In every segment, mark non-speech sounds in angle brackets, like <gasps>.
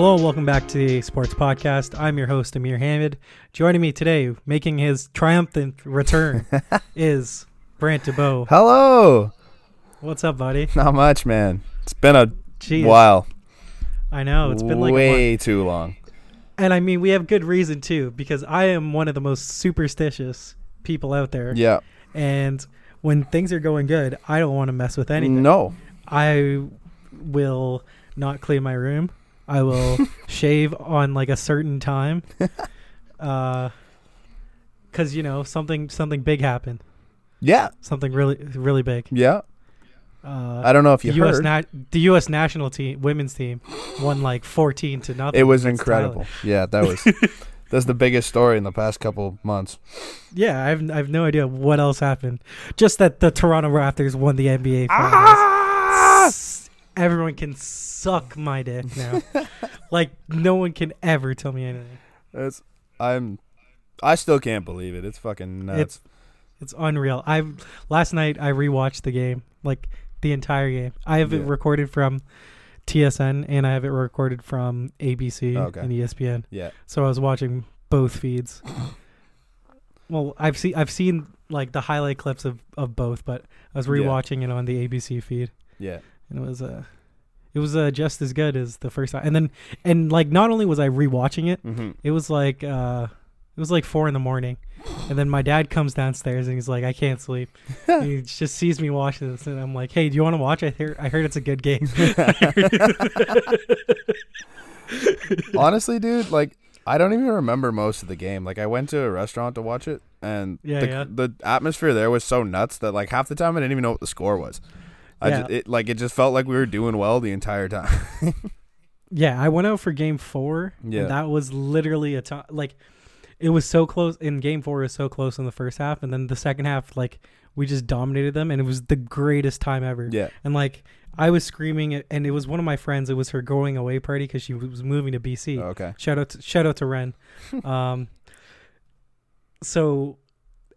Hello, welcome back to the Sports Podcast. I'm your host, Amir Hamid. Joining me today, making his triumphant return, <laughs> is Brant DeBow. Hello. What's up, buddy? Not much, man. It's been a Jeez, while. I know it's been like way too long. and I mean we have good reason too, because I am one of the most superstitious people out there. Yeah. And when things are going good, I don't want to mess with anything. No. I will not clean my room. I will <laughs> shave on like a certain time. <laughs> Uh, cause you know something something big happened. Yeah. Something really really big. Yeah. Uh, I don't know if the you U.S. heard. Na- the U.S. national team women's team <gasps> won like fourteen to nothing. it was incredible. Yeah, that was <laughs> that's the biggest story in the past couple months. Yeah, I have I have no idea what else happened. Just that the Toronto Raptors won the NBA finals. Ah! S- Everyone can suck my dick now. <laughs> like no one can ever tell me anything. It's I'm I still can't believe it. It's fucking nuts. It's it's unreal. I last night I rewatched the game, like the entire game. I have it recorded from TSN and I have it recorded from ABC Okay. and ESPN. yeah. So I was watching both feeds. <coughs> well, I've seen I've seen like the highlight clips of, of both, but I was Yeah. rewatching it on the ABC feed, Yeah. And it was uh, it was uh, just as good as the first time. And then and like not only was I rewatching it, Mm-hmm. it was like uh, it was like four in the morning, and then my dad comes downstairs and he's like, "I can't sleep." <laughs> he just sees me watching this, and I'm like, "Hey, do you want to watch? I hear I heard it's a good game." <laughs> <laughs> Honestly, dude, like I don't even remember most of the game. Like I went to a restaurant to watch it and Yeah, the, yeah. the atmosphere there was so nuts that like half the time I didn't even know what the score was. I Yeah. just, it like it just felt like we were doing well the entire time. <laughs> Yeah, I went out for game four. Yeah. And that was literally a time like it was so close in game four it was so close in the first half and then the second half like we just dominated them and it was the greatest time ever. yeah. And like I was screaming and it was one of my friends, it was her going away party because she was moving to BC. Okay. Shout out to shout out to Ren. <laughs> um so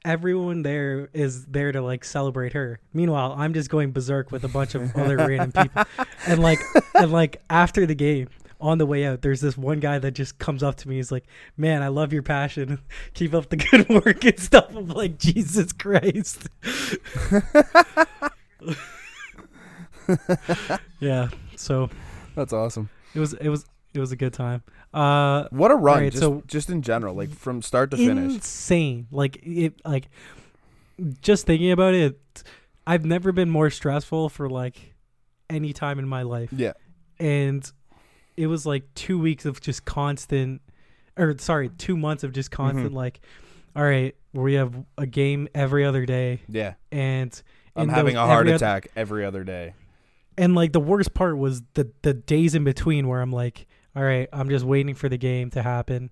everyone there is there to like celebrate her. Meanwhile, I'm just going berserk with a bunch of other <laughs> random people. And like and like after the game, on the way out, there's this one guy that just comes up to me. He's like, "Man, I love your passion. <laughs> Keep up the good <laughs> work and stuff." I'm like, "Jesus Christ." yeah. So That's awesome. it was it was it was a good time. Uh, What a run, Alright, just, so- just in general, like from start to finish. insane. Like it, like just thinking about it, I've never been more stressful for like any time in my life, Yeah. and it was like two weeks of just constant, or sorry, two months of just constant Mhm. like, all right, we have a game every other day, Yeah. and I'm having a heart every attack every other day. and like the worst part was the the days in between where I'm like, all right, I'm just waiting for the game to happen.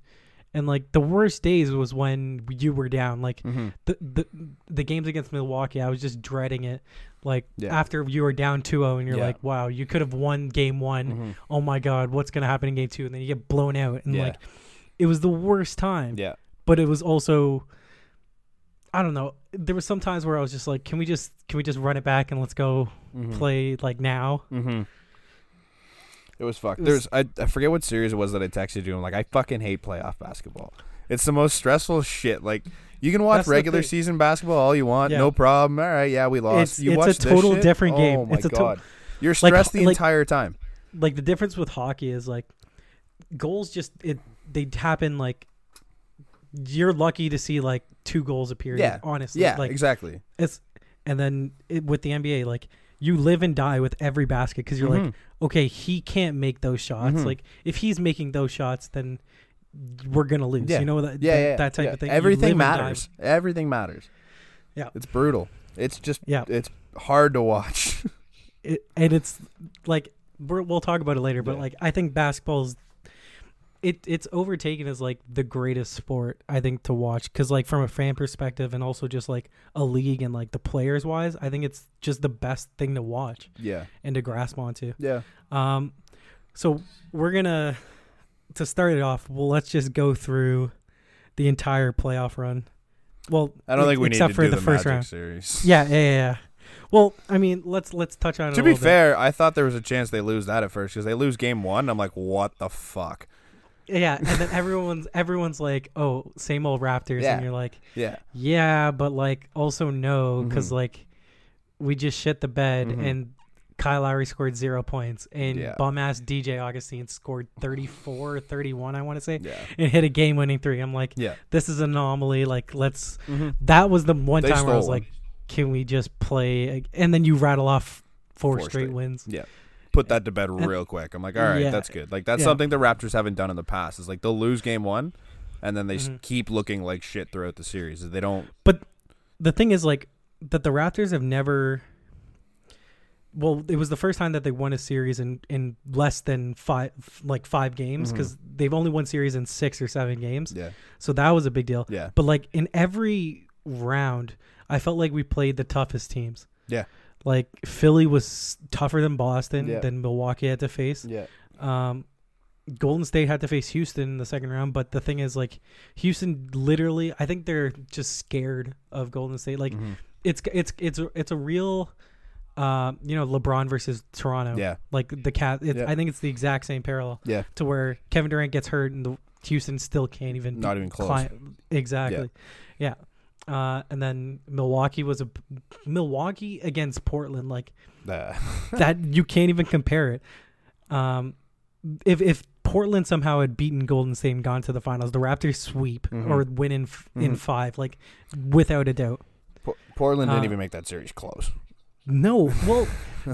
And like the worst days was when you were down. Like Mm-hmm. the the the games against Milwaukee, I was just dreading it. Like Yeah. after you were down 2-0 and you're Yeah. like, wow, you could have won game 1. Mm-hmm. Oh my god, what's going to happen in game 2? And then you get blown out and Yeah. like it was the worst time. Yeah. But it was also I don't know. There was some times where I was just like, can we just can we just run it back and let's go Mm-hmm. play like now? It was fucked. It There's I, I forget what series it was that I texted you. I'm like, I fucking hate playoff basketball. It's the most stressful shit. Like you can watch regular season basketball all you want, Yeah. no problem. All right, yeah, we lost. It's- you it's a total different game. Oh my It's a to- god, you're Like, stressed the like- entire time. like the difference with hockey is like goals just it they happen like you're lucky to see like two goals a period Yeah. honestly Yeah, like exactly. it's and then it, with the nba like you live and die with every basket because you're like Mhm. okay he can't make those shots Mhm. like if he's making those shots then we're gonna lose Yeah. you know that yeah, that, yeah, that type yeah. of thing Everything live and die- matters. Everything matters. Yeah. it's brutal. It's just Yeah. it's hard to watch. <laughs> it, and it's like we're, we'll talk about it later but like i think basketball's it it's overtaken as like the greatest sport i think to watch because like from a fan perspective and also just like a league and like the players wise i think it's just the best thing to watch yeah, and to grasp onto yeah. um so we're gonna to start it off well let's just go through the entire playoff run well I don't think we except need to for do the, the, first Magic round series. yeah, yeah, yeah, yeah. Well, I mean, let's let's touch on it. To a be little bit. fair, I thought there was a chance they lose that at first because they lose game one. I'm like, what the fuck? Yeah, and then everyone's everyone's like, "Oh, same old Raptors," Yeah. and you're like, Yeah, "Yeah, but like also no, because Mhm. like we just shit the bed Mhm. and." Kyle Lowry scored zero points, and Yeah. bum ass DJ Augustin scored 34 31, I want to say, yeah, and hit a game winning three. I'm like, yeah. this is an anomaly. Like, let's. Mm-hmm. That was the one They time where I was stole one. like, can we just play? ag- And then you rattle off four, Four straight, straight. wins. Yeah. Put that to bed <laughs> real quick. I'm like, all right, Yeah. that's good. Like that's Yeah. something the Raptors haven't done in the past. Is like they'll lose game one, and then they s Mhm. keep looking like shit throughout the series. They don't. But the thing is like that the Raptors have never well it was the first time that they won a series in in less than five like five games because they've only won series in six or seven games Yeah, so that was a big deal yeah, but like in every round i felt like we played the toughest teams Yeah. Like philly was tougher than boston Yeah. than milwaukee had to face yeah. um Golden State had to face Houston in the second round, but the thing is, like, Houston literally, I think they're just scared of Golden State. Like, Mhm. it's it's it's a- it's a real uh you know LeBron versus Toronto yeah, like the cat it's, Yeah. I think it's the exact same parallel Yeah. to where Kevin Durant gets hurt and the Houston still can't even Not even close. cli- exactly yeah. Uh and then Milwaukee was a Milwaukee against Portland like Uh, <laughs> that you can't even compare it um if if Portland somehow had beaten Golden State and gone to the finals the Raptors sweep Mhm. or win in f- in. 5 like without a doubt Por- Portland didn't Uh, even make that series close. No. <laughs> Well,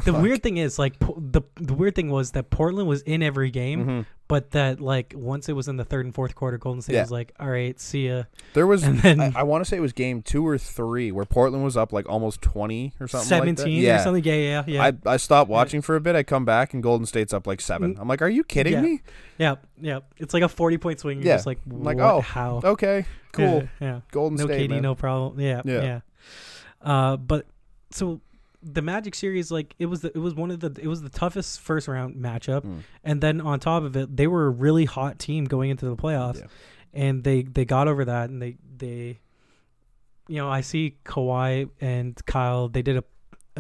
the weird thing is like Po- the the weird thing was that Portland was in every game, Mhm. but that like once it was in the third and fourth quarter, Golden State Yeah. was like, "All right, see ya." There was, And then I, want to say it was game two or three where Portland was up like almost twenty or something. like that. seventeen yeah. or something. Yeah, yeah, yeah, I, I stopped watching for a bit. I come back and Golden State's up like seven. Mm. I'm like, are you kidding Yeah. me? yeah, yeah. It's like a forty point swing. You're Yeah. just like, I'm like, what? oh, how? Okay, cool. Yeah, yeah. Golden no State, KD, man. no problem. Yeah, Yeah. yeah. Uh, but so the Magic series, like it was, the, it was one of the, it was the toughest first round matchup, Mm. and then on top of it, they were a really hot team going into the playoffs. Yeah. and they they got over that and they they you know i see Kawhi and kyle they did a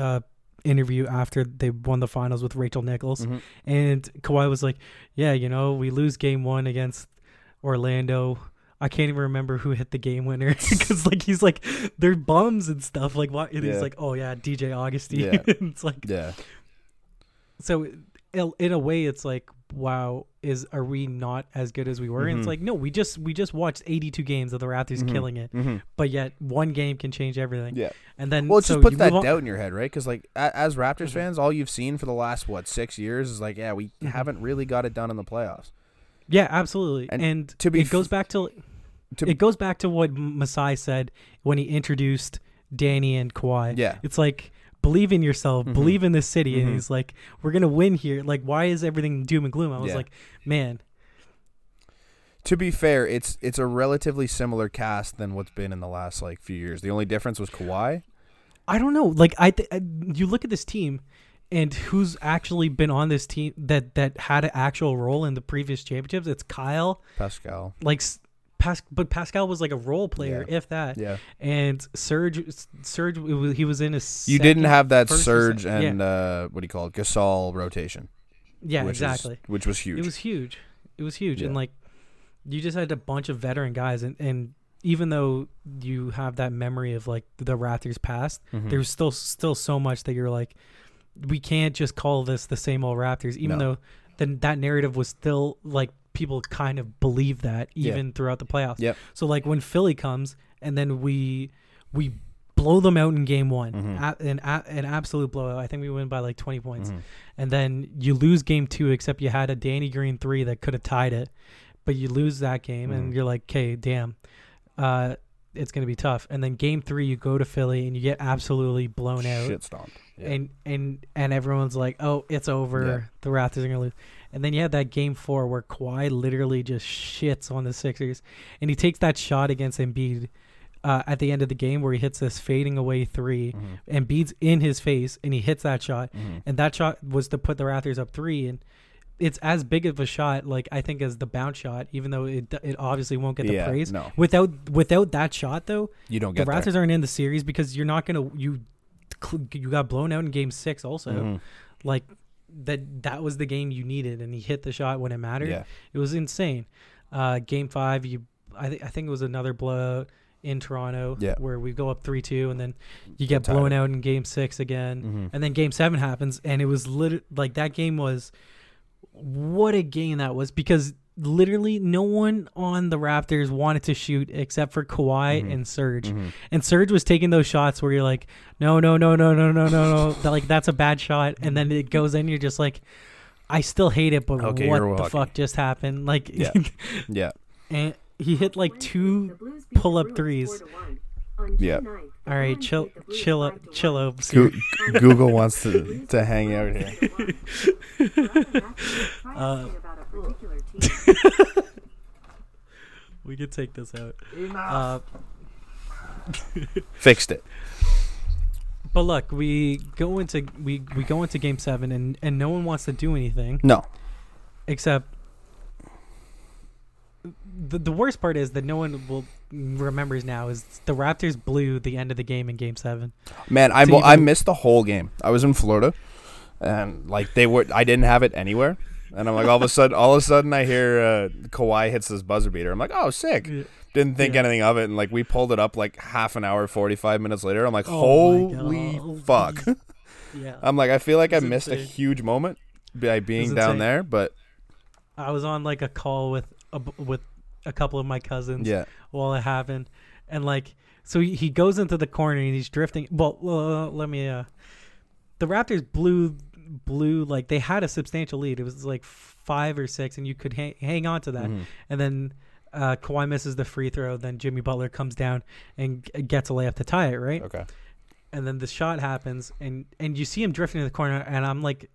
uh interview after they won the finals with rachel nichols Mhm. and Kawhi was like yeah you know we lose game one against orlando i can't even remember who hit the game winner <laughs> because like he's like they're bums and stuff like what and Yeah. he's like oh yeah dj augustin Yeah. <laughs> it's like Yeah, so in, a way it's like wow is are we not as good as we were and it's Mhm. like no we just we just watched 82 games of the raptors Mhm. killing it hmm but yet one game can change everything yeah. and then Well, it so just puts that doubt in your head, right? Because like as Raptors Mhm. fans, all you've seen for the last what six years is like, yeah, we Mhm. haven't really got it done in the playoffs. Yeah absolutely and, And to be it goes back to, to- it goes back to what Masai said when he introduced Danny and Kawhi Yeah, it's like believe in yourself Mhm. believe in this city and Mhm. he's like we're gonna win here like why is everything doom and gloom I was Yeah. like man to be fair, it's it's a relatively similar cast than what's been in the last like few years. The only difference was Kawhi. I don't know. Like I, th- I you look at this team, and who's actually been on this team that that had an actual role in the previous championships? It's Kyle. Pascal. Like Pas- but Pascal was like a role player, if that. Yeah. And Serge, Serge, it was, he was in his. You didn't have that Serge sec- yeah. and uh, what do you call it, Gasol rotation. Yeah, which is- exactly. which was huge. It was huge. It was huge, and like you just had a bunch of veteran guys, and and even though you have that memory of like the Raptors past, Mhm. there's still still so much that you're like, we can't just call this the same old Raptors, even No. though then that narrative was still like people kind of believe that Yeah. even throughout the playoffs. Yep. So like when Philly comes and then we we blow them out in game one, Mhm. a- an a- an absolute blowout. I think we win by like 20 points, Mhm. and then you lose game two, except you had a Danny Green three that could have tied it, but you lose that game, and Mhm. you're like, okay, damn. Uh, it's gonna be tough, and then game three you go to Philly and you get absolutely blown out, Shit stomped. Yeah. and and and everyone's like, "Oh, it's over. Yeah. The Raptors are gonna lose." And then you had that game four where Kawhi literally just shits on the Sixers, and he takes that shot against Embiid uh, at the end of the game where he hits this fading away three. Mhm. Embiid's in his face, and he hits that shot, Mhm. and that shot was to put the Raptors up three, and it's as big of a shot, like I think, as the bounce shot, even though it it obviously won't get the Yeah, praise. No, Without without that shot though, you don't get the Raptors there. aren't in the series because you're not gonna you you got blown out in game six also. Mhm. Like that that was the game you needed and he hit the shot when it mattered. Yeah. It was insane. Uh, game five, you I, th- I think it was another blowout in Toronto Yeah. where we go up three two and then you get blown out in game six again. Mhm. And then game seven happens and it was lit like that game was what a game that was because literally no one on the Raptors wanted to shoot except for Kawhi Mhm. and Serge. Mhm. And Serge was taking those shots where you're like, no, no, no, no, no, no, no, no. That, like that's a bad shot, and then it goes in. You're just like, I still hate it, but Okay, what the fuck just happened? Like, Yeah. <laughs> Yeah. and he hit like two pull-up threes. Yeah. All right, chill, chill, up- chill out. Goo- <laughs> Google wants to, to hang out here. Uh, <laughs> We could take this out. Uh, <laughs> Fixed it. but look, we go into we we go into game seven, and and no one wants to do anything. No. except the, the worst part is that no one will remembers now is the Raptors blew the end of the game in game 7. Man, I So I missed the whole game. I was in Florida, and like they were, I didn't have it anywhere. And I'm like, all of a sudden, all of a sudden, I hear uh, Kawhi hits this buzzer beater. I'm like, oh, sick. Yeah. Didn't think Yeah. anything of it, and like we pulled it up like half an hour, 45 minutes later. I'm like, Oh holy fuck. <laughs> Yeah. I'm like, I feel like I missed a huge moment by being down insane. there, but I was on like a call with a, with a couple of my cousins yeah, while it happened and like so he, he goes into the corner and he's drifting. Well uh, let me uh the raptors blew blew like they had a substantial lead. It was like five or six and you could hang, hang on to that. Mhm. and then uh Kawhi misses the free throw. Then Jimmy Butler comes down and g- gets a layup to tie it right? Okay, and then the shot happens and and you see him drifting in the corner and i'm like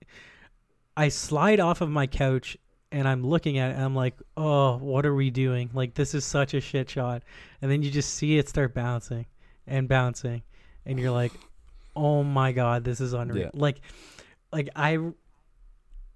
i slide off of my couch and i'm looking at it and i'm like oh what are we doing? Like this is such a shit shot. And then you just see it start bouncing and bouncing and you're like oh my god this is unreal. Yeah. like like i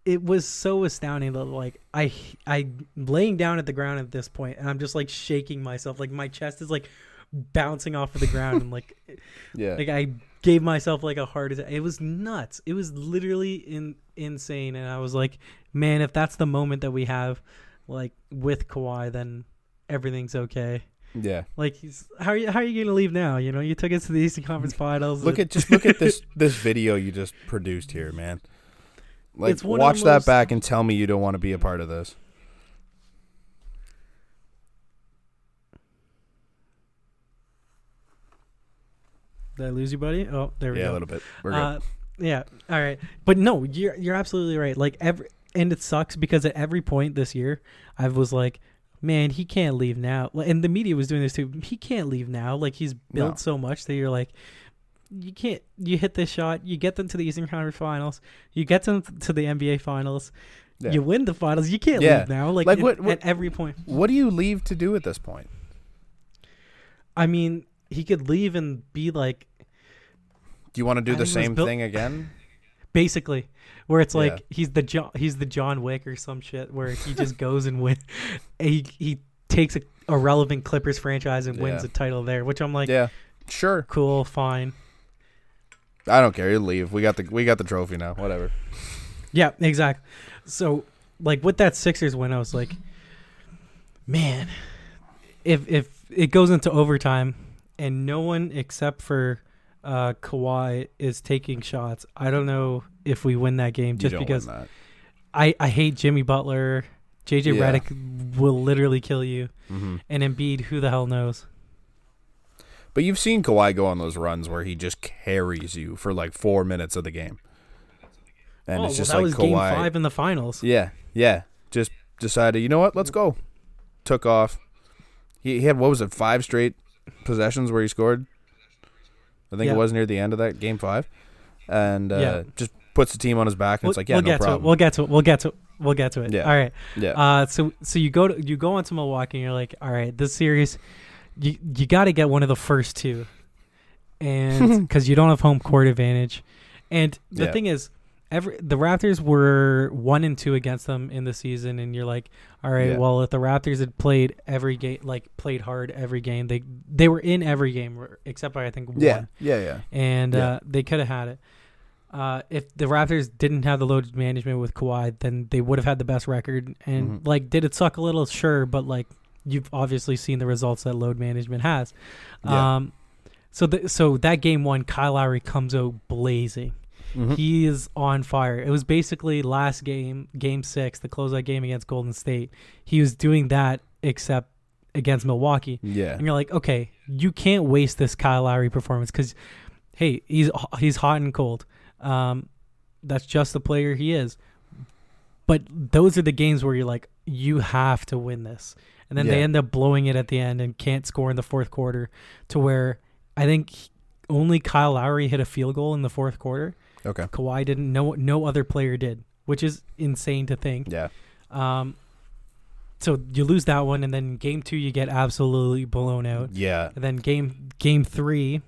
it was so astounding that like i i laying down at the ground at this point and i'm just like shaking myself. Like my chest is like bouncing off of the ground and like <laughs> yeah, like I gave myself like a heart attack. It was nuts. It was literally in insane, and I was like, man, if that's the moment that we have, like with Kawhi, then everything's okay. yeah. Like, he's, how are you? How are you gonna leave now? You know, you took us to the Eastern Conference <laughs> Finals. Look at just look at this <laughs> this video you just produced here, man. Like, It's one of watch that back and tell me you don't want to be a part of this. Did I lose you, buddy? Oh, there we Yeah, go. Yeah, a little bit. We're good. Uh, yeah. All right. But no, you're you're absolutely right. Like every and it sucks because at every point this year, I was like, man, he can't leave now. And the media was doing this too. He can't leave now. Like he's built No. so much that you're like, you can't. You hit this shot, you get them to the Eastern Conference Finals, you get them to the NBA Finals, Yeah. you win the finals. You can't Yeah. leave now. Like, Like, it- what- what- at every point. what do you leave to do at this point? I mean, he could leave and be like Do you want to do I the think it was same built- thing again? <laughs> basically where it's like Yeah. he's the John he's the John Wick or some shit where he just <laughs> goes and win he he takes a, a relevant Clippers franchise and wins Yeah. a title there which I'm like yeah, sure. cool fine I don't care. You leave. We got the we got the trophy now. Whatever. yeah exactly so like with that Sixers win I was like man if if it goes into overtime and no one except for uh Kawhi is taking shots I don't know if we win that game just because. I, I hate Jimmy Butler. JJ Yeah. Redick will literally kill you. hmm And Embiid, who the hell knows? But you've seen Kawhi go on those runs where he just carries you for like four minutes of the game, and oh, it's just well, that like was game Kawhi. five in the finals. Yeah, yeah. Just decided, you know what? Let's go. Took off. He, he had what was it? Five straight possessions where he scored. I think Yeah. it was near the end of that game five, and uh, Yeah. just puts the team on his back, and We'll, it's like, yeah, we'll no get to it. problem. We'll get to it. We'll get to it. We'll get to it. Yeah. All right. yeah, Uh, so so you go to you go onto Milwaukee and you're like, all right, this series, you you got to get one of the first two, and <laughs> because you don't have home court advantage, and the Yeah. thing is, every the Raptors were one and two against them in the season, and you're like, all right, Yeah. well, if the Raptors had played every game, like played hard every game, they they were in every game except by I think Yeah, one, yeah, yeah. and Yeah. uh, they could have had it. Uh, if the Raptors didn't have the load management with Kawhi, then they would have had the best record. And Mhm. like, did it suck a little? Sure, but like, you've obviously seen the results that load management has. Yeah. Um, so the, so that game one, Kyle Lowry comes out blazing. Mhm. He is on fire. It was basically last game, game six, the closeout game against Golden State. He was doing that except against Milwaukee. yeah, And you're like, okay, you can't waste this Kyle Lowry performance because, hey, he's he's hot and cold. Um, that's just the player he is. But those are the games where you're like, you have to win this, and then they end up blowing it at the end and can't score in the fourth quarter, to where I think only Kyle Lowry hit a field goal in the fourth quarter. Okay, Kawhi didn't. No, no other player did, which is insane to think. yeah, Um, so you lose that one, and then game two you get absolutely blown out. yeah. And then game game three,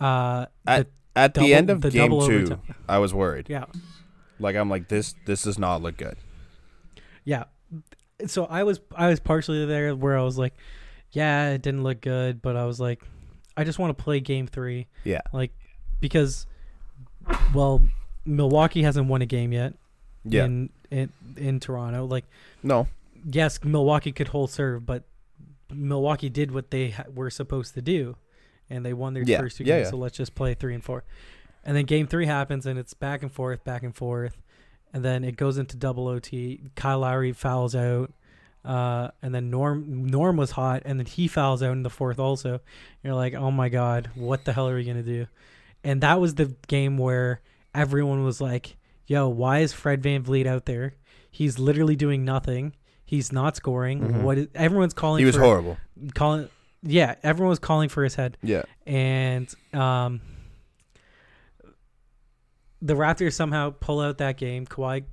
uh, At- the At double- the end of the game two, overtime. I was worried. yeah, Like I'm like this. This does not look good. yeah. So I was I was partially there where I was like, yeah, it didn't look good, but I was like, I just want to play game three, Yeah, like because, well, Milwaukee hasn't won a game yet yeah. in in in Toronto. Like, no, yes, Milwaukee could hold serve, but Milwaukee did what they ha- were supposed to do, and they won their Yeah, first two yeah, games. yeah. So let's just play three and four, and then game three happens, and it's back and forth, back and forth, and then it goes into double OT. Kyle Lowry fouls out, uh, and then Norm Norm was hot, and then he fouls out in the fourth also. You're like, oh my god, what the hell are we gonna do? And that was the game where everyone was like, yo, why is Fred VanVleet out there? He's literally doing nothing. He's not scoring. Mhm. What is, everyone's calling he was for horrible. calling yeah, everyone was calling for his head. Yeah, And um the Raptors somehow pull out that game. Kawhi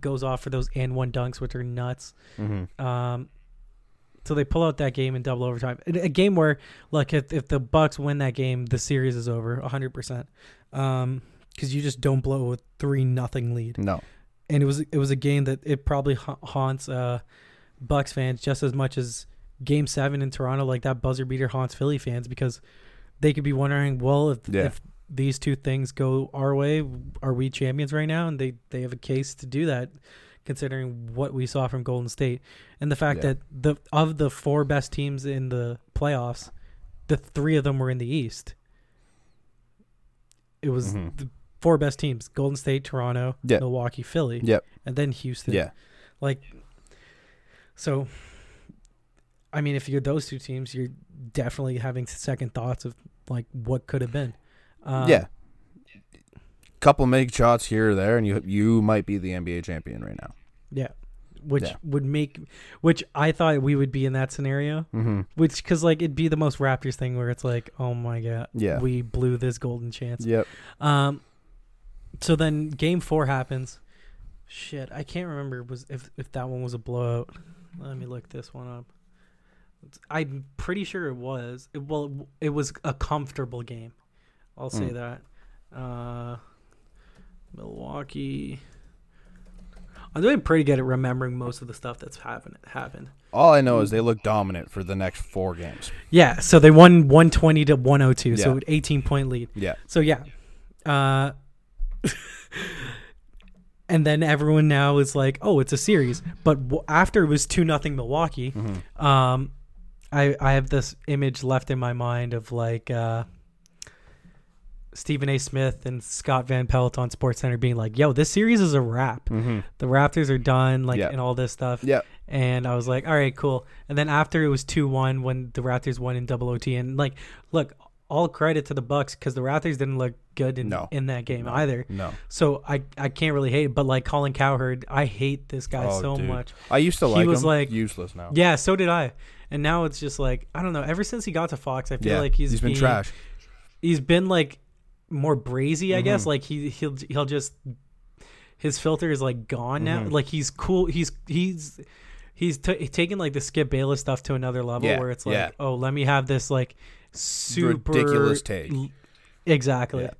goes off for those and one dunks, which are nuts. hmm Um, so they pull out that game in double overtime. A game where, look, if, if the Bucks win that game, the series is over, hundred percent. Um, because you just don't blow a three nothing lead. no, And it was it was a game that it probably ha- haunts uh, Bucks fans just as much as Game Seven in Toronto. Like that buzzer beater haunts Philly fans because they could be wondering, well, if Yeah. if these two things go our way, are we champions right now? And they they have a case to do that, considering what we saw from Golden State and the fact Yeah. that the of the four best teams in the playoffs, the three of them were in the East. It was Mhm. the four best teams: Golden State, Toronto, Yeah. Milwaukee, Philly, Yep. and then Houston. yeah, Like, so, I mean, if you're those two teams, you're definitely having second thoughts of like what could have been. Um, yeah. Couple make shots here or there, and you you might be the NBA champion right now. yeah, which Yeah. would make, which I thought we would be in that scenario. Mm-hmm. Which, because like it'd be the most Raptors thing where it's like, oh my god, Yeah. we blew this golden chance. Yep. Um, so then game four happens. Shit, I can't remember was if if that one was a blowout. Let me look this one up. I'm pretty sure it was. It, well, it was a comfortable game. I'll say Mm. that. Uh, Milwaukee. I'm doing pretty good at remembering most of the stuff that's happened. Happened. All I know is they look dominant for the next four games. Yeah, so they won 120 to 102, so Yeah. an 18 point lead. Yeah. So yeah, uh, <laughs> and then everyone now is like, "Oh, it's a series." But w- after it was two nothing Milwaukee, Mm-hmm. um, I I have this image left in my mind of like uh, Stephen A. Smith and Scott Van Pelt on Sports Center being like, "Yo, this series is a wrap. Mm-hmm. The Raptors are done." Like Yeah. and all this stuff. Yeah. And I was like, all right, cool. And then after it was 2 1 when the Raptors won in double OT. And like, look, all credit to the Bucks because the Raptors didn't look good in, No. in that game No. either. No. So I, I can't really hate it. But like Colin Cowherd, I hate this guy Oh, so dude. much. I used to like him. He like was him. like- useless now. Yeah, so did I. And now it's just like, I don't know. Ever since he got to Fox, I feel Yeah, like he's he's been being- trash. He's been like more brazy, I guess. Mhm. Like he he'll he'll just his filter is like gone now. Mhm. Like he's cool. He's he's he's t- taking like the Skip Bayless stuff to another level Yeah, where it's like, yeah. oh, let me have this like super Ridiculous take. l- Exactly. Yeah.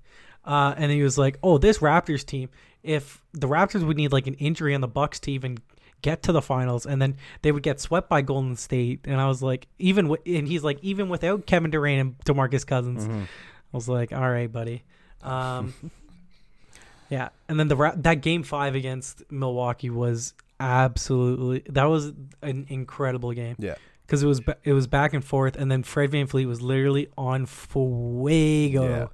Uh, and he was like, "Oh, this Raptors team if the Raptors would need like an injury on the Bucks to even get to the finals, and then they would get swept by Golden State. And I was like, even with, and he's like, even without Kevin Durant and Demarcus Cousins, Mm-hmm. I was like, all right, buddy. Um, <laughs> yeah, and then the that game five against Milwaukee was absolutely that was an incredible game Yeah. because it was it was back and forth, and then Fred VanVleet was literally on fuego. Yeah.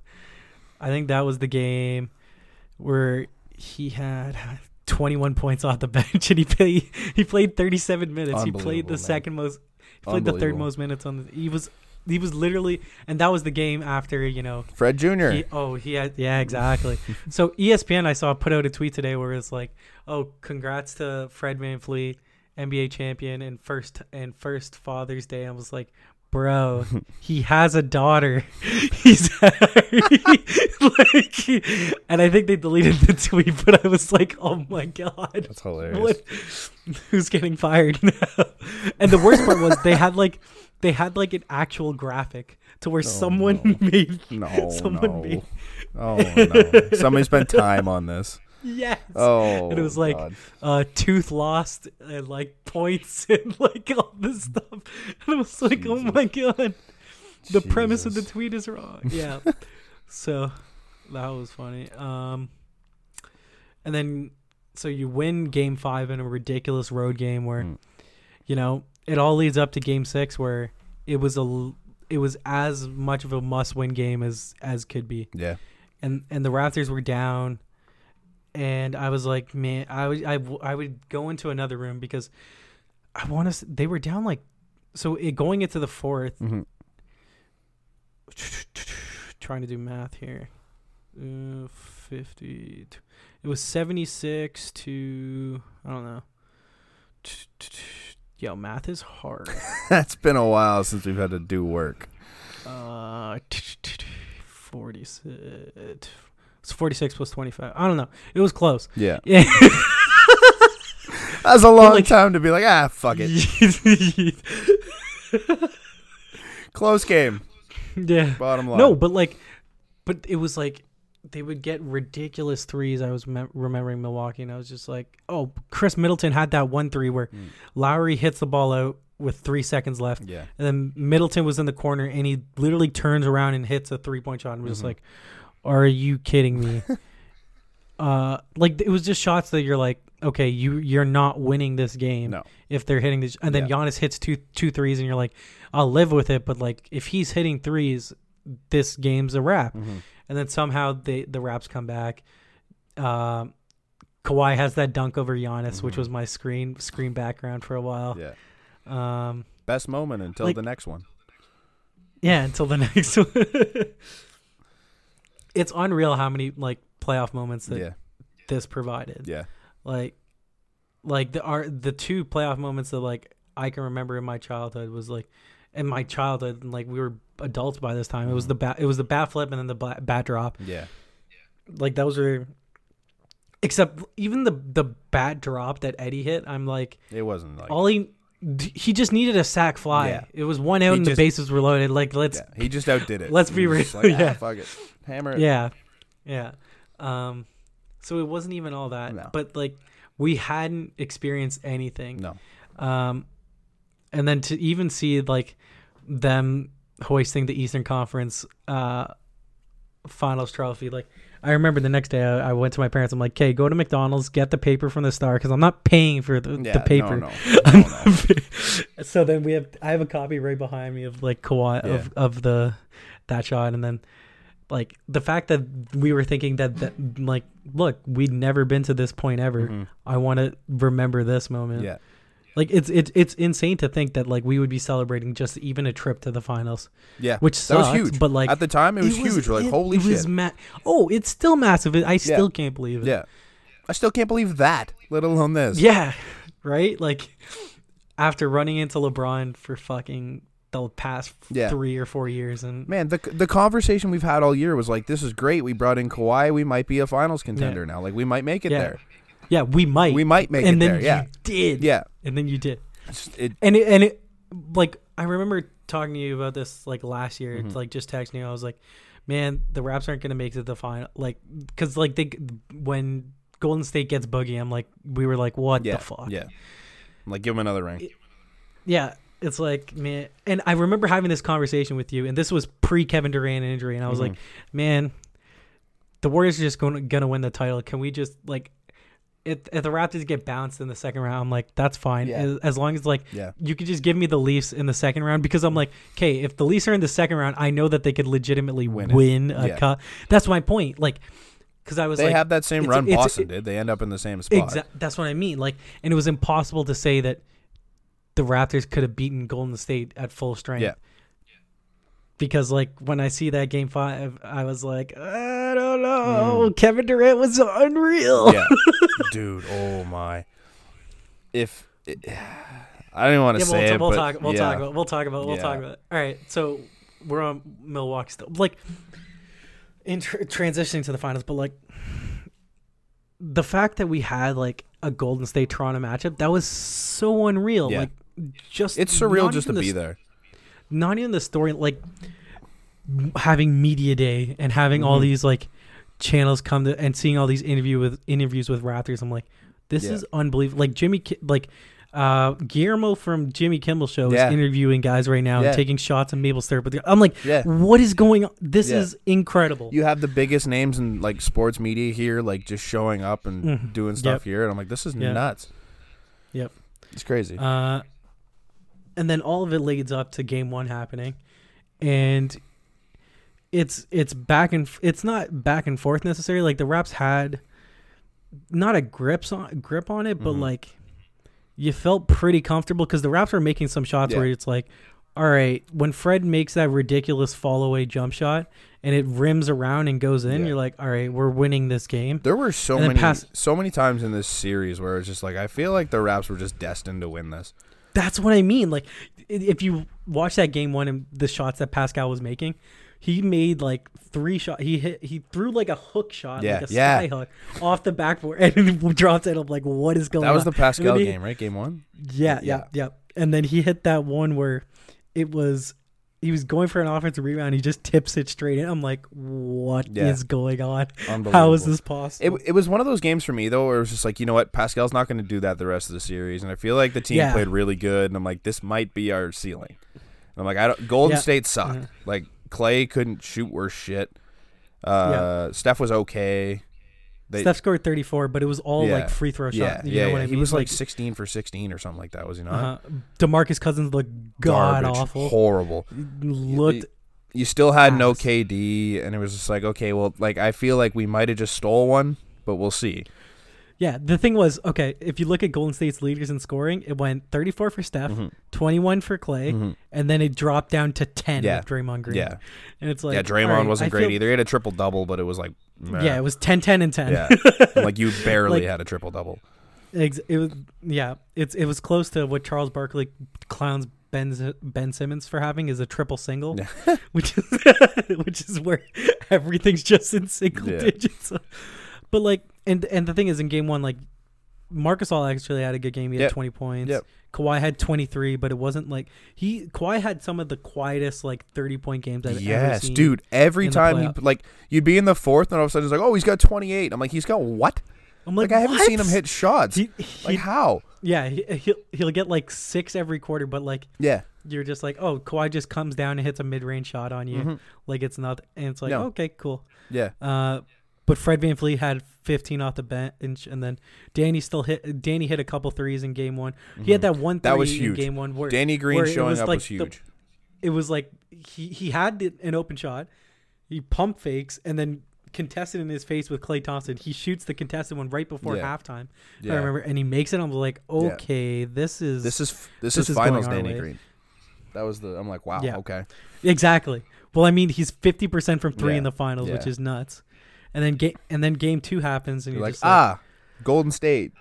I think that was the game where he had 21 points off the <laughs> bench, and he played he played 37 minutes. He played the man. second most, he played the third most minutes on the. He was he was literally, and that was the game after you know Fred Jr. he, oh, he had yeah, exactly. <laughs> so ESPN, I saw put out a tweet today where it's like, "Oh, congrats to Fred VanVleet, NBA champion, and first and first Father's Day." I was like, "Bro, <laughs> he has a daughter. <laughs> He's like," and I think they deleted the tweet, but I was like, "Oh my god." That's hilarious. What? Who's getting fired now? And the worst part was they had like they had like an actual graphic to where someone no. <laughs> made No, someone no. made Oh no! Somebody spent <laughs> time on this. yes. Oh, And it was like- uh tooth lost and like points <laughs> and like all this stuff. And I was like, oh my god. The premise of the tweet is wrong. Yeah. so that was funny. Um and then so you win game five in a ridiculous road game where Mm. you know, it all leads up to game six where it was a it was as much of a must win game as as could be Yeah. and and the Raptors were down, and I was like, man, I would I, w- I would go into another room because I want to. They were down like, so it, going into the fourth. hmm <sniffs> Trying to do math here, uh, fifty. It was seventy six to I don't know. Yo, math is hard. <laughs> That's been a while since we've had to do work. Uh, 46. It's 46 plus 25. I don't know. It was close. Yeah. <laughs> Yeah. That's a long like- time to be like, ah, fuck it. <laughs> Close game. yeah. Bottom line. No, but like, but it was like they would get ridiculous threes. I was mem- remembering Milwaukee, and I was just like, oh, Khris Middleton had that one three where Mm. Lowry hits the ball out with three seconds left. Yeah. And then Middleton was in the corner, and he literally turns around and hits a three point shot. And was just Mhm. like, "Are you kidding me?" <laughs> uh, like it was just shots that you're like, "Okay, you you're not winning this game No. if they're hitting this." And then Yeah. Giannis hits two two threes, and you're like, "I'll live with it." But like, if he's hitting threes, this game's a wrap. Mhm. And then somehow they the Raps come back. Um, Kawhi has that dunk over Giannis, which Mhm. was my screen screen background for a while. Yeah. Um, Best moment until Like- the next one. Yeah, until the <laughs> next one. it's unreal how many like playoff moments that Yeah. this provided. Yeah. Like like the are the two playoff moments that like I can remember in my childhood was like in my childhood and like we were adults by this time. It was the bat it was the bat flip and then the bat, bat drop. Yeah. Like those were except even the the bat drop that Eddie hit, I'm like It wasn't like. all he he just needed a sac fly. Yeah. It was one out He and the bases were loaded. Like let's yeah. He just outdid it. let's He be real, like, <laughs> ah, yeah. fuck it. Hammer it. Yeah. Yeah. Um so it wasn't even all that. No. But like we hadn't experienced anything. No. Um and then to even see like them hoisting the Eastern Conference uh finals trophy like I remember the next day I, I went to my parents. I'm like, "Okay, go to McDonald's, get the paper from the Star because I'm not paying for the, Yeah. the paper." No, <laughs> no. no, so then we have I have a copy right behind me of like Kawhi Yeah. of, of the that shot and then like the fact that we were thinking that, that like look we'd never been to this point ever Mhm. I want to remember this moment Yeah. Like it's it's it's insane to think that like we would be celebrating just even a trip to the finals Yeah. which That was huge. but like At the time, it was huge. We're like, it- holy it shit. was ma- oh it's still massive I still can't believe it yeah. I still can't believe that, let alone this. Yeah, <laughs> right. Like after running into LeBron for fucking the past Yeah. three or four years, and Man, the the conversation we've had all year was like, this is great. We brought in Kawhi. We might be a finals contender now. Like, we might make it Yeah. there. yeah, we might, We might make and it there. Yeah. did, Yeah. And then you did, It's- It, and it, and it, like I remember talking to you about this like last year, Mhm. like just texting you. I was like, man, the Raps aren't gonna make it to the final, like because like they when Golden State gets Boogie, I'm like, we were like, what Yeah, the fuck? yeah. Like give him another ring. Yeah, it's like man, and I remember having this conversation with you, and this was pre Kevin Durant injury, and I was Mhm. like, man, the Warriors are just going to, gonna win the title. Can we just like, if, if the Raptors get bounced in the second round, I'm like, that's fine, Yeah. as, as long as like Yeah. you could just give me the Leafs in the second round because I'm like, okay, if the Leafs are in the second round, I know that they could legitimately Win win, a Yeah. cup. That's my point, like. Because I was They like, have that same it's- run it's- Boston did. They end up in the same spot. Exa- that's what I mean. Like, and it was impossible to say that the Raptors could have beaten Golden State at full strength. Yeah. Because like when I see that game five, I was like, I don't know. Mm. Kevin Durant was unreal. yeah. <laughs> Dude, oh my. If I don't even want to Yeah, say we'll, it, we'll talk. We'll yeah. talk about. We'll talk about. We'll talk Yeah. about. All right, so we're on Milwaukee still. Like in tr- transitioning to the finals, but like the fact that we had like a Golden State Toronto matchup that was so unreal. Like just It's surreal just to even be there. Not even the story. Like having media day and having all Mhm. these like channels come to and seeing all these interview with interviews with Raptors. I'm like, this Yeah. is unbelievable. Like Jimmy, like uh, Guillermo from Jimmy Kimmel Show Yeah. is interviewing guys right now Yeah. and taking shots maple syrup. With the, I'm like, Yeah. what is going on? This is incredible. You have the biggest names in like sports media here, like just showing up and Mhm. doing stuff Yep. here, and I'm like, this is nuts. Yep. It's crazy. Uh, and then all of it leads up to game one happening, and it's it's back and f- it's not back and forth necessarily. Like the Raps had not a grips on grip on it, but Mhm. like you felt pretty comfortable because the Raps were making some shots Yeah. where it's like, all right, when Fred makes that ridiculous fall away jump shot and it rims around and goes in, Yeah. you're like, all right, we're winning this game. there were so many, pass- so many times in this series where it's just like I feel like the Raps were just destined to win this. That's what I mean. Like, if you watch that game one and the shots that Pascal was making, he made like three shots. He hit, he threw like a hook shot, Yeah, like a yeah. sky hook off the backboard, <laughs> and <laughs> dropped it. I'm like, what is going on? That was the Pascal he- game, right? Game one. Yeah, Yeah. yeah, yeah. And then he hit that one where it was he was going for an offensive rebound. He just tips it straight in. I'm like, what is Yeah. going on? How is this possible? it was one of those games for me though, where it was just like, you know what, Pascal's not going to do that the rest of the series, and I feel like the team Yeah. played really good, and I'm like, this might be our ceiling. And I'm like, I don't. Golden Yeah. State sucked. Mhm. Like Klay couldn't shoot worse shit. Uh, Steph was okay. They, Steph scored 34, but it was all Yeah. like free throw yeah, shots. You yeah, know what yeah. I he was like 16 for 16 or something like that. Was he not? uh, Demarcus Cousins looked god awful. horrible. Looked You still had no. KD, and it was just like, okay, well, like I feel like we might have just stole one, but we'll see. Yeah, the thing was, okay, if you look at Golden State's leaders in scoring, it went 34 for Steph, Mhm. 21 for Klay, Mhm. and then it dropped down to 10 Yeah. with Draymond Green. Yeah, And it's like yeah. Draymond right, wasn't I great feel- either. He had a triple double, but it was like, meh. Yeah, it was 10 10 and 10. yeah. <laughs> like you barely Like- had a triple double. Ex- it was yeah, it's it was close to what Charles Barkley clowns Ben Ben Simmons for having is a triple single, Yeah. <laughs> which is <laughs> which is where everything's just in single Yeah. digits. But like, and and the thing is, in game one, like Marc Gasol actually had a good game. He had Yep. twenty points. Yep. Kawhi had twenty three, but it wasn't like he Kawhi had some of the quietest like thirty point games I've ever Yes, seen. dude. Every time you like, you'd be in the fourth, and all of a sudden it's like, oh, he's got 28. I'm like, he's got what? I'm Like, like, I haven't what? seen him hit shots. He, he, like how? yeah, he, he'll he'll get like six every quarter, but like Yeah. you're just like, oh, Kawhi just comes down and hits a mid range shot on you, Mhm. like it's not, and it's like, No. okay, cool. Yeah. Uh, but Fred VanVleet had 15 off the bench, and then Danny still hit. Danny hit a couple threes in game one. He had that one three Mm-hmm. That was in huge. game one where Danny Green where showing up like was the- huge. it was like he he had an open shot, he pump fakes, and then contested in his face with Klay Thompson. He shoots the contested one right before Yeah. halftime. yeah. I remember, and he makes it. I'm like, okay, this is This is this, This is is finals Danny way. Green. That was the. I'm like, wow. Yeah. Okay. Exactly. Well, I mean, he's fifty percent from three Yeah. in the finals, which is nuts. And then game and then game two happens, and You're you're, like, just like, ah, Golden State.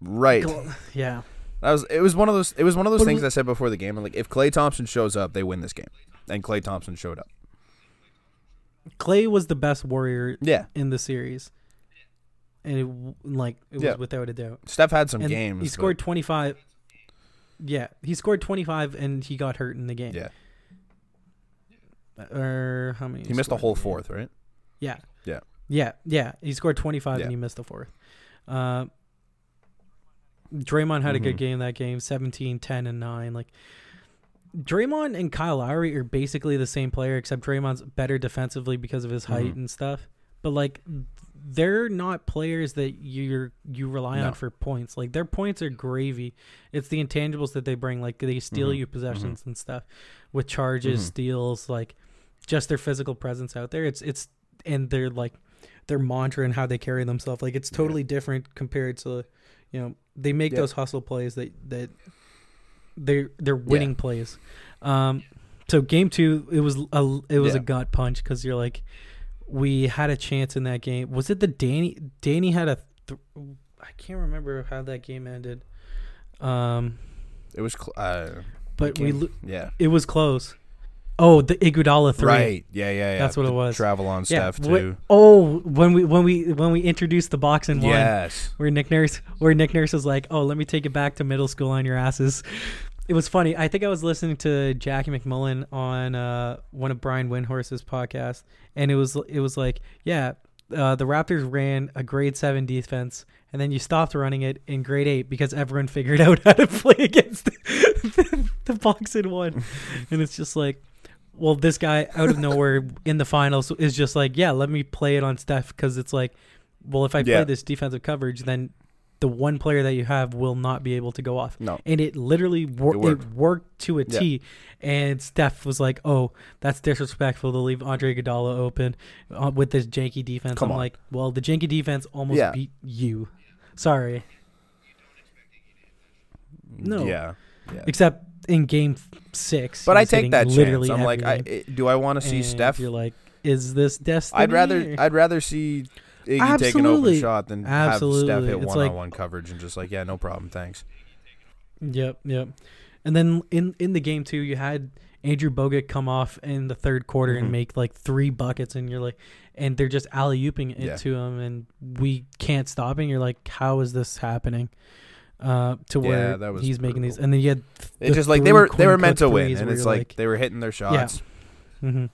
Right. Go- <laughs> yeah, That was it. Was one of those. It was one of those But things we- I said before the game. Like, if Klay Thompson shows up, they win this game. And Klay Thompson showed up. Klay was the best warrior Yeah. in the series, and it like it Yeah. was without a doubt. Steph had some and games. he but- scored twenty five. Yeah, he scored twenty five, and he got hurt in the game. Yeah. Or how many? He missed the whole in the game? fourth, right? Yeah. Yeah. Yeah, yeah. He scored 25 Yeah. and he missed the fourth. Uh, Draymond had a good Mhm. game that game 17, 10, and 9. Like, Draymond and Kyle Lowry are basically the same player, except Draymond's better defensively because of his height Mhm. and stuff. But, like, they're not players that you're you rely No. on for points. Like their points are gravy. It's the intangibles that they bring. Like they steal Mhm. you possessions and stuff with charges, Mhm. steals, like just their physical presence out there. It's it's and they're like their mantra and how they carry themselves. Like it's Yeah. totally different compared to you know they make Yeah. those hustle plays that that they're they're winning plays. Um, so game two, it was a it was a gut punch because you're like, we had a chance in that game. Was it the Danny? Danny had a. Th- I can't remember how that game ended. Um, It was, cl- uh, but we lo- yeah. it was close. Oh, the Iguodala three. Right. Yeah, yeah, yeah. That's what it was. Travel on Yeah. stuff too. oh, when we when we when we introduced the box one, Yes. where Nick Nurse where Nick Nurse was like, "Oh, let me take it back to middle school on your asses." It was funny. I think I was listening to Jackie MacMullan on uh, one of Brian Windhorst's podcasts, and it was it was like, yeah, uh, the Raptors ran a grade seven defense, and then you stopped running it in grade eight because everyone <laughs> figured out how to play against the, <laughs> the box and one, and it's just like. Well, this guy out of nowhere in the finals is just like, yeah, let me play it on Steph because it's like, well, if I play Yeah. this defensive coverage, then the one player that you have will not be able to go off. No. And it literally wor- It it, worked. worked. to a Yeah. T. And Steph was like, "Oh, that's disrespectful to leave Andre Iguodala open uh, with this janky defense." Come I'm on. like, "Well, the janky defense almost Yeah. beat you." Sorry, No. Yeah. Yeah. except in Game Six. But I take that literally chance. I'm like, I, everything. Do I want to see Steph? You're like, "Is this destiny?" I'd rather I'd rather see Iggy take an open Absolutely. shot than have Steph hit one on one coverage and just like, yeah, no problem, thanks. Yep, yep. And then in in the game too, you had Andrew Bogut come off in the third quarter Mhm. and make like three buckets, and you're like, and they're just alley ooping it Yeah. to him, and we can't stop. And you're like, how is this happening? Uh, to Yeah, where he's making these, and then you had It's the just like they were they were meant to win, and it's you're like, they were hitting their shots. hmm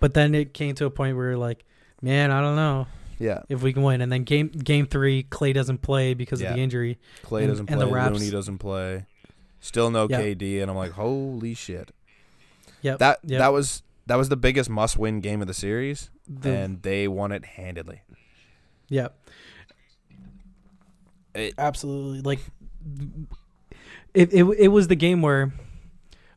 But then it came to a point where you're like, man, I don't know Yeah. if we can win. And then game game three, Klay doesn't play because Yeah. of the injury. Klay And- doesn't play. and play. the Raps- Looney doesn't play. Still no Yeah. KD, and I'm like, holy shit. Yep. That yep. that was that was the biggest must win game of the series, the, and they won it handedly. yeah. It- absolutely like it, it it was the game where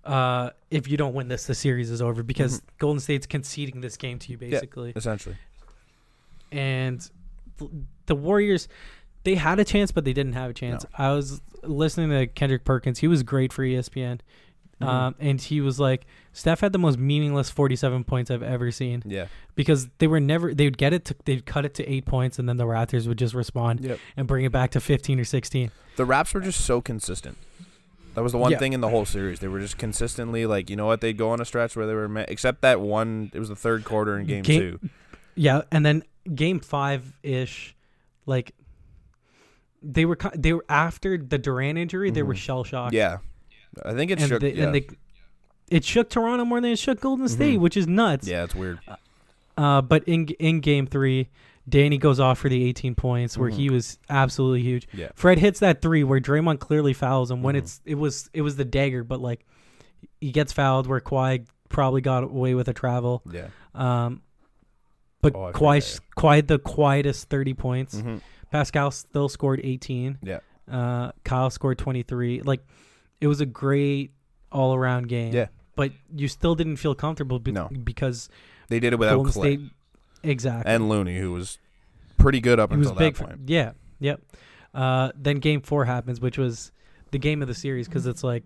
uh if you don't win this the series is over because Golden State's conceding this game to you basically Essentially, and the Warriors they had a chance but they didn't have a chance. I was listening to Kendrick Perkins. He was great for ESPN. Mhm. Um, and he was like, Steph had the most meaningless 47 points I've ever seen yeah, because they were never, they would get it, to, they'd cut it to eight points, and then the Raptors would just respond yep. and bring it back to 15 or 16. The Raps were just so consistent. That was the one Yeah. thing in the whole series. They were just consistently like, you know what? They'd go on a stretch where they were, me- except that one. It was the third quarter in game, Game- two. Yeah, and then game five ish, like they were they were after the Durant injury, they were Mhm. shell shocked. Yeah, I think it and shook. they, yeah. they it shook Toronto more than it shook Golden State, Mhm. which is nuts. yeah, it's weird. Uh, but in in game three, Danny goes off for the 18 points where Mhm. he was absolutely huge. Yeah. Fred hits that three where Draymond clearly fouls him when Mhm. it's it was it was the dagger, but like he gets fouled where Kawhi probably got away with a travel. Yeah. Um, but Oh, Kawhi Kawhi the quietest 30 points. hmm Pascal still scored 18. Yeah. Uh, Kyle scored 23. Like, it was a great all around game. Yeah. But you still didn't feel comfortable be- No. because They did it without Golden Klay State. Exactly. and Looney, who was pretty good up he was until big. that For, point. yeah. Yep. Uh, then game four happens, which was the game of the series because it's like,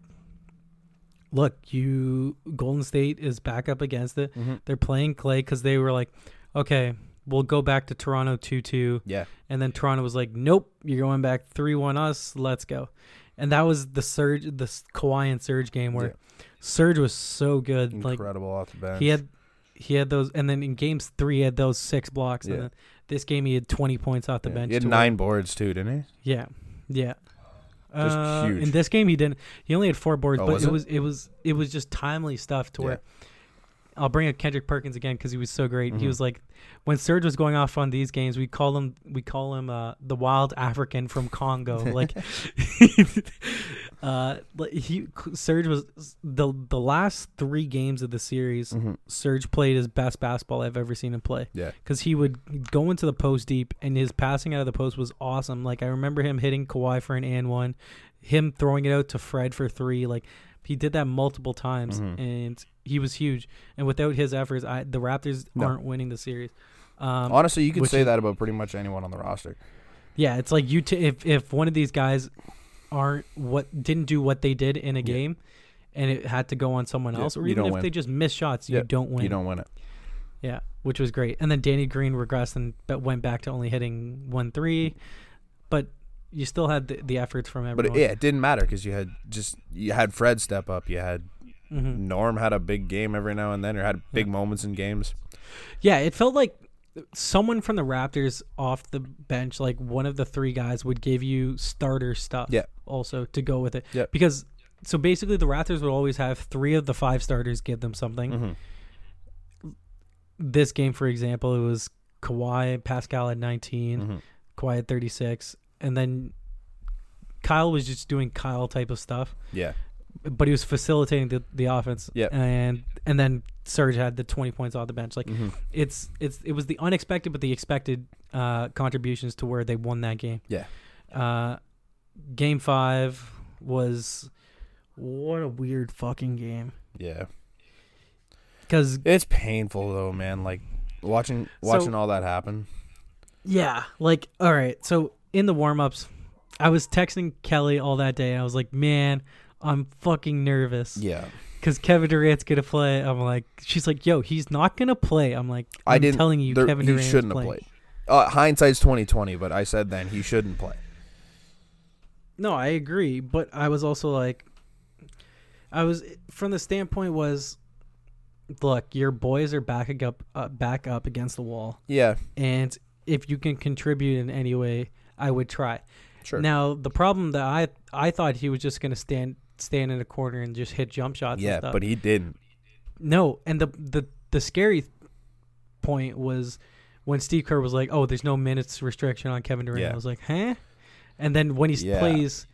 look, you Golden State is back up against it. hmm They're playing Klay because they were like, okay, we'll go back to Toronto 2 2. Yeah. And then Toronto was like, "Nope, you're going back three one us. Let's go." And that was the surge, the Kawhi and Serge game where Yeah. Serge was so good. Like Incredible off the bench. he had, he had those, and then in games three, he had those six blocks. Yeah. And then this game, he had 20 points off the Yeah, bench. He had nine boards too, didn't he? yeah, yeah. Just Uh, huge. In this game, he didn't. He only had four boards, Oh, but was it, it? was it was it was just timely stuff to where I'll bring up Kendrick Perkins again because he was so great. He Mhm. was like, when Serge was going off on these games, we call him we call him uh, the wild African from Congo. like, <laughs> <laughs> uh, he Serge was the the last three games of the series. Mhm. Serge played his best basketball I've ever seen him play. Yeah. because he would go into the post deep, and his passing out of the post was awesome. Like I remember him hitting Kawhi for an and one, him throwing it out to Fred for three. Like he did that multiple times, Mhm. and he was huge. And without his efforts, I, the Raptors No. aren't winning the series. Um, Honestly, you could say is- that about pretty much anyone on the roster. yeah, it's like you. T- if if one of these guys aren't what didn't do what they did in a Yeah. game, and it had to go on someone Yeah, else, or even if win. they just miss shots, Yeah, you don't win. You don't win it. Yeah, which was great. And then Danny Green regressed and went back to only hitting one three, you still had the, the efforts from But it, yeah, it didn't matter because you had just you had Fred step up. You had hmm Norm had a big game every now and then, or had big Yeah. moments in games. yeah, it felt like someone from the Raptors off the bench, like one of the three guys, would give you starter stuff. Yeah. Also to go with it. Yeah. Because so basically, the Raptors would always have three of the five starters give them something. Mm-hmm. This game, for example, it was Kawhi, Pascal at 19. Mm-hmm. Kawhi at 36, and then Kyle was just doing Kyle type of stuff, Yeah, but he was facilitating the, the offense. Yeah. and and then Serge had the 20 points off the bench. Like mm-hmm. it's it's it was the unexpected but the expected uh, contributions to where they won that game. Yeah. Uh, game five was what a weird fucking game yeah. because It's painful though, man. Like watching So- watching all that happen. Yeah, like all right. So in the warm ups, I was texting Kelly all that day, and I was like, "Man, I'm fucking nervous Yeah, because Kevin Durant's gonna play." I'm like, "She's like, yo, he's not gonna play." I'm like, I I'm didn't- telling you, there- Kevin he Durant shouldn't have played. Uh, hindsight's twenty twenty, but I said then he shouldn't play. No, I agree, but I was also like, I was from the standpoint was, look, your boys are backing up, uh, back up against the wall, Yeah, and if you can contribute in any way, I would try. sure. Now the problem that I I thought he was just gonna stand stand in a corner and just hit jump shots. and yeah, stuff. but he didn't. no, and the the the scary point was when Steve Kerr was like, "Oh, there's no minutes restriction on Kevin Durant." Yeah. I was like, "Huh?" And then when he Yeah. plays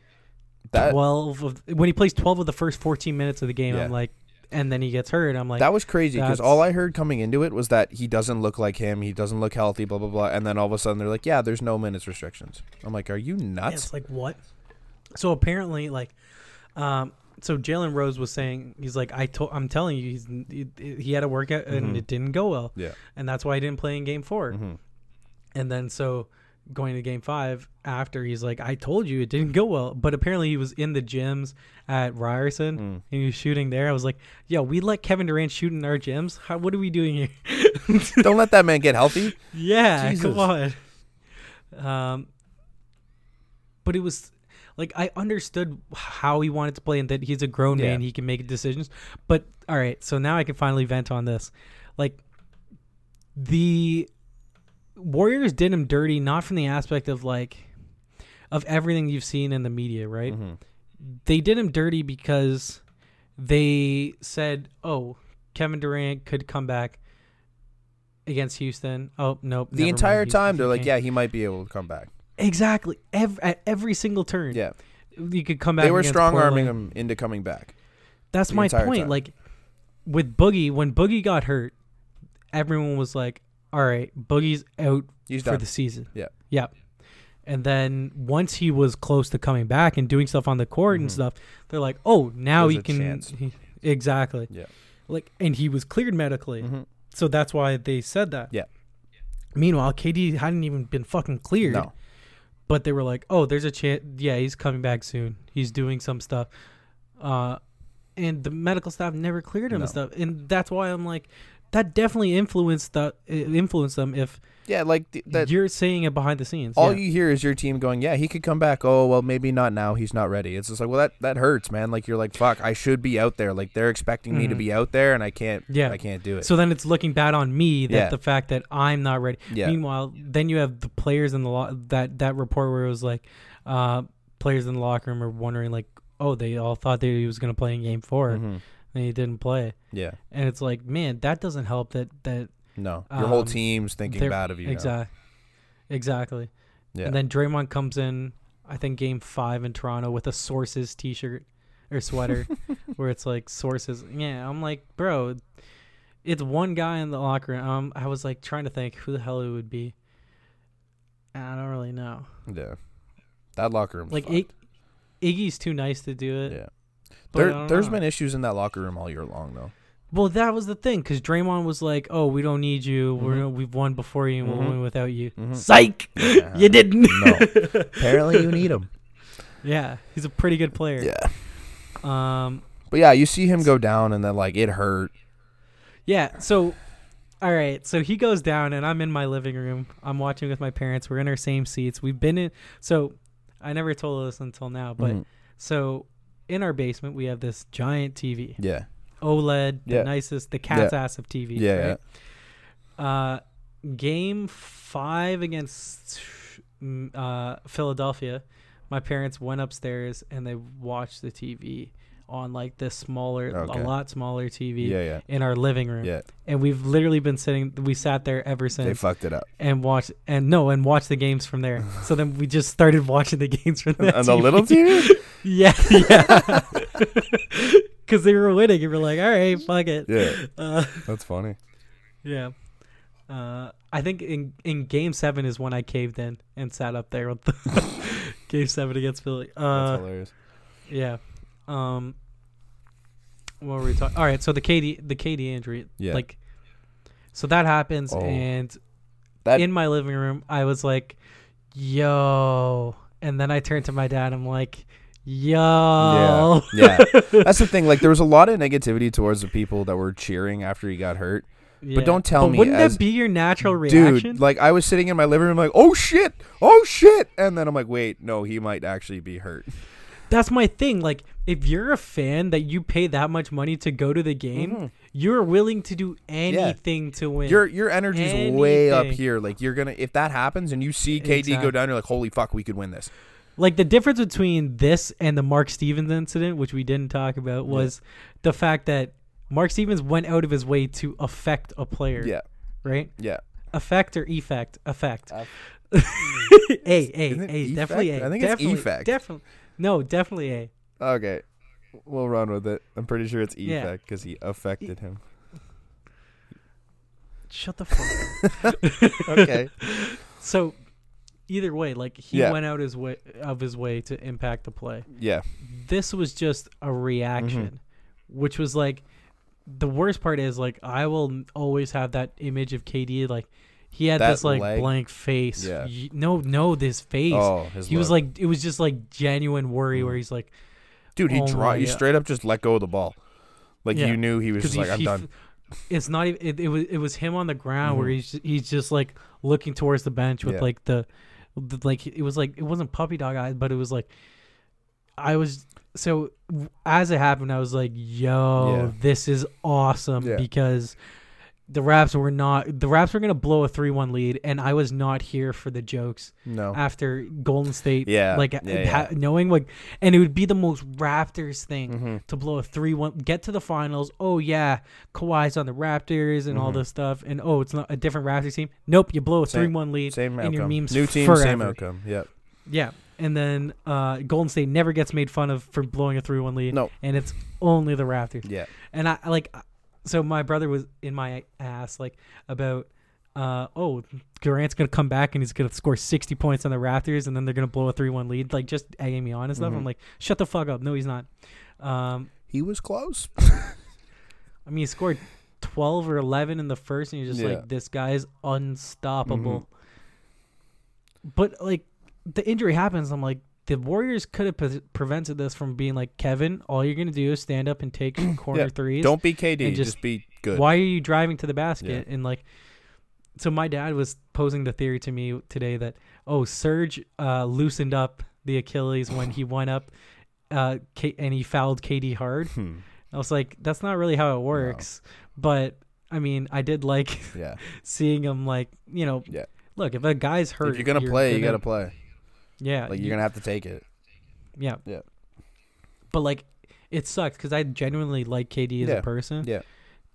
That twelve of when he plays twelve of the first fourteen minutes of the game, Yeah. I'm like, and then he gets hurt. I'm like, that was crazy because all I heard coming into it was that he doesn't look like him. He doesn't look healthy. Blah blah blah. And then all of a sudden they're like, "Yeah, there's no minutes restrictions." I'm like, "Are you nuts?" it's like what? So apparently, like, um, so Jalen Rose was saying he's like, I told, I'm telling you, he's he, he had a workout and Mhm. it didn't go well, Yeah. and that's why he didn't play in Game 4 hmm And then so going to Game Five after, he's like, I told you it didn't go well, but apparently he was in the gyms at Ryerson Mm. and he was shooting there. I was like, Yo, we let Kevin Durant shoot in our gyms. How, what are we doing here? <laughs> Don't let that man get healthy. <laughs> Yeah, Jesus. come on. Um, but it was like I understood how he wanted to play and that he's a grown Yeah. man, he can make decisions. But all right, so now I can finally vent on this. Like the Warriors did him dirty, not from the aspect of like of everything you've seen in the media, right? Mhm. They did him dirty because they said, "Oh, Kevin Durant could come back." Against Houston. Oh nope. The entire mind. Time he they're like. "Yeah, he might be able to come back." Exactly. Every, at every single turn. Yeah, You could come back. they were strong arming him into coming back. That's my point. time. Like with Boogie, when Boogie got hurt, everyone was like, "All right, Boogie's out He's for done. the season." Yeah. Yeah. And then once he was close to coming back and doing stuff on the court and Mhm. stuff, they're like, "Oh, now There's he a can." chance. he- <laughs> exactly. Yeah. Like, and he was cleared medically, Mhm. so that's why they said that. Yeah. Meanwhile, KD hadn't even been fucking cleared. No. but they were like, "Oh, there's a chance. Yeah, he's coming back soon. He's doing some stuff." Uh, and the medical staff never cleared him No. and stuff, and that's why I'm like, that definitely influenced the influenced them. If Yeah, like th- that. you're saying it behind the scenes, All yeah. you hear is your team going, "Yeah, he could come back." Oh, well, maybe not now. He's not ready. It's just like, well, that that hurts, man. Like you're like, "Fuck, I should be out there." Like they're expecting me to Mhm. be out there, and I can't. Yeah. I can't do it. so then it's looking bad on me that Yeah. the fact that I'm not ready. yeah, Meanwhile, then you have the players in the lo- that that report where it was like, uh, players in the locker room are wondering like, oh, they all thought that he was going to play in Game 4 Mhm. and he didn't play. Yeah. and it's like, man, that doesn't help. That that No. Your whole Um, team's thinking bad of you. exactly, exactly. Yeah. And then Draymond comes in, I think game five in Toronto with a Sources T-shirt or sweater, <laughs> where it's like Sources. Yeah, I'm like, bro, it's one guy in the locker room. Um, I was like trying to think who the hell it would be. And I don't really know. yeah. That locker room. Like Ig- Iggy's too nice to do it. Yeah. There, there's know. been issues in that locker room all year long, though. Well, that was the thing because Draymond was like, "Oh, we don't need you. We're Mhm. we've won before you, and Mhm. we'll win without you." Mhm. Psych, Yeah. you didn't. No. Apparently, you need him. <laughs> yeah, he's a pretty good player. Yeah. Um. But yeah, you see him go down, and then like it hurt. Yeah. So, all right. So he goes down, and I'm in my living room. I'm watching with my parents. We're in our same seats. We've been in. So, I never told this until now, but Mhm. so in our basement we have this giant TV, Yeah. OLED, the nicest, the cat's ass of TV. Yeah, right? Uh, game five against uh, Philadelphia, my parents went upstairs and they watched the TV on like this smaller, Okay. a lot smaller TV Yeah, yeah, in our living room. yeah. And we've literally been sitting. We sat there ever since. They fucked it up. and watched and no and watched the games from there. <laughs> so then we just started watching the games from that On the little TV. <laughs> Yeah, yeah. <laughs> Because they were winning, and we're like, all right, fuck it. Yeah, <laughs> Uh, that's funny. yeah. Uh, I think in in game seven is when I caved in and sat up there with the <laughs> <laughs> game seven against Philly. That's Uh, hilarious. yeah. Um. What were we talking? All right, so the KD the KD injury, Yeah. like, so that happens, Oh. and That- in my living room, I was like, "Yo," and then I turned to my dad. I'm like, "Yo." <laughs> Yeah, That's the thing. Like, there was a lot of negativity towards the people that were cheering after he got hurt. Yeah. don't tell but me Wouldn't as- that be your natural reaction? Dude, like I was sitting in my living room, like, oh shit, oh shit, and then I'm like, wait, no, he might actually be hurt. That's my thing. Like, if you're a fan that you pay that much money to go to the game, Mhm. you're willing to do anything to win. Your your energy's way up here. Like you're gonna if that happens and you see KD go down, you're like, holy fuck, we could win this. Like the difference between this and the Mark Stevens incident, which we didn't talk about, was the fact that Mark Stevens went out of his way to affect a player. Yeah, Right? yeah. Affect or effect? Affect. Aff- <laughs> A, A, A, definitely? A. I think it's definitely, effect. Definitely. No, definitely A. Okay, we'll run with it. I'm pretty sure it's Yeah. effect because he affected him. Shut the fuck up. <laughs> Okay. <laughs> So, either way, like he Yeah. went out his way of his way to impact the play. yeah, This was just a reaction, which was like the worst part is like I will always have that image of KD like he had That this like leg? blank face. Yeah. No, no, this face. Oh, his he was like it was just like genuine worry where Mhm. he's like dude, he oh draw, he straight up just let go of the ball. Like Yeah. you knew he was just he, like, I'm he done. it's not even it, it was it was him on the ground where Mhm. he's he's just like looking towards the bench with Yeah. like the like it was like it wasn't puppy dog eyes but it was like I was so as it happened I was like yo Yeah. this is awesome Yeah. because the Raps were not the Raps were gonna blow a three one lead and I was not here for the jokes No. after Golden State Yeah, like yeah, ha- yeah. knowing like and it would be the most Raptors thing hmm to blow a 3 1, get to the finals. Oh, yeah, Kawhi's on the Raptors and all Mhm. this stuff. And oh, it's not a different Raptors team. Nope, you blow a 3 1 lead. Same and your outcome. memes New team, same outcome. Yep. Yeah. And then uh, Golden State never gets made fun of for blowing a 3 1 lead. No. And it's only the Raptors. Yeah. And I I like, so my brother was in my ass, like, about. Uh, oh, Durant's gonna come back and he's gonna score sixty points on the Raptors, and then they're gonna blow a three-one lead. Like just egging me on and stuff. Mhm. I'm like, shut the fuck up. No, he's not. Um, He was close. <laughs> I mean, he scored 12 or 11 in the first, and you're just Yeah. like, this guy's unstoppable. Mm-hmm. But, like, the injury happens. I'm like, the Warriors could have pre- prevented this from being like, Kevin, all you're going to do is stand up and take <clears throat> corner Yeah, threes. Don't be KD. and Just, just- be good. Why are you driving to the basket? And, like, so my dad was posing the theory to me today that, oh, Serge uh, loosened up the Achilles when he <sighs> went up uh, K- and he fouled KD hard. Hmm. I was like, that's not really how it works. But I mean, I did like Yeah. <laughs> seeing him like, you know, Yeah. look, if a guy's hurt, if you're gonna play, you gotta play. Yeah, Like you- you're gonna have to take it. yeah, Yeah. But like, it sucks because I genuinely like KD as Yeah. a person. Yeah.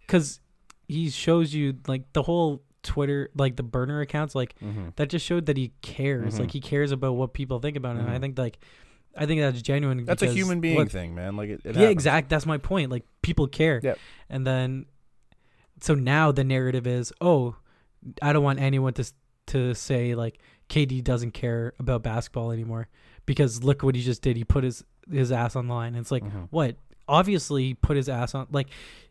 because he shows you like the whole Twitter, like the burner accounts, like Mm-hmm. that just showed that he cares. Mhm. Like he cares about what people think about him. And I think like, I think that's genuine. That's a human being thing, man. Like it. it yeah, exact. That's my point. Like people care. Yep. And then, so now the narrative is, oh, I don't want anyone to to say like KD doesn't care about basketball anymore because look what he just did. He put his his ass on the line. It's like Mhm. what? Obviously, he put his ass on. Like,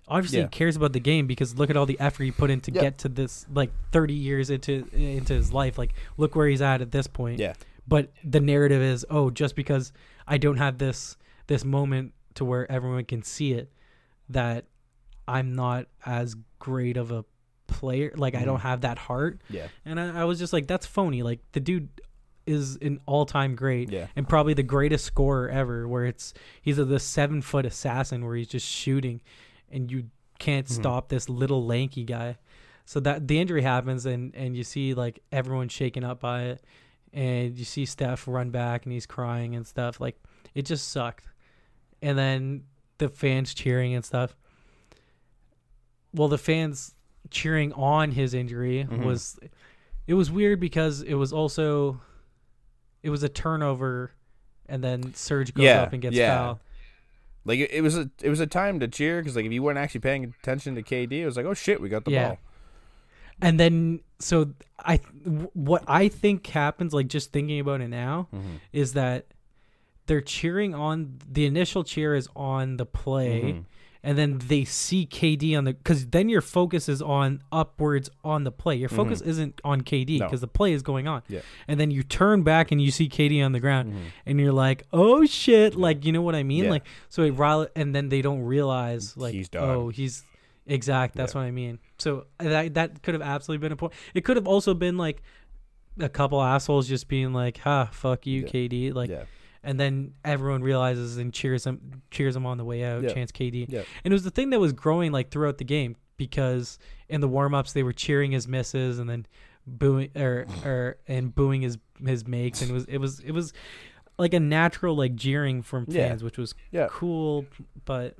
obviously, Yeah. he cares about the game because look at all the effort he put in to Yeah. get to this. Like thirty years into into his life. Like, look where he's at at this point Yeah. but the narrative is oh just because i don't have this this moment to where everyone can see it that i'm not as great of a player like i don't Mhm. have that heart Yeah. and I, I was just like that's phony like the dude is an all-time great Yeah. and probably the greatest scorer ever where it's he's a, this seven foot assassin where he's just shooting and you can't Mhm. stop this little lanky guy so that the injury happens and and you see like everyone shaken up by it and you see Steph run back and he's crying and stuff like it just sucked and then the fans cheering and stuff well the fans cheering on his injury Mhm. was it was weird because it was also it was a turnover and then Serge goes Yeah, up and gets yeah. fouled. Like it, it was a it was a time to cheer because like if you weren't actually paying attention to KD, it was like oh shit, we got the Yeah. ball. And then so I what I think happens like just thinking about it now Mm-hmm. is that they're cheering on the initial cheer is on the play Mhm. And then they see KD on the cuz then your focus is on upwards on the play. Your focus isn't on KD No. because the play is going on. Yeah. And then you turn back and you see KD on the ground Mhm. and you're like, "Oh shit." Like, you know what I mean? Yeah. Like so it rile- and then they don't realize like He's oh, he's exact. That's Yeah. what I mean. So that that could have absolutely been a point. It could have also been like a couple assholes just being like, "Ha, fuck you. KD." Like yeah. And then everyone realizes and cheers him cheers him on the way out, Yeah. chants KD. Yeah. And it was the thing that was growing like throughout the game because in the warm ups they were cheering his misses and then booing or or and booing his his makes and it was it was it was like a natural like jeering from Yeah. fans, which was Yeah. cool, but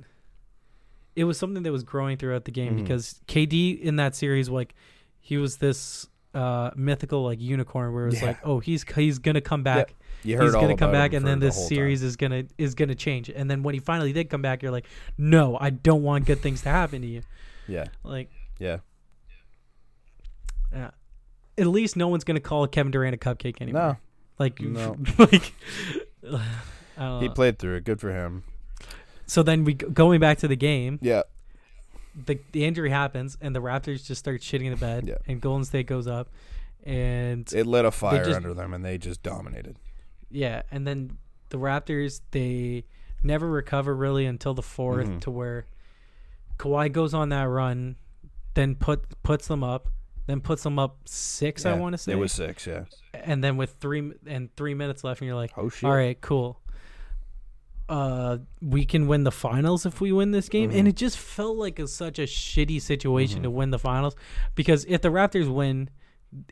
it was something that was growing throughout the game Mhm. because KD in that series like he was this uh mythical like unicorn where it was Yeah. like oh he's he's gonna come back You he's gonna come back and then this whole series is gonna is gonna change and then when he finally did come back you're like no i don't want good things to happen to you. Yeah. like Yeah. yeah at least no one's gonna call kevin durant a cupcake anymore No. like No. <laughs> like <laughs> He played through it. Good for him. so then we going back to the game Yeah. the, the injury happens and the raptors just start shitting in the bed Yeah. and golden state goes up and It lit a fire just- under them, and they just dominated. Yeah, and then the Raptors they never recover really until the 4th Mhm. to where Kawhi goes on that run, then put puts them up, then puts them up six. I want to say it was six. Yeah. and then with three and three minutes left, and you're like, Oh shit. all right, cool. Uh, we can win the finals if we win this game, and Mhm. it just felt like a, such a shitty situation Mhm. to win the finals because if the Raptors win,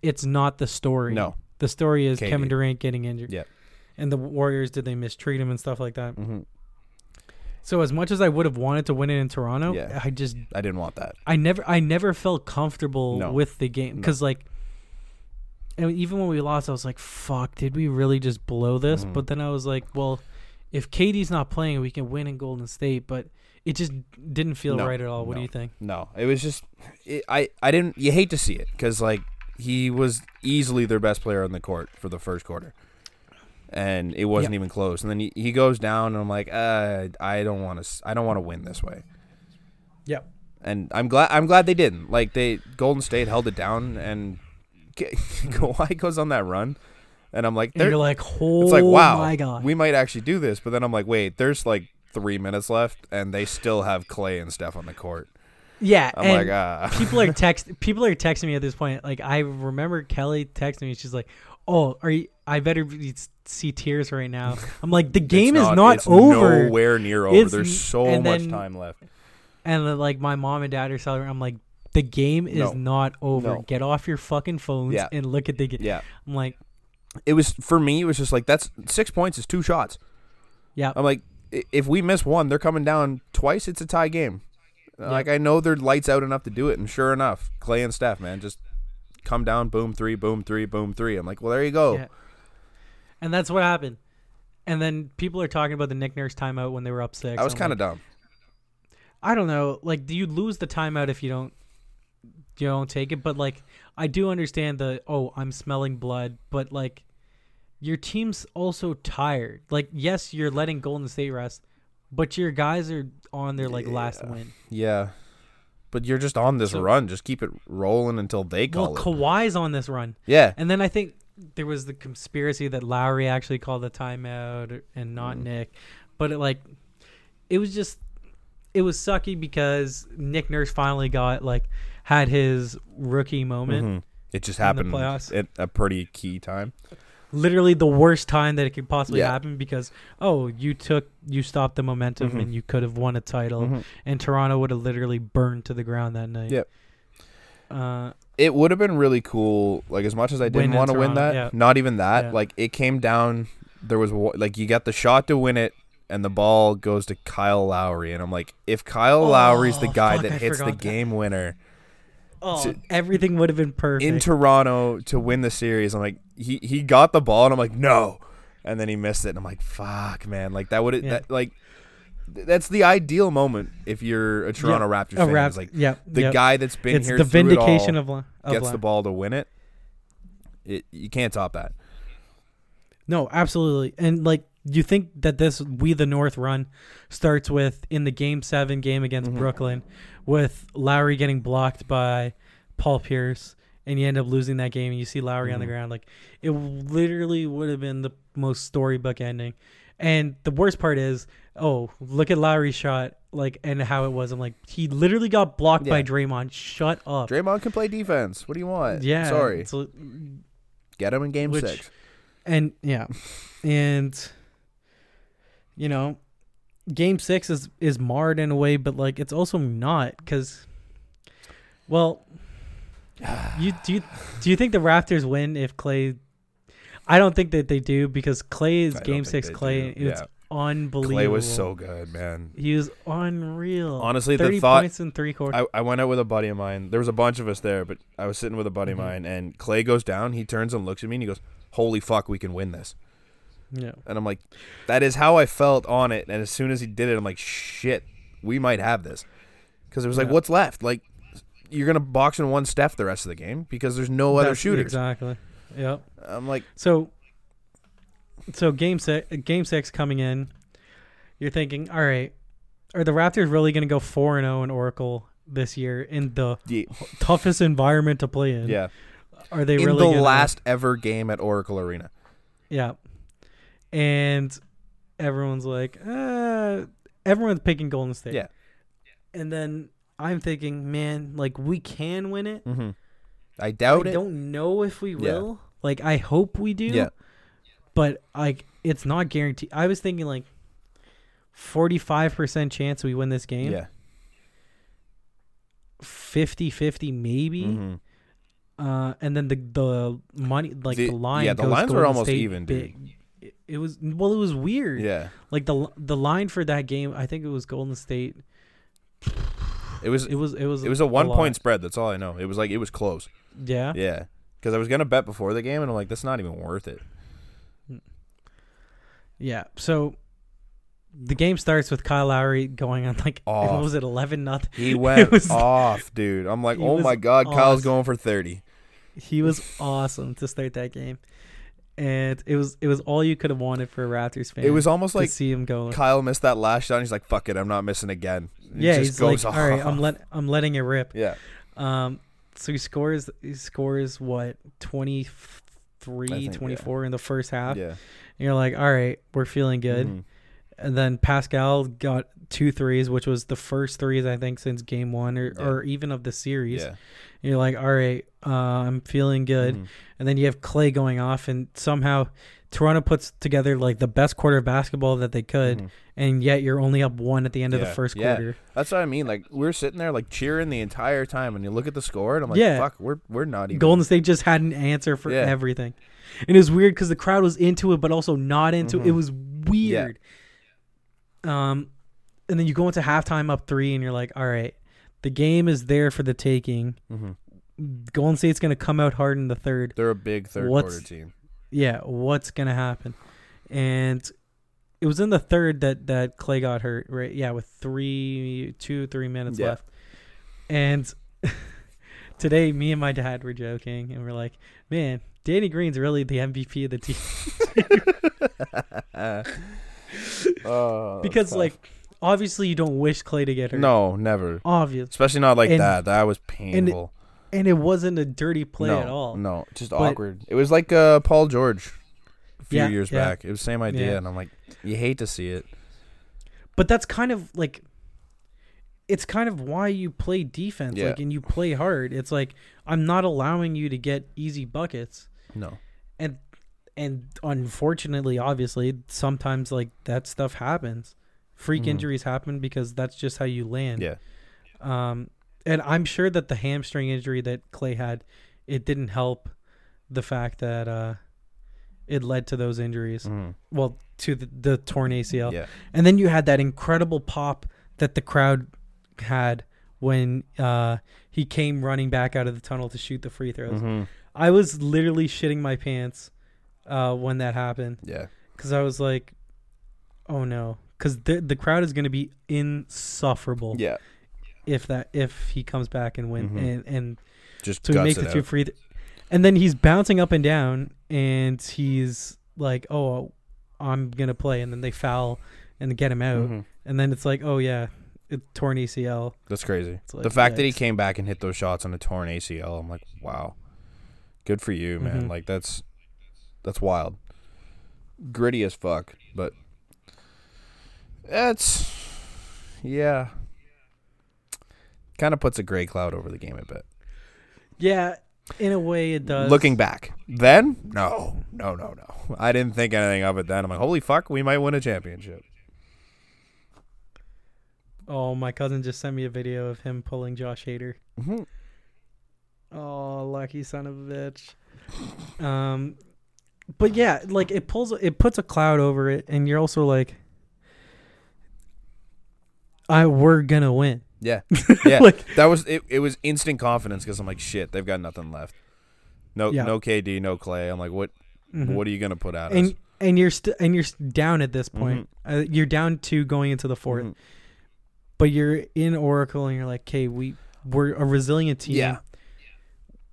it's not the story. No. The story is KD. Kevin Durant getting injured. Yeah. And the Warriors, did they mistreat him and stuff like that? hmm So as much as I would have wanted to win it in Toronto, Yeah. I just I didn't want that. I never I never felt comfortable No. with the game No. because like, and even when we lost, I was like, "Fuck, did we really just blow this?" Mhm. But then I was like, "Well, if KD's not playing, we can win in Golden State." But it just didn't feel No. right at all. What do you think? No, it was just it, I I didn't. You hate to see it because like he was easily their best player on the court for the first quarter, and it wasn't even close. And then he, he goes down, and I'm like, uh, I don't want to. I don't want to win this way. Yep. And I'm glad. I'm glad they didn't. Like they Golden State held it down, and <laughs> Kawhi goes on that run, and I'm like, And you're like, "Oh it's like wow, my god!" we might actually do this. But then I'm like, wait, there's like three minutes left, and they still have Klay and Steph on the court. yeah, I'm like, ah, <laughs> people are <laughs> text people are texting me at this point. Like I remember Kelly texting me. She's like, "Oh, are you? I better be- see tears right now." <laughs> I'm like, "The game is not it's over." Nowhere near over. It's There's so much then- time left. And then, like my mom and dad are celebrating. I'm like, "The game is No. not over. No. Get off your fucking phones Yeah. and look at the game." Yeah, I'm like, it was for me. It was just like that's six points is two shots. "Yeah, I'm like, if we miss one, they're coming down twice. It's a tie game. Like I know they're lights out enough to do it, and sure enough, Klay and Steph, man, just come down, boom three, boom three, boom three. I'm like, well, there you go. Yeah. And that's what happened. And then people are talking about the Nick Nurse timeout when they were up six. I was kind of like, dumb. I don't know. Like, do you lose the timeout if you don't you don't take it? But like, I do understand the oh, I'm smelling blood, but like, your team's also tired. Like, yes, you're letting Golden State rest, but your guys are on their like last win. Yeah, but you're just on this So- run. Just keep it rolling until they call Well, it. Kawhi's on this run, yeah, and then I think there was the conspiracy that Lowry actually called the timeout and not Mm. Nick, but it like, it was just, it was sucky because Nick Nurse finally got like had his rookie moment. Mhm. it just happened at a pretty key time. literally the worst time that it could possibly Yeah. happen because oh you took you stopped the momentum Mhm. and you could have won a title Mhm. and Toronto would have literally burned to the ground that night. Yep. Uh, It would have been really cool. Like as much as I didn't want to win that, yeah. not even that. Yeah. Like it came down. There was like you got the shot to win it, and the ball goes to Kyle Lowry, and I'm like, if Kyle Lowry's the Oh, guy fuck, that I hits the that. game winner oh, To- everything would have been perfect. in Toronto to win the series, I'm like, he he got the ball, and I'm like, no, and then he missed it, and I'm like, fuck, man, like that would Yeah. that like. Th- That's the ideal moment if you're a Toronto Raptors a fan. rap, is like yeah, the yep. guy that's been it's here the through it all vindication of, of gets the ball to win it. It you can't top that. No, absolutely. And like you think that this we the North run starts with in the game 7 game against Mhm. Brooklyn with Lowry getting blocked by Paul Pierce and you end up losing that game and you see Lowry on the Mhm. ground like it literally would have been the most storybook ending. And the worst part is, oh, look at Lowry's shot like and how it was. I'm like he literally got blocked by Yeah. Draymond. Shut up. Draymond can play defense. What do you want? yeah. Sorry. Get him in game Which- six. and yeah and you know game six is is marred in a way but like it's also not because well <sighs> you do you do you think the raptors win if klay i don't think that they do because klay is I game six klay do. it's Yeah. unbelievable Klay was so good, man. he was unreal Honestly, 30 the thought points in three quarters I, I went out with a buddy of mine. There was a bunch of us there, but I was sitting with a buddy Mhm. of mine, and Klay goes down. He turns and looks at me, and he goes, "Holy fuck, we can win this!" yeah And I'm like, "That is how I felt on it." And as soon as he did it, I'm like, "Shit, we might have this," because it was like, Yeah. "What's left?" Like, you're gonna box in one Steph the rest of the game because there's no other That's- shooters. exactly yep I'm like, So, so game six, game six coming in, you're thinking, all right, are the Raptors really going to go four and zero in Oracle this year in the yeah, toughest environment to play in? yeah. Are they in really the gonna- last ever game at Oracle Arena. Yeah, and everyone's like, uh, everyone's picking Golden State. Yeah. and then I'm thinking, man, like we can win it. Mm-hmm. I doubt I it. don't know if we Yeah. will. Like I hope we do. Yeah. But like it's not guaranteed. I was thinking like 45% chance we win this game. Yeah. 50-50 maybe. Mhm. Uh and then the the money like the, The- line yeah, the goes lines were Golden almost State even, dude. big. It, it was well it was weird. Yeah. Like the the line for that game, I think it was Golden State. It was It was it was it was a one lot. point spread. That's all I know. It was like it was close. Yeah. Yeah. Because I was gonna bet before the game, and I'm like, that's not even worth it. Yeah. So the game starts with Kyle Lowry going on like <laughs> Off. what was it eleven nothing? He <laughs> went was- off, dude. I'm like, oh my god, Kyle's going for thirty. He was awesome to start that game, and it was it was all you could have wanted for a Raptors fan. It was almost like see him go. Kyle missed that last shot. He's like, fuck it, I'm not missing again. Yeah, just he's like, off. all right, I'm let I'm letting it rip. Yeah. Um, so he scores he scores what 23, think, 24 in the first half. Yeah. And you're like, all right, we're feeling good. Mhm. And then Pascal got two threes, which was the first threes I think since game one or, Yeah. or even of the series. Yeah. And you're like, all right, uh, I'm feeling good. Mhm. And then you have Klay going off, and somehow Toronto puts together like the best quarter of basketball that they could, Mhm. and yet you're only up one at the end of the Yeah, first yeah. quarter. That's what I mean. Like we're sitting there like cheering the entire time, and you look at the score, and I'm like, Yeah. fuck, we're we're not even. Golden State just had an answer for Yeah. everything. And it was weird because the crowd was into it, but also not into it. It Mhm. was weird. Um, and then you go into halftime up three, and you're like, all right. The game is there for the taking. hmm Golden State's going to come out hard in the third. They're a big third What's- quarter team. Yeah, what's going to happen? And it was in the third that that Klay got hurt, right? Yeah, with three, two, three minutes Yeah. left. And <laughs> today, me and my dad were joking, and we're like, "Man, Danny Green's really the MVP of the team." <laughs> Oh, because tough. like obviously you don't wish Klay to get hurt. no, never. obvious, Especially not like And- that. That was painful. And it wasn't a dirty play no, at all. No, just But- awkward. It was like uh, Paul George a few Yeah, years yeah. back. It was the same idea, Yeah. and I'm like, you hate to see it. But that's kind of like it's kind of why you play defense, like and you play hard. It's like I'm not allowing you to get easy buckets. No. And and unfortunately, obviously, sometimes like that stuff happens. Freak Mhm. injuries happen because that's just how you land. Yeah. Um, and I'm sure that the hamstring injury that Klay had, it didn't help the fact that uh, it led to those injuries. Mhm. Well, to the, the torn ACL, Yeah. and then you had that incredible pop that the crowd had when uh, he came running back out of the tunnel to shoot the free throws. Mhm. I was literally shitting my pants uh, when that happened Yeah. because I was like, "Oh no!" Because the the crowd is going to be insufferable Yeah. If that if he comes back and win Mhm. and and Just so he guts makes it the two out. free, th- and then he's bouncing up and down, and he's like, "Oh, I'm gonna play," and then they foul and get him out, Mhm. and then it's like, "Oh yeah, it torn ACL." That's crazy. Like, the fact that he came back and hit those shots on a torn ACL, I'm like, wow, good for you, man. Mhm. Like that's that's wild, gritty as fuck. But that's yeah, kind of puts a gray cloud over the game a bit. Yeah, in a way it does. Looking back, then no, no, no, no. I didn't think anything of it then. I'm like, holy fuck, we might win a championship. Oh, my cousin just sent me a video of him pulling Josh Hader. Mhm. Oh, lucky son of a bitch. Um, but yeah, like it pulls, it puts a cloud over it, and you're also like, I we're gonna win. Yeah, <laughs> yeah. Like- that was it. It was instant confidence because I'm like, shit, they've got nothing left. No, Yeah. no KD, no Klay. I'm like, what? Mhm. What are you gonna put out? and us? and you're st- and you're down at this point. Uh, you're down to going into the 4th Mhm. but you're in Oracle, and you're like, okay, we we're a resilient team. Yeah.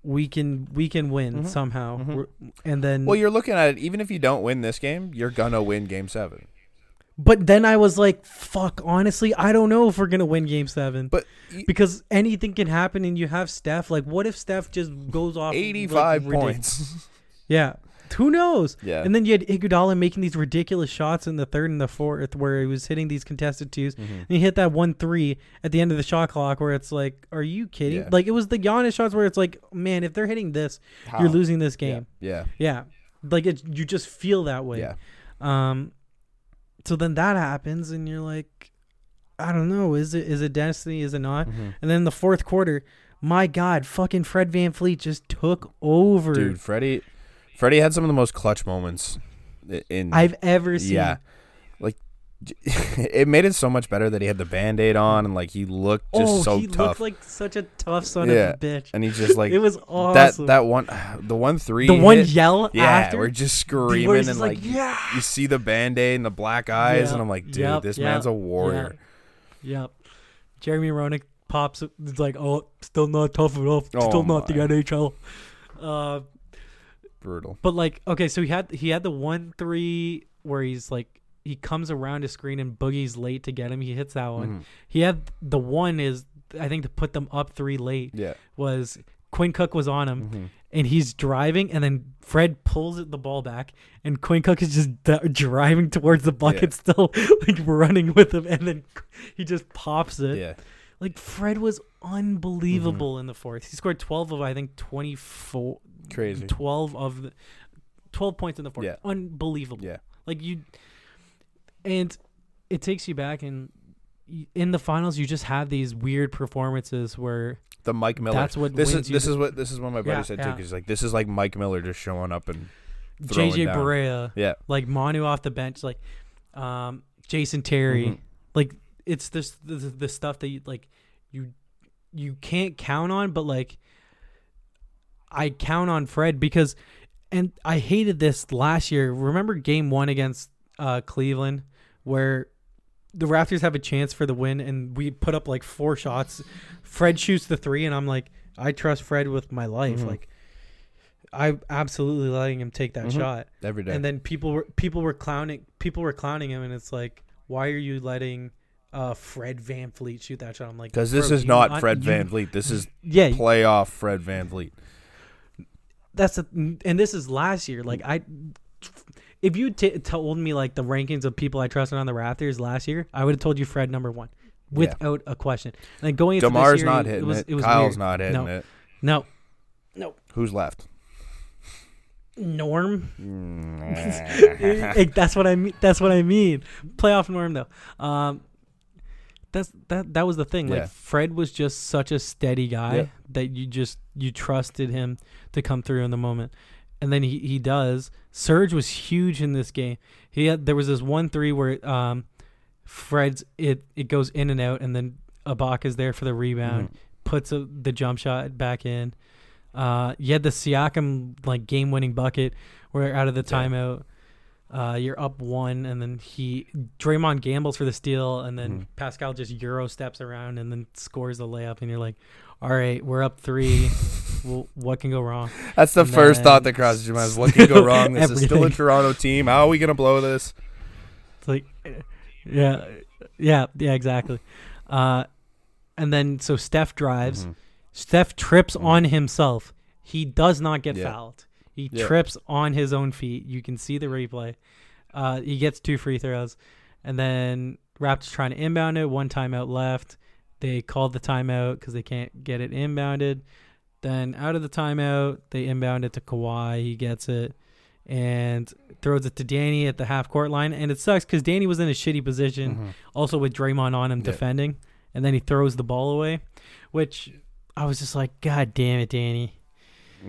We can we can win Mhm. somehow, Mhm. And then Well, you're looking at it. Even if you don't win this game, you're gonna win Game Seven. But then I was like, fuck, honestly, I don't know if we're going to win game seven. But y- because anything can happen and you have Steph. Like, what if Steph just goes off? 85 ridic- points. <laughs> Yeah. Who knows? yeah. And then you had Iguodala making these ridiculous shots in the third and the fourth where he was hitting these contested twos. Mhm. And he hit that one three at the end of the shot clock where it's like, are you kidding? Yeah. Like, it was the Giannis shots where it's like, man, if they're hitting this, How? you're losing this Yeah. game. Yeah. Yeah. Like, it, you just feel that way. Yeah. Um, so then that happens, and you're like, I don't know, is it is it destiny? Is it not? Mhm. And then the fourth quarter, my God, fucking Fred VanVleet just took over Dude, Freddie, Freddie had some of the most clutch moments in. I've ever seen. yeah, <laughs> it made it so much better that he had the band aid on and like he looked just oh, so he tough. looked like such a tough son Yeah, of a bitch. and he's just like <laughs> it was awesome. that. That one, <sighs> the one three. the he one yell Yeah, after. we're just screaming he's and just like, yeah, you see the band aid and the black eyes, and I'm like, dude, yep, this yep, man's a warrior. Yep. Jeremy Roenick pops. It's like, oh, still not tough enough. Oh still not the. NHL. Uh, Brutal. But like, okay, so he had he had the one three where he's like he comes around his screen and Boogie's late to get him. He hits that one. Mhm. He had the one is I think to put them up three late Yeah. was Quinn Cook was on him Mhm. and he's driving and then Fred pulls the ball back and Quinn Cook is just d- driving towards the bucket still <laughs> like running with him and then he just pops it. Yeah. Like Fred was unbelievable in the fourth. He scored 12 of I think 24 Crazy. 12 of the 12 points in the fourth. Yeah. Unbelievable. Yeah. Like you and it takes you back and in the finals you just have these weird performances where The Mike Miller. that's what this wins is you this the- is what this is what my buddy Yeah, said too. yeah. Because he's like, this is like Mike Miller just showing up and JJ down. Barea, Yeah. like Manu off the bench, like um, Jason Terry. Mhm. Like it's this the, the stuff that you like you you can't count on, but like I count on Fred because and I hated this last year. Remember game 1 against uh Cleveland where the Raptors have a chance for the win and we put up like four shots. Fred shoots the 3 and I'm like I trust Fred with my life. Mhm. Like I'm absolutely letting him take that Mhm. shot. Every day. And then people were people were clowning people were clowning him and it's like why are you letting uh Fred VanVleet shoot that shot? I'm like Because this is not un- Fred VanVleet. This is Yeah, playoff Fred VanVleet. that's a, and this is last year. Like I, if you t- told me like the rankings of people I trusted on the Raptors last year, I would have told you Fred number one without a question. And then going into Demar's this year, not it was, it. it was Kyle's weird. not hitting No. it. No, Who's left? Norm. <laughs> Like, that's what I mean. That's what I mean. Playoff Norm though. Um, that's that. That was the thing. Yeah. Like Fred was just such a steady guy Yeah. that you just you trusted him to come through in the moment, and then he he does. Serge was huge in this game. He had there was this one three where um, Fred's it it goes in and out, and then Ibaka's there for the rebound, Mhm. puts a, the jump shot back in. Uh, you had the Siakam like game winning bucket where out of the timeout, uh, you're up one, and then he Draymond gambles for the steal, and then Mhm. Pascal just euro steps around and then scores the layup, and you're like, all right, we're up three. <laughs> well, what can go wrong? That's the And first thought that crosses your mind. What can go <laughs> wrong? This is still a. Toronto team. How are we gonna blow this? It's like, yeah, yeah, yeah, exactly. Uh, and then so Steph drives. Mhm. Steph trips Mhm. on himself. He does not get Yeah. fouled. He Yeah. trips on his own feet. You can see the replay. Uh, he gets two free throws, and then Raptors trying to inbound it. One timeout left. They called the timeout because they can't get it inbounded. Then out of the timeout, they inbound it to Kawhi. He gets it and throws it to Danny at the half court line. And it sucks because Danny was in a shitty position Mhm. also with Draymond on him Yeah. defending, and then he throws the ball away, which I was just like, God damn it, Danny!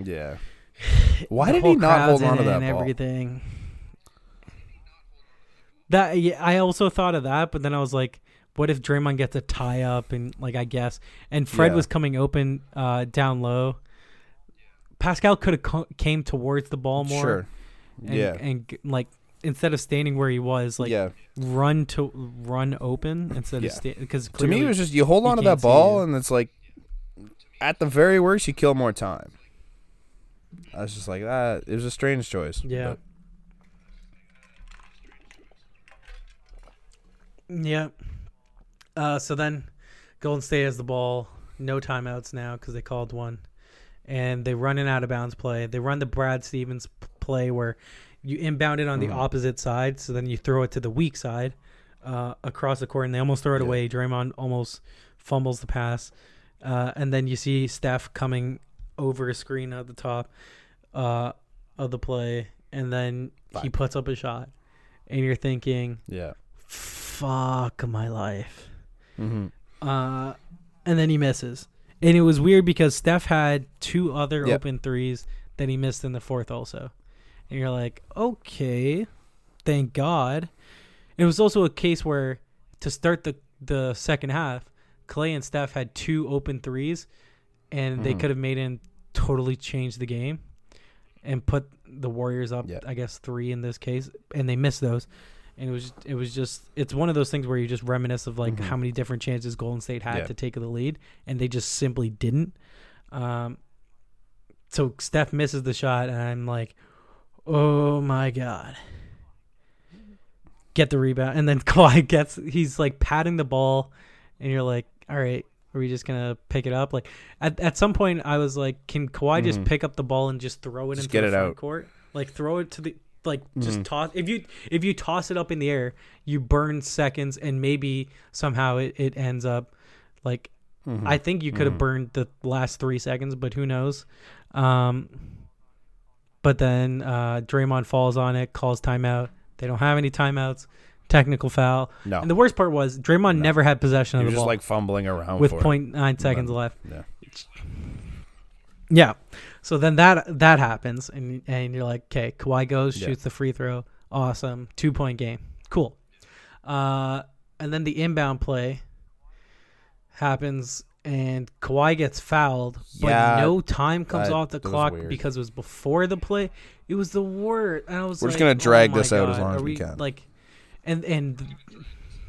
Yeah. <sighs> Why did he not hold on to that and ball? Everything. That yeah, I also thought of that, but then I was like, what if Draymond gets a tie up and like I guess, and Fred Yeah. was coming open uh, down low. Pascal could have co- came towards the ball more, Sure. and, yeah. and like instead of standing where he was, like yeah. run to run open instead Yeah. of sta- because To me, it was just you hold on to that ball, and it's like, at the very worst, you kill more time. I was just like, that. It was a strange choice. Yeah. Yeah. Uh, so then Golden State has the ball. No timeouts now because they called one. And they run an out of bounds play. They run the Brad Stevens play where you inbound it on Mhm. the opposite side. So then you throw it to the weak side uh, across the court. And they almost throw it Yeah. away. Draymond almost fumbles the pass. Uh, and then you see Steph coming over a screen at the top uh, of the play. And then he puts up a shot. And you're thinking, Yeah. fuck my life. Mm-hmm. Uh, and then he misses. And it was weird because Steph had two other Yep. open threes that he missed in the fourth also. And you're like, okay, thank God. It was also a case where to start the, the second half, Klay and Steph had two open threes and they Mhm. could have made him totally change the game and put the Warriors up. I guess three in this case, and they missed those. And it was it was just it's one of those things where you just reminisce of like Mhm. how many different chances Golden State had Yeah. to take the lead, and they just simply didn't. Um, so Steph misses the shot, and I'm like, oh my god. Get the rebound, and then <laughs> Kawhi gets he's like patting the ball, and you're like, all right, are we just gonna pick it up? Like at at some point, I was like, can Kawhi just Mhm. pick up the ball and just throw it Just into get the it front out. court? Like throw it to the like just Mhm. toss if you if you toss it up in the air, you burn seconds, and maybe somehow it, it ends up like Mm-hmm. I think you could have Mhm. burned the last three seconds, but who knows? Um, but then uh, Draymond falls on it, calls timeout. They don't have any timeouts. Technical foul. no. And the worst part was Draymond No. never had possession He of was the just ball like fumbling around with for it. 0.9 seconds left. Yeah. Yeah. So then that that happens, and and you're like, okay, Kawhi goes, Yeah. shoots the free throw, awesome, two point game, cool. Uh, and then the inbound play happens, and Kawhi gets fouled, but Yeah, no time comes that- off the clock because it was before the play. It was the worst. And I was We're like, just gonna oh drag my this out as long as are we can. Like, and and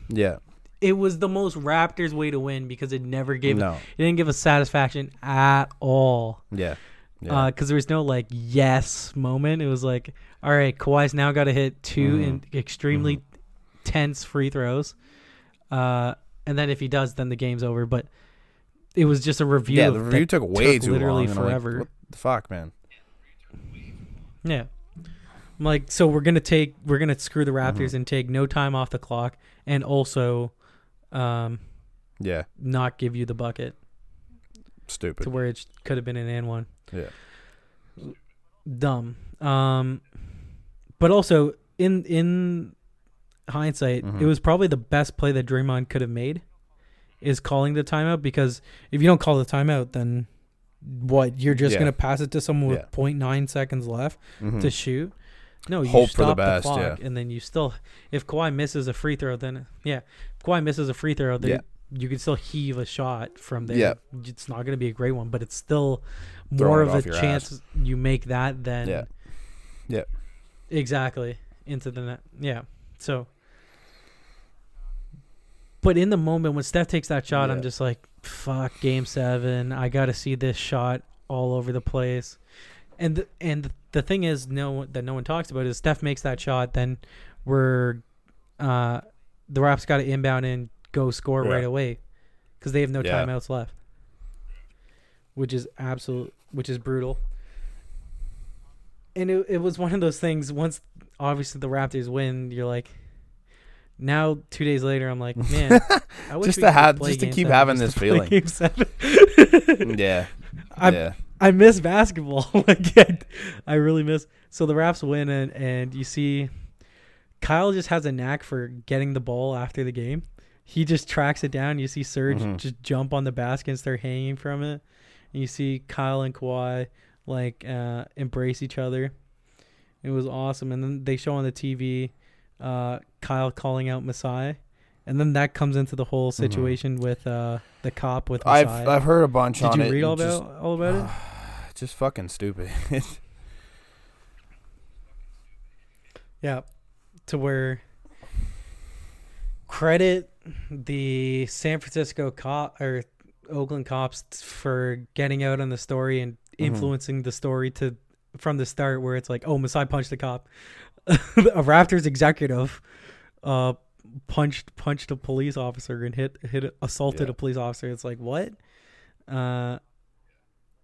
Yeah. it was the most Raptors way to win because it never gave No. it didn't give us satisfaction at all. Yeah. Yeah. because there was no like yes moment. It was like, all right, Kawhi's now got to hit 2 Mhm. in extremely tense free throws, uh, and then if he does, then the game's over. But it was just a review. yeah. The review took way took too literally long. like, forever. what the fuck, man? Yeah. I'm like, so we're gonna take we're gonna screw the Raptors Mhm. and take no time off the clock and also um Yeah. not give you the bucket Stupid. to where it could have been an and one. Yeah. Dumb. Um but also in in hindsight, Mhm. it was probably the best play that Draymond could have made is calling the timeout because if you don't call the timeout then what you're just Yeah. gonna pass it to someone with Yeah. 0.9 seconds left Mhm. to shoot. No, you Hope for the stop the, best, clock, yeah. and then you still. If Kawhi misses a free throw, then yeah, if Kawhi misses a free throw, then Yeah. You can still heave a shot from there. Yeah. it's not going to be a great one, but it's still more it of a chance you make that than Yeah. Yeah. exactly into the net. Yeah, so. But in the moment when Steph takes that shot, I'm just like, "Fuck, Game Seven! I got to see this shot all over the place." And th- and the thing is, no that no one talks about is Steph makes that shot, then we're uh, the Raps got to inbound and go score Yeah. right away because they have no Yeah. timeouts left, which is absolute, which is brutal. And it, it was one of those things. Once obviously the Raptors win, you're like, now two days later, I'm like, man, <laughs> I Just to have- just to keep Seven having this feeling. <laughs> Yeah. Yeah. I miss basketball. <laughs> like I, I really miss. So the Raps win, and and you see, Kyle just has a knack for getting the ball after the game. He just tracks it down. You see Serge Mhm. just jump on the basket and start hanging from it. And you see Kyle and Kawhi like uh, embrace each other. It was awesome. And then they show on the TV uh, Kyle calling out Masai. And then that comes into the whole situation with uh, the cop with Masai. I've I've heard a bunch Did on you read all just- about all about it? <sighs> just fucking stupid. <laughs> Yeah, to where credit the San Francisco cop or Oakland cops for getting out on the story and Mhm. influencing the story to from the start, where it's like, oh, Masai punched the cop. <laughs> a Raptors executive uh punched punched a police officer and hit hit assaulted Yeah. a police officer. It's like what? Uh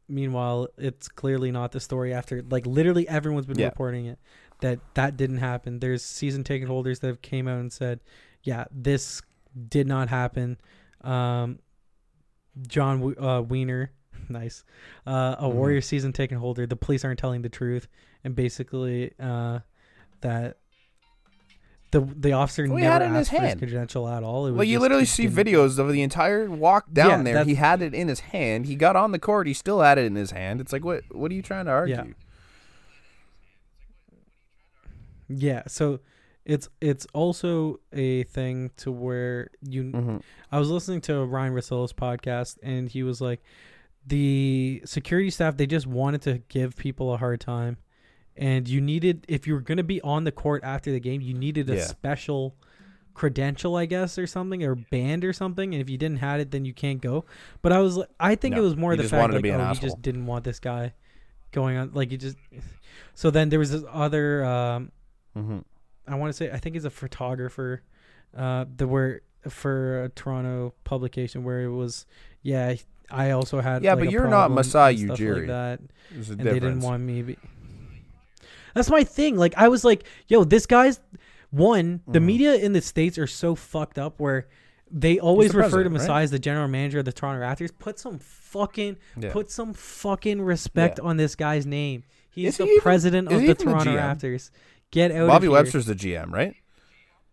meanwhile, it's clearly not the story after like literally everyone's been Yeah. reporting it that that didn't happen. There's season ticket holders that have came out and said, yeah, this did not happen. Um John W- uh, Wiener, <laughs> nice, uh, a Mhm. Warrior season ticket holder. The police aren't telling the truth, and basically uh, that the the officer Well, never had it in his asked for his hand. credential at all. It was well, you literally see didn't- videos of the entire walk down Yeah, there. that's- He had it in his hand. He got on the court. He still had it in his hand. It's like, what? What are you trying to argue? Yeah. Yeah, so it's it's also a thing to where you Mhm. I was listening to Ryan Russillo's podcast, and he was like, the security staff they just wanted to give people a hard time, and you needed if you were going to be on the court after the game, you needed a Yeah. special credential, I guess, or something, or band or something. And if you didn't have it, then you can't go. But I was, I think No, it was more he the fact like, oh, asshole. just didn't want this guy going on, like you just. So then there was this other. Um, Mhm. I want to say I think he's a photographer. Uh, the where for a Toronto publication where it was, yeah, I also had. Yeah, like, but a you're not Masai Ujiri. Like that, There's a and they didn't want me. Be- That's my thing. Like I was like, yo, this guy's one. The Mhm. media in the states are so fucked up where. They always the refer to president, right? Masai as the general manager of the Toronto Raptors. Put some fucking Yeah. put some fucking respect on this guy's name. He's Is the he president is of the even the Toronto Raptors. Get out Bobby of here. Webster's the GM, right?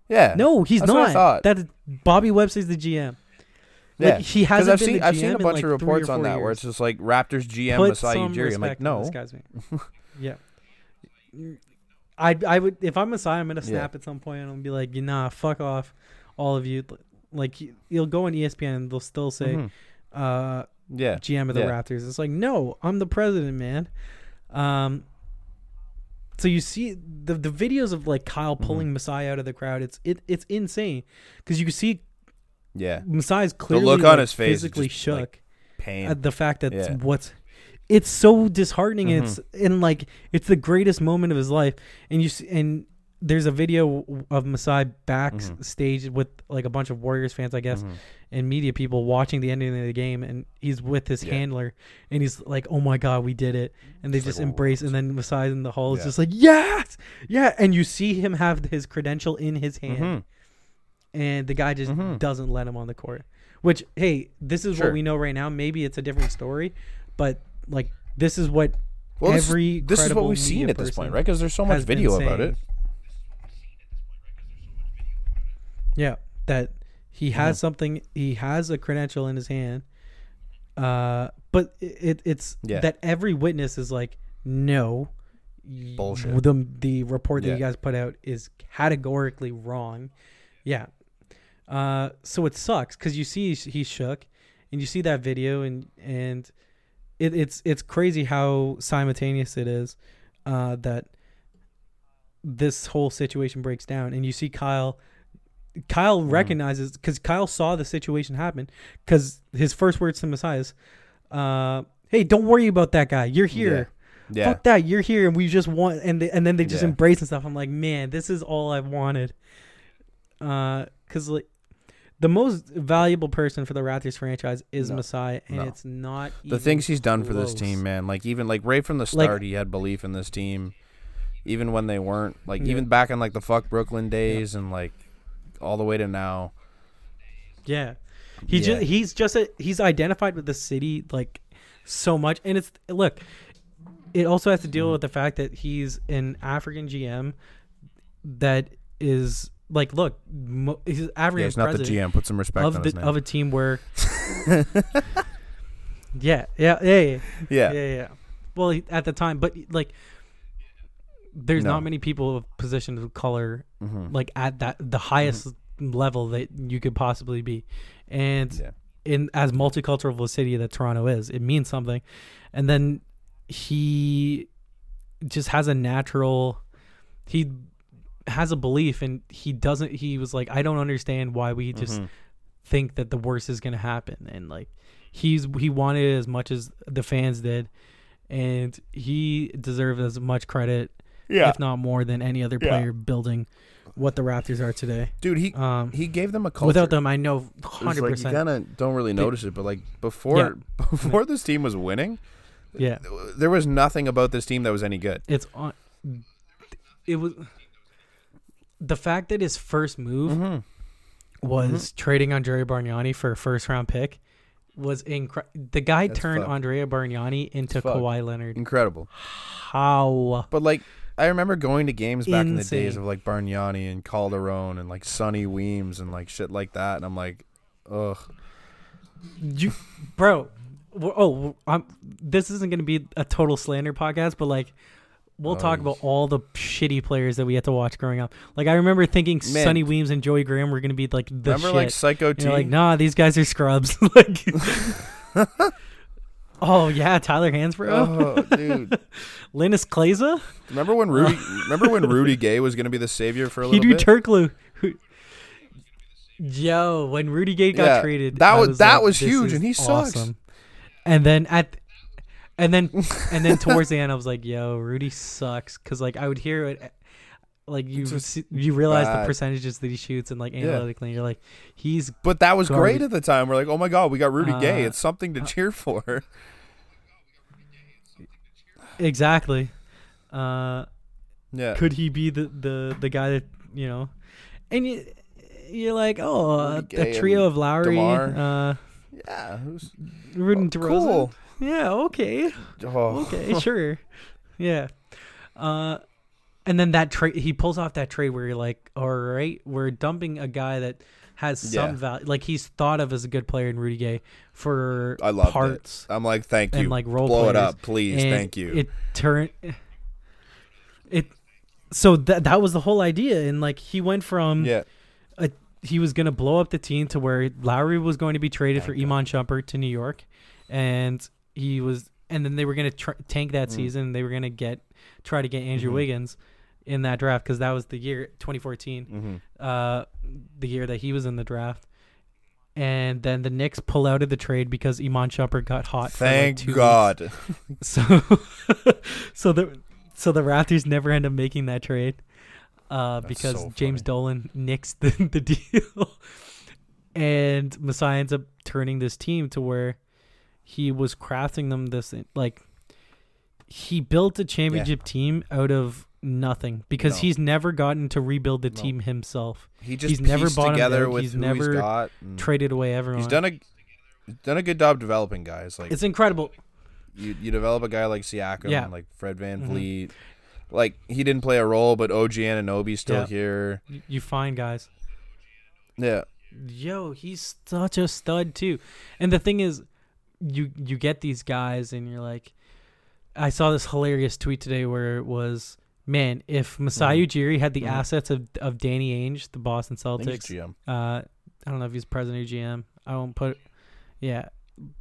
Yeah. No, he's That's what I not. thought. That Bobby Webster's the GM. Like, Yeah. he hasn't I've been seen I've seen a bunch like, of reports on that where years. it's just like Raptors GM Put Masai Ujiri. I'm like, no. <laughs> yeah. I I would if I'm Masai, I'm gonna Yeah. snap at some point and I'll be like, you nah, fuck off, all of you. Like you'll go on ESPN and they'll still say, Mhm. uh, Yeah. GM of the Yeah. Raptors. It's like, no, I'm the president, man. Um, so you see the the videos of like Kyle Mm-hmm. pulling Masai out of the crowd. It's it it's insane because you can see Yeah. Masai's clearly the look on like, his face physically just, shook like, Pain. at the fact that Yeah. what's it's so disheartening and Mhm. it's and like it's the greatest moment of his life and you see and there's a video of Masai backstage with like a bunch of Warriors fans I guess Mhm. and media people watching the ending of the game and he's with his Yeah. handler and he's like oh my god we did it and they It's just like, embrace "Oh, and then Masai in the hall is just like yes yeah and you see him have his credential in his hand Mhm. and the guy just Mhm. doesn't let him on the court. Which, hey, this is Sure. what we know right now. Maybe it's a different story, but like this is what Well, every this is what we've seen at this point, right? Because there's so much video about it. Yeah that he has something. He has a credential in his hand. Uh, but it, it it's Yeah. that every witness is like no. Bullshit. The the report that you guys put out is categorically wrong. Yeah. Uh, so it sucks because you see he's, he's shook, and you see that video, and and it, it's it's crazy how simultaneous it is, uh, that this whole situation breaks down, and you see Kyle. Kyle Mm-hmm. recognizes because Kyle saw the situation happen. Because his first words to Masai is, uh, "Hey, don't worry about that guy. You're here. Yeah. Fuck that. You're here, and we just want." And they, and then they just Yeah. embrace and stuff. I'm like, man, this is all I've wanted. Uh, because like the most valuable person for the Raptors franchise is No. Masai, and No. it's not the things he's done for this team, man. Like even like right from the Like- start, he had belief in this team, even when they weren't. Like Yeah. even back in like the fuck Brooklyn days, and like all the way to now. Yeah, he Yeah. just he's just a, he's identified with the city like so much, and it's look. It also has to deal with the fact that he's an African GM that is like, look, mo- he's African Yeah, he's not the GM. Put some respect of on the his name. of a team where. <laughs> yeah, yeah, yeah, yeah, yeah. yeah, yeah. Well, at the time, but like, there's No. not many people of positions of color hmm like at that the highest level that you could possibly be, and Yeah. in as multicultural of a city that Toronto is, it means something. And then he just has a natural he has a belief and he doesn't he was like I don't understand why we just Mhm. think that the worst is going to happen and like he's he wanted it as much as the fans did and he deserved as much credit Yeah. if not more than any other Yeah. player building what the Raptors are today. Dude, he Um he gave them a culture. without them I know 100% like you kind of don't really They- notice it, but like before <laughs> before this team was winning, yeah. there was nothing about this team that was any good. it's on it was the fact that his first move Mm-hmm. was trading Andrea Bargnani for a first round pick was incredible. The guy That's turned fucked. Andrea Bargnani into fucked. Kawhi Leonard. Incredible. How? But like I remember going to games back in the days of like Bargnani and Calderon and like Sonny Weems and like shit like that, and I'm like, ugh. You, bro. Oh, I'm, this isn't going to be a total slander podcast, but like, we'll Oh, talk about all the shitty players that we had to watch growing up. Like, I remember thinking Man. Sonny Weems and Joey Graham were going to be like the remember shit. like Psycho T? like, nah, these guys are scrubs. <laughs> like, <laughs> oh yeah, Tyler Hansbrough, oh, dude. <laughs> Linas Kleiza, Remember when Rudy? <laughs> remember when Rudy Gay was gonna be the savior for a little Hedo bit? Turkoglu. Yo, when Rudy Gay got Yeah, traded, that I was- that like, was huge, and he sucks. awesome. And then at, and then and then <laughs> towards the end, I was like, yo, Rudy sucks, because like I would hear it. Like you, see- you realize the percentages that he shoots, and like Yeah. analytically, you're like, he's but that was great at the time. We're like, oh my god, we got Rudy Gay. Uh, It's something to cheer for. <laughs> exactly. Uh, yeah. could he be the the the guy that you know and you you're like oh uh, the trio of Lowry DeMar. uh Yeah. Was Ruben DeRozan cool. yeah okay Oh. okay sure <laughs> yeah uh and then that trade he pulls off that trade where you're like all right we're dumping a guy that has some Yeah. value like he's thought of as a good player in Rudy Gay for I loved it. parts I'm like, thank you. and like role Blow it up, please. And Thank you. It turned it. So that that was the whole idea, and like he went from yeah. he was going to blow up the team to where Lowry was going to be traded for Thank God. Iman Shumpert to New York, and he was, and then they were going to tr- tank that Mm. season. They were going to get try to get Andrew Mhm. Wiggins in that draft because that was the year 2014, Mm-hmm. uh, the year that he was in the draft. And then the Knicks pull out of the trade because Iman Shumpert got hot. for like Thank. God. <laughs> <laughs> So, <laughs> so the so the Raptors never end up making that trade, uh, because so James. Dolan nixed the, the deal, and Masai ends up turning this team to where he was crafting them this like he built a championship team out of nothing because No. he's never gotten to rebuild the No. team himself. He just He's never bought together with He's who never he's got. and Traded away everyone. He's done a he's done a good job developing guys. Like it's incredible. you, you develop a guy like Siakam, Yeah. like Fred Van Mhm. Vliet. Like he didn't play a role, but OG Anunoby's still Yeah. here. You, you find guys. Yeah, yo, he's such a stud too. And the thing is, you you get these guys, and you're like, I saw this hilarious tweet today where it was, man, if Masai Mhm. Ujiri had the Mhm. assets of of Danny Ainge, the Boston I think he's Celtics, GM. uh, I don't know if he's president or GM. I won't put, yeah.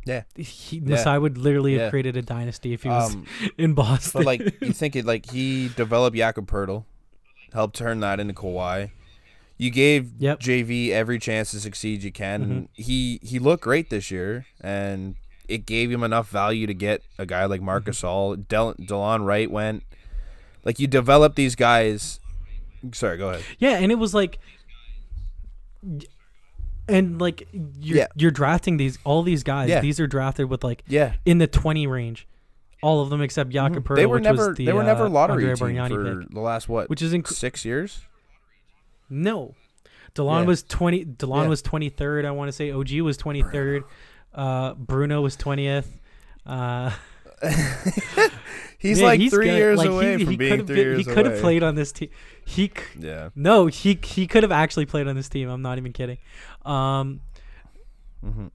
Yeah. He, Yeah. Masai would literally Yeah. have created a dynasty if he was Um, <laughs> in Boston. but like you think it, like he developed Jakob Poeltl, helped turn that into Kawhi. You gave Yep. JV every chance to succeed you can. Mhm. and He he looked great this year, and it gave him enough value to get a guy like Marcus Mm-hmm. All. Del- Delon Wright went. Like you develop these guys. Sorry, go ahead. Yeah, and it was like, and like you're Yeah. you're drafting these all these guys. Yeah. These are drafted with like Yeah, in the twenty range, all of them except Jakob Poeltl, they were which never was the, they were never uh, lottery team for pick, the last what which is inc- six years. no. Delon Yeah. was twenty. Delon was twenty third. I want to say OG was twenty third. Uh, Bruno was twentieth. Uh, <laughs> <laughs> He's man, like three good. years Like, away he, from he being three been- years He could have played on this team. He c- Yeah. no, he he could have actually played on this team. I'm not even kidding. Um, hmm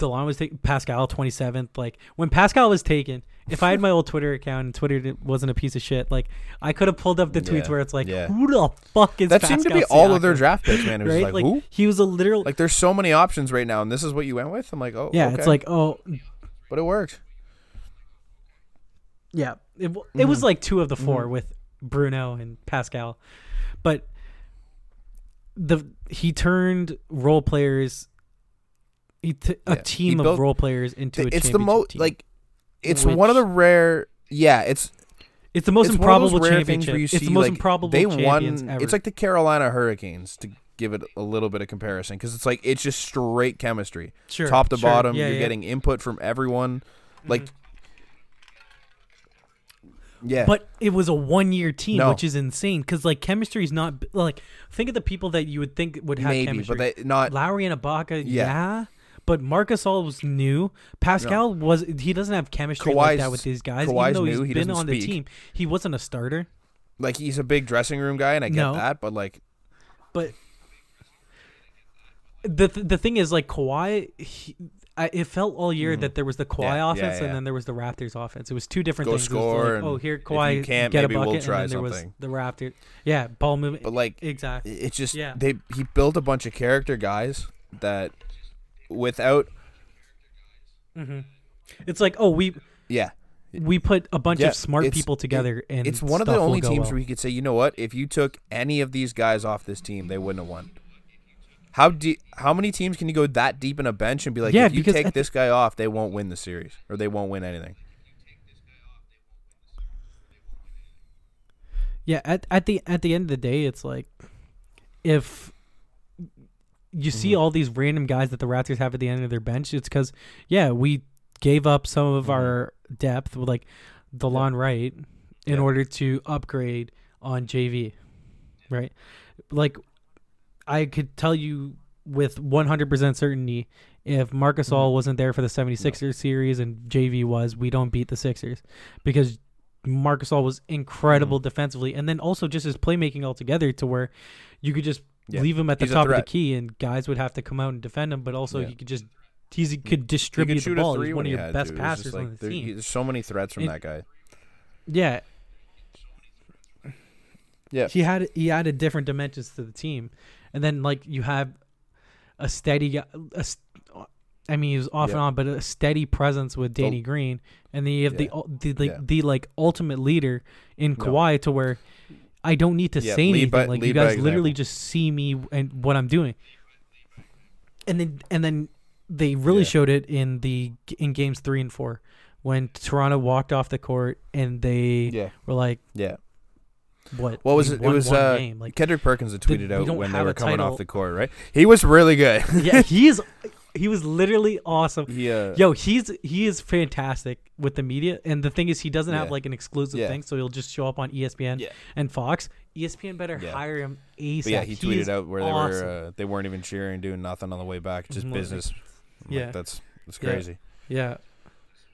Delon was taken. Pascal 27th. Like when Pascal was taken, if I had my old Twitter account and Twitter wasn't a piece of shit, like I could have pulled up the tweets Yeah, where it's like, yeah. who the fuck is That seemed to be Pascal all of their draft picks, man. It was right? like, like who? he was a literal. Like there's so many options right now, and this is what you went with. I'm like, oh, yeah, okay. it's like oh but it worked. Yeah. It w- it was Mhm. like two of the 4 Mhm. with Bruno and Pascal, but the he turned role players. He t- a Yeah, team he of role players into a it's the most like, it's one of the rare. Yeah, it's it's the most it's one of those improbable championship. it's see the most like improbable they won. ever. It's like the Carolina Hurricanes to give it a little bit of comparison because it's like it's just straight chemistry, sure, top to sure, bottom. yeah, you're yeah. getting input from everyone. Like, Mhm. Yeah, But it was a one year team, No. which is insane because like chemistry is not like think of the people that you would think would have maybe, chemistry. but they not. Lowry and Ibaka, yeah. Yeah. But Marc Gasol was new. Pascal was he doesn't have chemistry like that with these guys. Kawhi's Even though he's new, he been on the speak. team, he wasn't a starter. Like he's a big dressing room guy, and I get No. that, but like, But the th- the thing is, like Kawhi, he, I, it felt all year Mhm. that there was the Kawhi Yeah, yeah, offense yeah. and then there was the Raptors offense. It was two different Go things. It score, like, oh, here Kawhi you can't, get a we'll bucket, try and then there something. was the Raptors. Yeah, ball movement. but like, exactly. it's just Yeah. they he built a bunch of character guys that without hmm It's like, oh, we yeah we put a bunch Yeah, of smart people together, and it's one of the only teams well. where you could say you know what if you took any of these guys off this team they wouldn't have won how deep how many teams can you go that deep in a bench and be like Yeah, if you take this guy off they won't win the series or they won't win anything Yeah, at at the at the end of the day, it's like if you see Mhm. all these random guys that the Raptors have at the end of their bench, it's because yeah, we gave up some of Mhm. our depth with like the Delon Wright in Yeah. order to upgrade on JV, right? Like I could tell you with 100% certainty if Marcus. All wasn't there for the 76ers series and JV was, we don't beat the Sixers because Marc Gasol was incredible Mm-hmm. defensively and then also just his playmaking altogether to where you could just Yeah. leave him at the He's top of the key and guys would have to come out and defend him but also Yeah. he could just he could he distribute could the ball he's one of your best to. It was just passers like on the there- team there's so many threats from It- that guy yeah Yeah. he had he added different dimensions to the team, and then like you have a steady, guy- a, I mean he was off and on, but a steady presence with Danny Green, and then you have the Yeah. the the, Yeah. the like ultimate leader in No. Kawhi to where I don't need to Yeah, say anything. by- like you guys literally just see me and what I'm doing, and then and then they really Yeah. showed it in the in games three and four when Toronto walked off the court and they Yeah. were like, Yeah. "What? What was it? It was uh, game." like Kendrick Perkins had tweeted we out when they were coming title. off the court, right? He was really good. <laughs> yeah, he's he was literally awesome. Yeah, uh, Yo, he's he is fantastic with the media, and the thing is, he doesn't have like an exclusive Yeah. thing, so he'll just show up on ESPN Yeah. and Fox. ESPN better Yeah. hire him ASAP. But yeah, he tweeted out where they awesome. were uh, they weren't even cheering, doing nothing on the way back, just business. Yeah. like, that's that's Yeah. crazy. Yeah,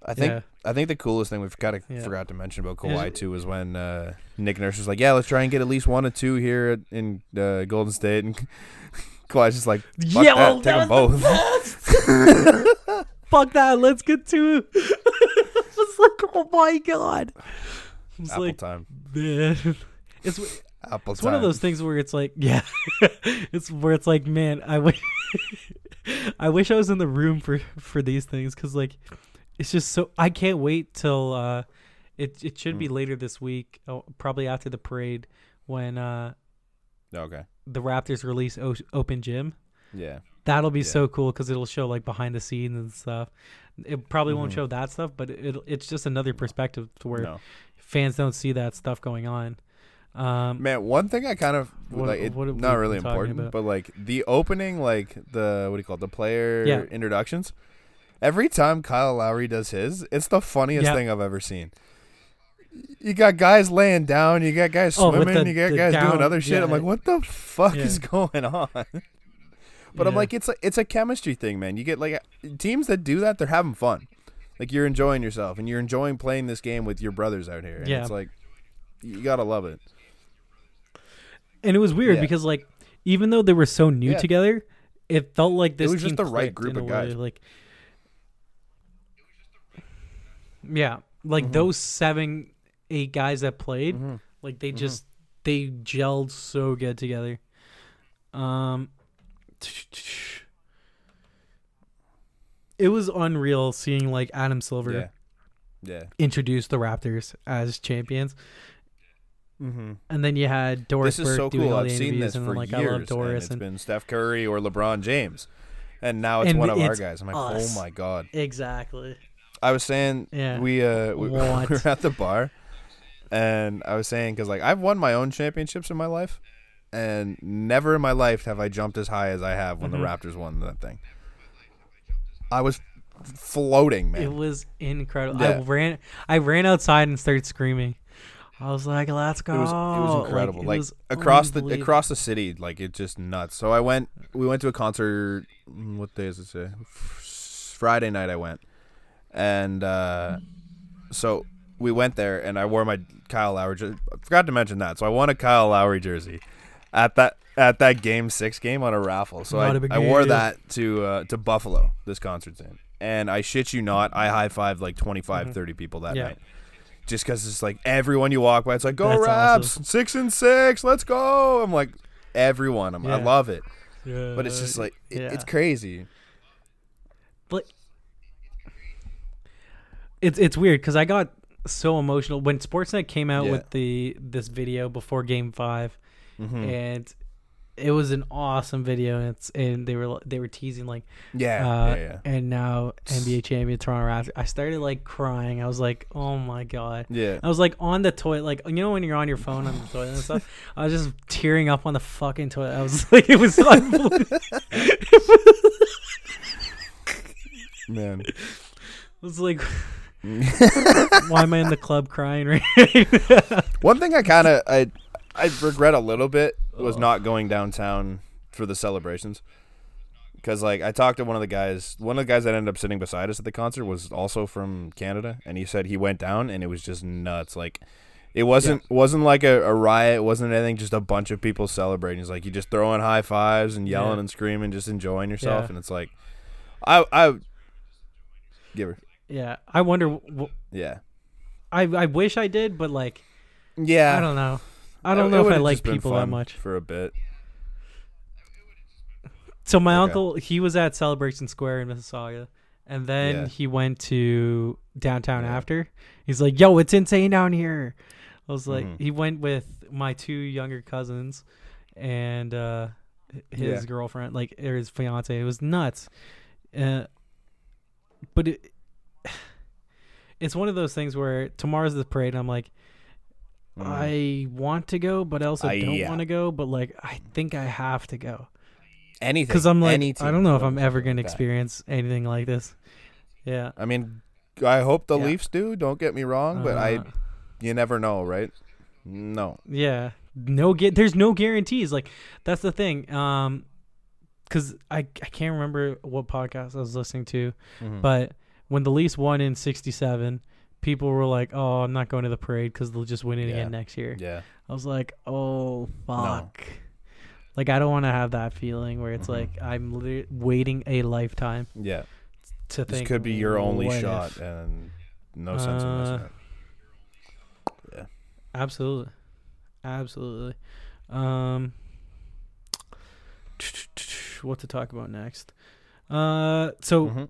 I think yeah, I think the coolest thing we've kind of Yeah. forgot to mention about Kawhi too was when uh, Nick Nurse was like, "Yeah, let's try and get at least one or two here at- in uh, Golden State," and <laughs> Kawhi's just like, Fuck yeah. that, Well, take them both." the. <laughs> Fuck that. Let's get to. it's <laughs> like, oh my god. It's "Apple like, time, man. It's Apple It's time." one of those things where it's like, yeah, it's where it's like, man, I wish, I wish I was in the room for for these things because like, it's just so I can't wait till uh, it it should be Mm. later this week, oh, probably after the parade when uh Okay, the Raptors release o- Open Gym. yeah, That'll be Yeah. so cool because it'll show like behind the scenes and stuff. It probably won't Mhm. show that stuff, but it it's just another perspective to where no. fans don't see that stuff going on. Um, Man, one thing I kind of What- like, it, what not really important, about? but like the opening, like the what do you call it, the player Yeah. introductions. Every time Kyle Lowry does his, it's the funniest Yeah. thing I've ever seen. You got guys laying down, you got guys Oh, swimming, the- you got guys down- doing other shit. yeah. I'm like, what the fuck Yeah. is going on? <laughs> But I'm like, it's a it's a chemistry thing, man. You get like teams that do that, they're having fun. Like you're enjoying yourself and you're enjoying playing this game with your brothers out here. And Yeah. it's like you gotta love it. and it was weird Yeah. because like even though they were so new Yeah. together, it felt like this was just the right group of guys. Like, yeah, like Mhm. those seven, eight guys that played, Mhm. like they Mhm. just they gelled so good together. Um, it was unreal seeing like Adam Silver Yeah. Yeah. introduce the Raptors as champions. Mm-hmm. And then you had Doris This is Burke so cool. I've seen this for like years, I love and Doris, it's and, been Steph Curry or LeBron James, and now it's And one of our guys. I'm like, us. oh my god! exactly. I was saying Yeah. we uh we, <laughs> we were at the bar, and I was saying because like I've won my own championships in my life, and never in my life have I jumped as high as I have when Mhm. the Raptors won that thing. I was floating, man. It was incredible. Yeah. I ran I ran outside and started screaming. I was like, "Let's go!" It was it was incredible. it Like, was across the across the city, like it's just nuts. So I went. We went to a concert. mm, What day is it? Say? Friday night. I went, and uh, so we went there, and I wore my Kyle Lowry. Jer- I forgot to mention that. So I won a Kyle Lowry jersey at that at that game six game on a raffle. So Not I, I wore that to uh, to Buffalo. This concert's in, and I shit you not, I high fived like 25, Mhm. 30 people that Yeah. night just because it's like everyone you walk by, it's like go That's Raps, awesome. six and six, let's go. I'm like everyone, I'm, I love it, Yeah, but it's just like it, yeah. it's crazy. It's it's weird because I got so emotional when Sportsnet came out Yeah. with the this video before Game 5 hmm and it was an awesome video. And it's and they were they were teasing like yeah, uh, yeah, yeah, and now NBA champion Toronto Raptors. I started like crying. I was like, oh my god. yeah. I was like on the toilet, like you know when you're on your phone on the toilet and stuff. I was just tearing up on the fucking toilet. I was <laughs> like, it was <laughs> unbelievable. Man, <laughs> It was like, why am I in the club crying right? <laughs> one thing I kind of I I regret a little bit was Oh. not going downtown for the celebrations. Because like I talked to one of the guys, one of the guys that ended up sitting beside us at the concert was also from Canada, and he said he went down and it was just nuts. Like it wasn't wasn't like a, a riot, it wasn't anything, just a bunch of people celebrating. It's like you just throwing high fives and yelling Yeah. and screaming, just enjoying yourself, Yeah. and it's like I I give her yeah, I wonder. yeah I I wish I did, but like yeah I don't know. I don't It- know it if I like people that much. for a bit. So my Okay. uncle, he was at Celebration Square in Mississauga, and then Yeah. he went to downtown Yeah. after. He's like, "Yo, it's insane down here." I was like, Mhm. he went with my two younger cousins and uh, his Yeah. girlfriend, like or his fiance. It was nuts. Uh, but it, it's one of those things where tomorrow's the parade. And I'm like, Mm. I want to go, but I also I- don't yeah. want to go. But like, I think I have to go anything because I'm like, I don't know if I'm ever going to that. experience anything like this. Yeah. I mean, I hope the Yeah. Leafs do. Don't get me wrong, but I, Uh, you never know, right? No. yeah, no get. There's no guarantees. Like that's the thing. Um, because I I can't remember what podcast I was listening to, Mhm. but when the Leafs won in '67, people were like, "Oh, I'm not going to the parade because they'll just win it Yeah. again next year." yeah, I was like, "Oh fuck." Like I don't want to have that feeling where it's Mhm. like I'm waiting a lifetime yeah. to This think could be your only shot, if? and no sense in missing Uh, it. Absolutely. Absolutely. Um <tsk> what to talk about next? Uh so Mhm.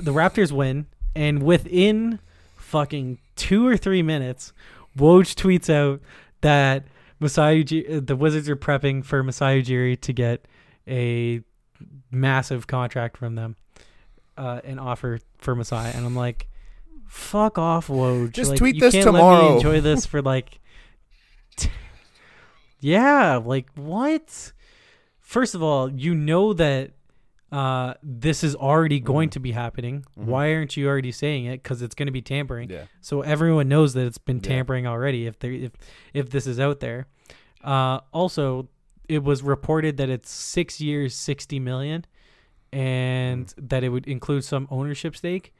The Raptors win and within fucking 2 or 3 minutes Woj tweets out that Masai Ujiri, uh, the Wizards are prepping for Masai Ujiri to get a massive contract from them. Uh, an offer for Masai and I'm like fuck off Woj. Just like, tweet you this can't Let tomorrow. me enjoy this for like <laughs> Yeah, like what? First of all, you know that uh, this is already going Mhm. to be happening. Mhm. Why aren't you already saying it? Because it's going to be tampering. Yeah. So everyone knows that it's been Yeah. tampering already. If they if if this is out there, uh, also it was reported that it's six years, sixty million, and Mm. that it would include some ownership stake.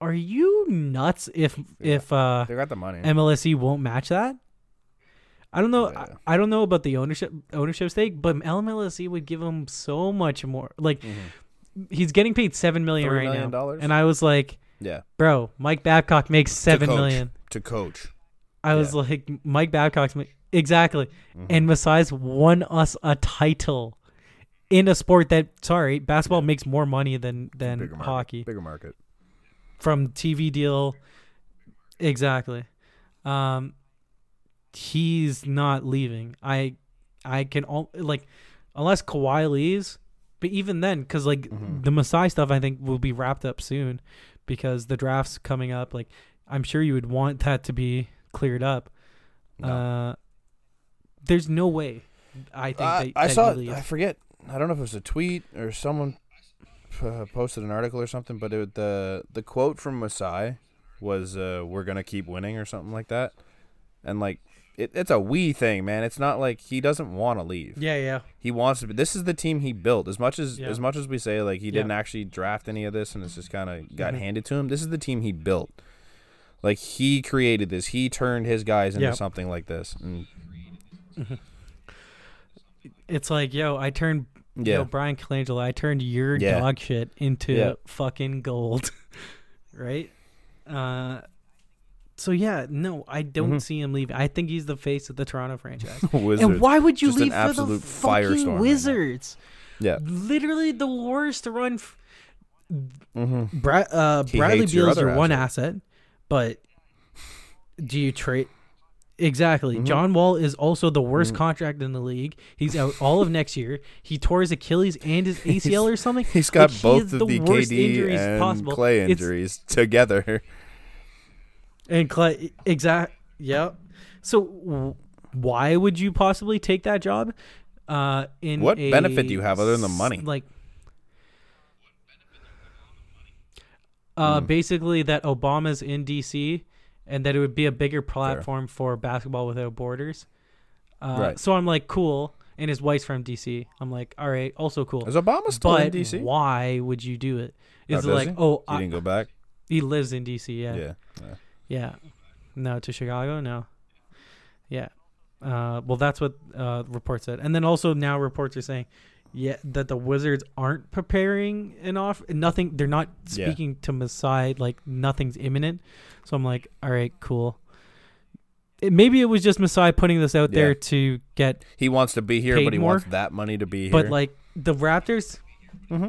Are you nuts? If Yeah. if uh, They got the money. MLSE won't match that. I don't know. Yeah. I, I don't know about the ownership ownership stake, but MLSE E would give him so much more. Like Mhm. he's getting paid seven million right million now, dollars? and I was like, yeah, bro, Mike Babcock makes seven coach. million. to coach. I was like, Mike Babcock's ma- exactly, Mhm. and Masai's won us a title in a sport that sorry, basketball makes more money than than Bigger market. hockey bigger market. from TV deal. Exactly. Um, he's not leaving. I, I can all like, unless Kawhi leaves, but even then, because like Mhm. the Masai stuff, I think will be wrapped up soon, because the draft's coming up. Like, I'm sure you would want that to be cleared up. No. Uh, there's no way. I think Uh, that, I saw. I forget. I don't know if it was a tweet or someone uh, posted an article or something, but it, the the quote from Masai was uh, "We're gonna keep winning" or something like that, and like it, it's a we thing, man. It's not like he doesn't want to leave. yeah, yeah. He wants to. Be, this is the team he built. As much as Yeah. as much as we say like he Yeah. didn't actually draft any of this and it's just kind of got Mhm. handed to him. This is the team he built. Like he created this. He turned his guys into Yeah. something like this. And It's like, yo, I turned yeah, Yo, Bryan Colangelo, I turned your Yeah. dog shit into fucking gold. <laughs> right? Uh so yeah, no, I don't Mhm. see him leaving. I think he's the face of the Toronto franchise. <laughs> And why would you Just leave for the absolute fucking firestorm right. Wizards? Yeah. Literally the worst run. F- Mm-hmm. Bra- uh, He Bradley your Beal's other your one asset. asset, but do you trade? Exactly. Mhm. John Wall is also the worst Mhm. contract in the league. He's out all of next year. He tore his Achilles and his <laughs> ACL or something. He's got Like, both has of the KD injuries and possible. Klay It's- injuries together. And Klay, exact, yep. So why would you possibly take that job? Uh, in What a benefit do you have other than the money? Like, uh, Mm. basically that Obama's in DC, and that it would be a bigger platform for basketball without borders. Uh, Right. So I'm like, cool. And his wife's from DC. I'm like, all right, also cool. Is Obama still but in DC? why would you do it? Is Oh, it like, he? oh, He I, didn't go back. he lives in DC? Yeah. Yeah. yeah. Yeah. No, to Chicago? No. Yeah. Uh, well, that's what uh, reports said. And then also now reports are saying, yeah, that the Wizards aren't preparing an off. Nothing. They're not Yeah. speaking to Masai. Like nothing's imminent. So I'm like, all right, cool. it, maybe it was just Masai putting this out Yeah. there to get, He wants to be here, but he more? wants that money to be here. but like the Raptors, hmm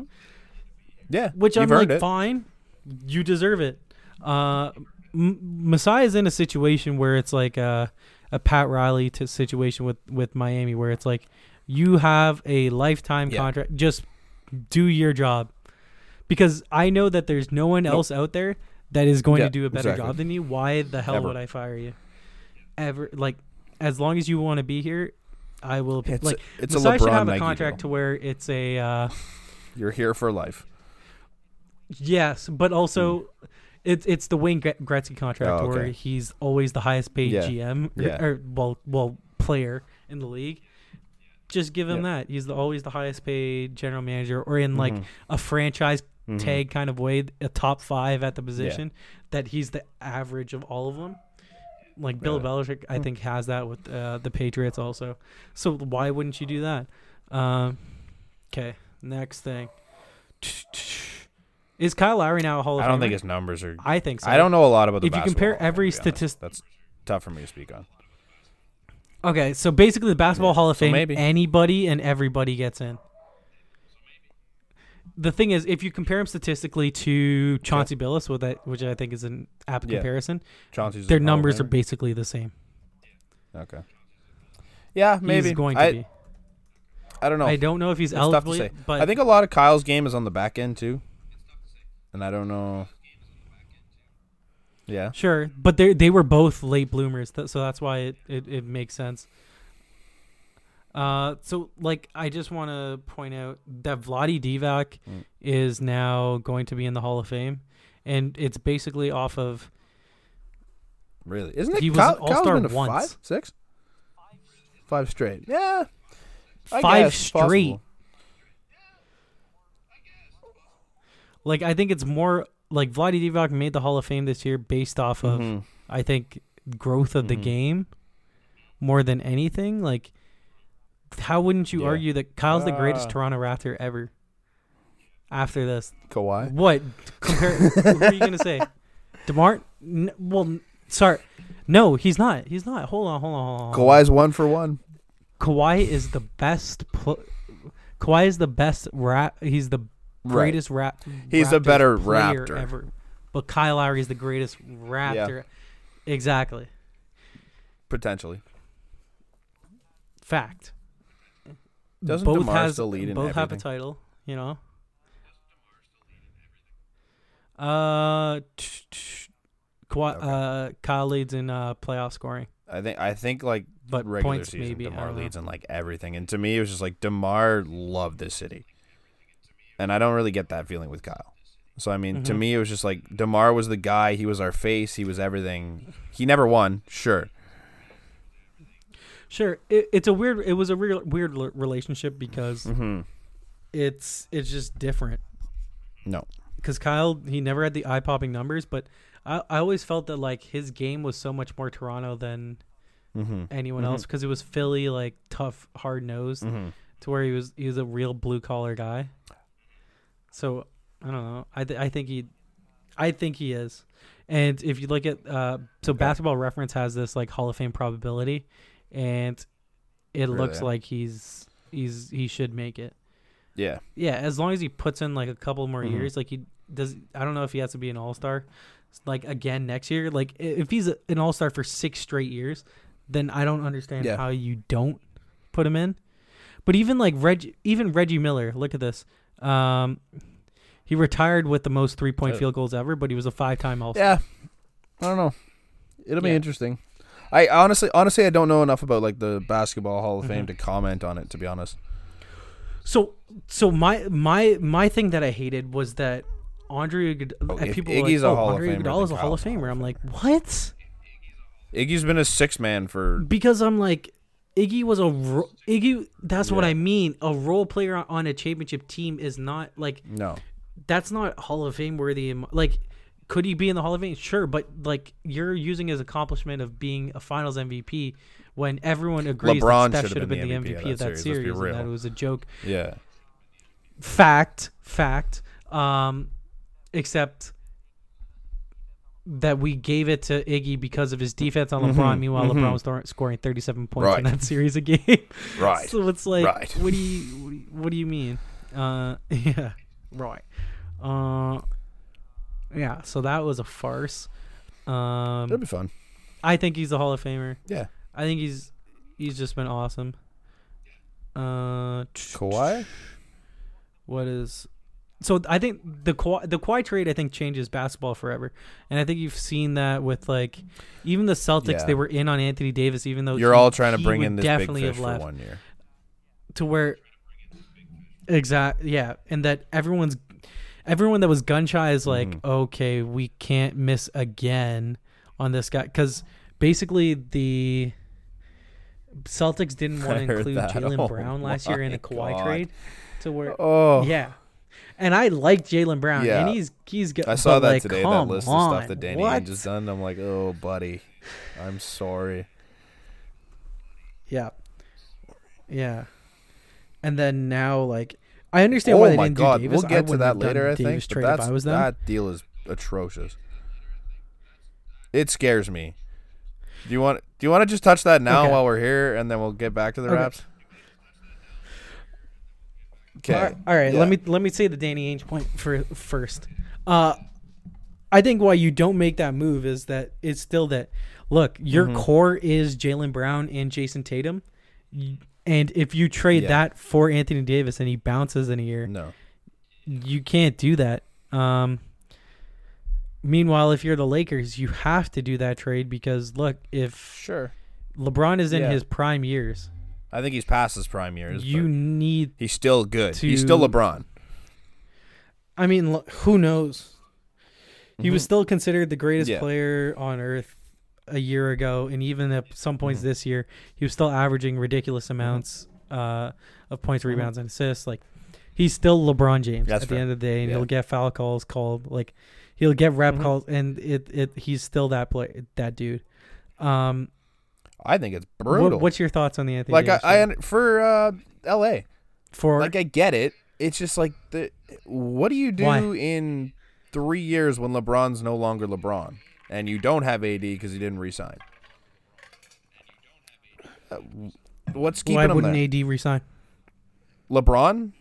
yeah, which I'm like, fine, you deserve it. Uh, Masai is in a situation where it's like a, a Pat Riley to situation with with Miami, where it's like you have a lifetime Yeah. contract, just do your job, because I know that there's no one Nope. else out there that is going Yeah, to do a better exactly. job than you. Why the hell Ever. would I fire you? Ever like, as long as you want to be here, I will. It's like, a, it's a LeBron should have a contract to where it's a. Uh, You're here for life. Yes, but also it's it's the Wayne Gretzky contract. Oh, where he's always the highest paid Yeah. GM or, Yeah. or well well player in the league. Just give him Yeah. that. He's the, always the highest paid general manager or in like Mhm. a franchise Mhm. tag kind of way, a top 5 at the position that he's the average of all of them. Like Bill Yeah. Belichick I Hmm. think has that with uh, the Patriots also. So why wouldn't you do that? Um okay, next thing. Is Kyle Lowry now a Hall of Fame? I don't think Famer? his numbers are. I think so. I don't know a lot about the. If you compare every to be honest. statist- that's tough for me to speak on. Okay, so basically, the Basketball Hall of Fame, maybe. anybody and everybody gets in. The thing is, if you compare him statistically to Chauncey Billups, with that, which I think is an apt Yeah. comparison, Chauncey's their a Hall of numbers are basically the same. okay. Yeah, maybe. He's going I, to be. I don't know. I don't know if he's It's tough to eligible, say. but I think a lot of Kyle's game is on the back end too, and I don't know. Yeah. sure. But they they were both late bloomers, th- so that's why it, it, it makes sense. Uh, so like I just want to point out that Vlade Divac Mm. is now going to be in the Hall of Fame, and it's basically off of Really? Isn't it? He was Kyle, Kyle's all-star been once. Five, six, five straight. Yeah. I five straight. possible. Like I think it's more like Vlade Divac made the Hall of Fame this year based off of Mhm. I think growth of the Mhm. game more than anything. Like how wouldn't you Yeah. argue that Kyle's the greatest Uh. Toronto Raptor ever? After this, Kawhi. what compare? who are you gonna say? <laughs> Demar? N- well, sorry, no, he's not. He's not. Hold on, hold on, hold on. hold on. Kawhi's one for one. Kawhi is the best. Pl- Kawhi is the best rap. He's the greatest rap. He's a better Raptor. ever. But Kyle Lowry is the greatest Raptor. Exactly. Potentially. Fact. Doesn't both DeMar has still lead in both have a title. You know. Uh, t- t- Kawhi, Okay. uh, Kyle leads in uh playoff scoring, I think. I think like but regular points season, maybe. Demar don't know. leads in like everything, and to me, it was just like Demar loved this city, and I don't really get that feeling with Kyle. So I mean, to Mhm. me, it was just like Demar was the guy. He was our face. He was everything. He never won, sure. Sure, it, it's a weird. It was a real weird l- relationship because Mm-hmm. it's it's just different. No. because Kyle he never had the eye popping numbers, but I I always felt that like his game was so much more Toronto than Mm-hmm. anyone Mhm. else because it was Philly like tough, hard nosed Mm-hmm. to where he was he was a real blue collar guy. So I don't know. I th- I think he, I think he is. And if you look at uh, so Okay. Basketball Reference has this like Hall of Fame probability, and it Really? looks like he's he's he should make it. Yeah. Yeah, as long as he puts in like a couple more Mhm. years, like he does. I don't know if he has to be an all star, like again next year. Like if he's an all star for six straight years, then I don't understand Yeah. how you don't put him in. But even like Reg, even Reggie Miller, look at this. Um, he retired with the most three point Uh, field goals ever, but he was a five time all star. Yeah. I don't know. It'll be Yeah. interesting. I honestly, honestly, I don't know enough about like the basketball Hall of Fame Mhm. to comment on it. To be honest. So so my my my thing that I hated was that Andre Iguod- Oh, and if people were Iggy's like, a oh, Hall of Andre Famer, Iguodala is then a Hall of Kyle's a Famer. I'm like, what? Iggy's been a six man for. because I'm like Iggy was a ro- Iggy. That's what I mean. A role player on- a championship team is not like No. that's not Hall of Fame worthy. Like, could he be in the Hall of Fame? Sure, but like you're using his accomplishment of being a Finals MVP when everyone agrees LeBron that Steph should have have been the MVP, of that let's series, be and that it was a joke. Yeah. Fact, fact. Um, except that we gave it to Iggy because of his defense on LeBron. Meanwhile, mhm. LeBron was scoring 37 points in that <laughs> series a game. Right. so it's like, Right. what do you what do you, what do you mean? Uh, <laughs> yeah, right. Uh, yeah. So that was a farce. It'll Um, be fun. I think he's a Hall of Famer. Yeah. I think he's he's just been awesome. Uh, Kawhi? what is so I think the Kawhi, the Kawhi trade I think changes basketball forever, and I think you've seen that with like even the Celtics Yeah. they were in on Anthony Davis even though You're he- all trying to bring in this big definitely fish have for left one year. to where exact yeah, and that everyone's everyone that was gun shy is like Mhm. okay we can't miss again on this guy because basically the Celtics didn't <laughs> want to include. Jaylen <laughs> Oh Brown last year in a Kawhi God. trade to where Oh. yeah. And I like Jaylen Brown, Yeah. and he's he's good. I saw that like, today, that list on, of stuff that Danny what? Ainge has done. I'm like, oh, buddy. I'm sorry. Yeah, yeah. And then now, like, I understand why oh they didn't god, do Davis. we'll I get to that later. I think, but that's, I was them. that deal is atrocious. It scares me. Do you want? Do you want to just touch that now Okay. while we're here, and then we'll get back to the Okay. Raps? Okay. All right, all right, Yeah. let me let me say the Danny Ainge point for first. Uh, I think why you don't make that move is that it's still that. Look, your Mhm. core is Jaylen Brown and Jayson Tatum, and if you trade Yeah. that for Anthony Davis and he bounces in a year, No. you can't do that. Um, meanwhile, if you're the Lakers, you have to do that trade because look, if Sure. LeBron is in Yeah. his prime years, I think he's past his prime years. you need. he's still good. he's still LeBron. I mean, who knows? He was Mhm. still considered the greatest Yeah. player on earth a year ago, and even at some points Mhm. this year, he was still averaging ridiculous amounts uh, of points, Mhm. rebounds, and assists. Like he's still LeBron James That's at the end of the day, and Yeah. he'll get foul calls called. Like he'll get rep Mhm. calls, and it it he's still that play that dude. Um, I think it's what- brutal. what's your thoughts on the Anthony? like I, Davis I un- for uh, L.A. for like I get it. It's just like the what do you do Why? in three years when LeBron's no longer LeBron and you don't have AD because he didn't resign? Uh, what's keeping why him wouldn't there? AD resign? LeBron?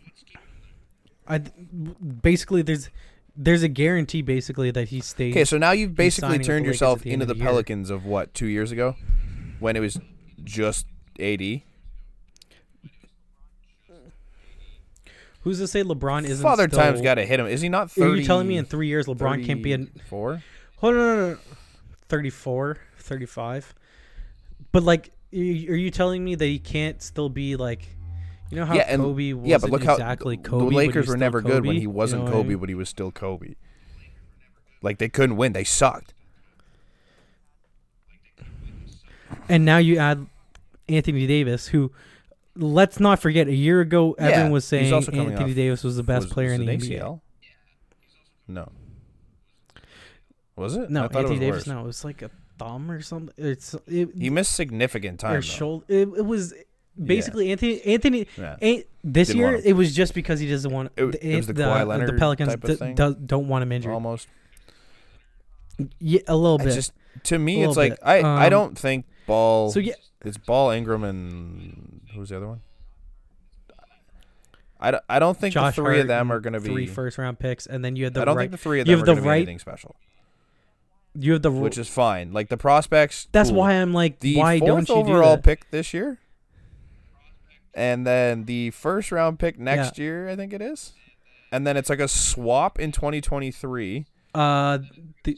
I basically there's there's a guarantee basically that he stays. Okay, so now you've basically turned yourself the into the the year. Pelicans of what two years ago, when it was just AD. Who's to say LeBron isn't? Father still, time's got to hit him. Is he not Are you telling me in three years LeBron can't be a four? hold on, no, no, no, 34, 35? But like, are you telling me that he can't still be like, you know how Yeah, and- Kobe wasn't Yeah, but look how exactly the Kobe. The Lakers were never good when he wasn't know what I Kobe, mean? but he was still Kobe. Like they couldn't win. They sucked. And now you add Anthony Davis, who. Let's not forget. A year ago, Yeah, everyone was saying also Anthony Davis was the best was, player was in the NBA. ACL? No. Was it? No, I Anthony it Davis. worse. No, it was like a thumb or something. It's it, He missed significant time. or shoulder. It, it was basically Anthony. Anthony. Yeah. This Didn't year, it was just because he doesn't want. It- it was the Kawhi the Pelicans d- do- don't want him injured. Almost. Yeah, a little I bit. just to me, it's like bit. I I Um, don't think Ball. so yeah, it's Ball Ingram and who's the other one? I, d- I don't think Josh the three Hart of them are going to be. three first round picks, and then you had the I don't right. think the three of you them have are the right- be anything special. you have the. Which is fine. Like the prospects. that's cool. why I'm like, the why fourth don't you do overall that? pick this year, and then the first round pick next year, I think it is, and then it's like a swap in 2023. Uh, the.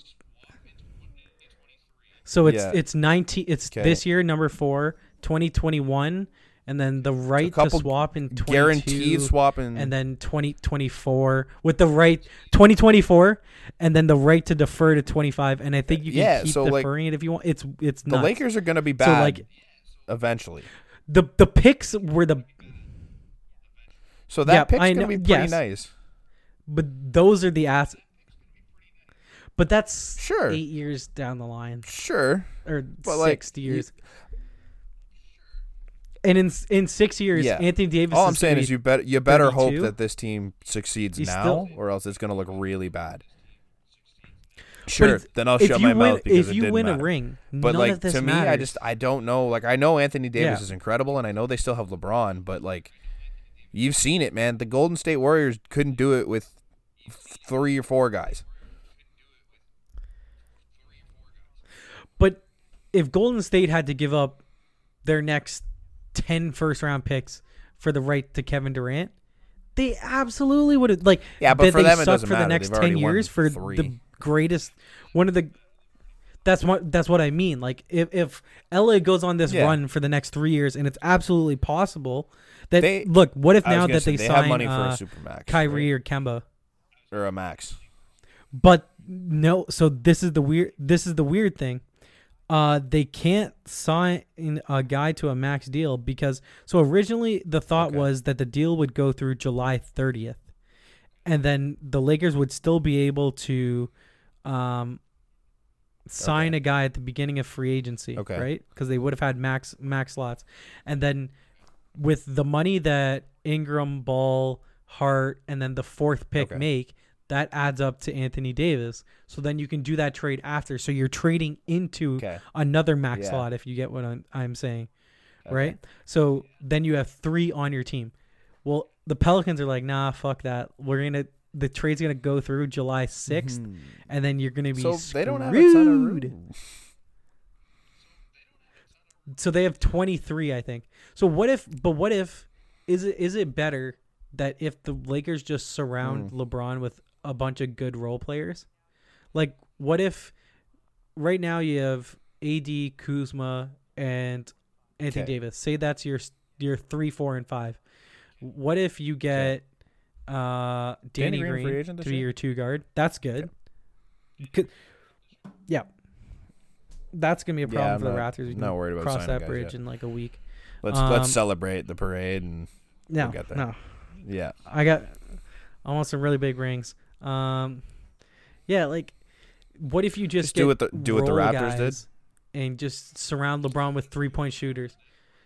So it's Yeah. it's nineteen. It's 'Kay. this year number four, 2021, and then the right to swap in 22, Guaranteed swap in and then 2024 with the right 2024 and then the right to defer to 25 and i think you can Yeah, keep so, like, deferring it if you want it's it's the not Lakers are going to be so bad like eventually. the the picks were the So that Yeah, pick's going to be pretty yes. nice. but those are the ass but that's Sure. eight years down the line Sure. or But, like, six years and in in six years Yeah. anthony davis All I'm saying is you better you better hope that this team succeeds He's now, still- or else it's going to look really bad. Sure, then I'll shut you my win, mouth because if you win a ring, But like to me, matters. I just I don't know. Like I know Anthony Davis Yeah. is incredible, and I know they still have LeBron, but like you've seen it, man. The Golden State Warriors couldn't do it with three or four guys. But if Golden State had to give up their next 10 first round picks for the right to Kevin Durant, they absolutely would have like Yeah, but for they them it suck doesn't for the matter. next They've already 10 won years for three. the greatest one of the that's what that's what I mean. Like if if LA goes on this Yeah. run for the next 3 years and it's absolutely possible that They- look, what if now that say, they, they sign have money uh, for a supermax, Kyrie or Kemba? or a max. But no, so this is the weird. This is the weird thing. Uh, they can't sign a guy to a max deal because so originally the thought Okay. was that the deal would go through July 30th, and then the Lakers would still be able to, um, sign Okay. a guy at the beginning of free agency, Okay. right? Because they would have had max max slots, and then with the money that Ingram, Ball, Hart, and then the fourth pick make, that adds up to Anthony Davis. So then you can do that trade after. So you're trading into Okay, another max Yeah. slot if you get what I'm, I'm saying, okay. right? So then you have three on your team. Well, the Pelicans are like, nah, fuck that. We're gonna the trade's gonna go through July 6th Mhm. and then you're gonna be So screwed. they don't have a ton of room. So they have 23, I think. So what if? But what if? Is it is it better that if the Lakers just surround Mm. LeBron with a bunch of good role players? Like, what if right now you have AD, Kuzma, and Anthony Okay. Davis? Say that's your your three, four, and five. What if you get uh, Danny, Danny Green Green, to be your two guard? That's good. Could- yeah. That's gonna be a problem I'm for the not- Raptors. We not worried about cross that guys bridge in like a week. Let's Um, let's celebrate the parade and No, get there. no, yeah. I got I want some really big rings. Um, yeah, like what if you just, Just do what the- do what the Raptors did. and just surround LeBron with three point shooters?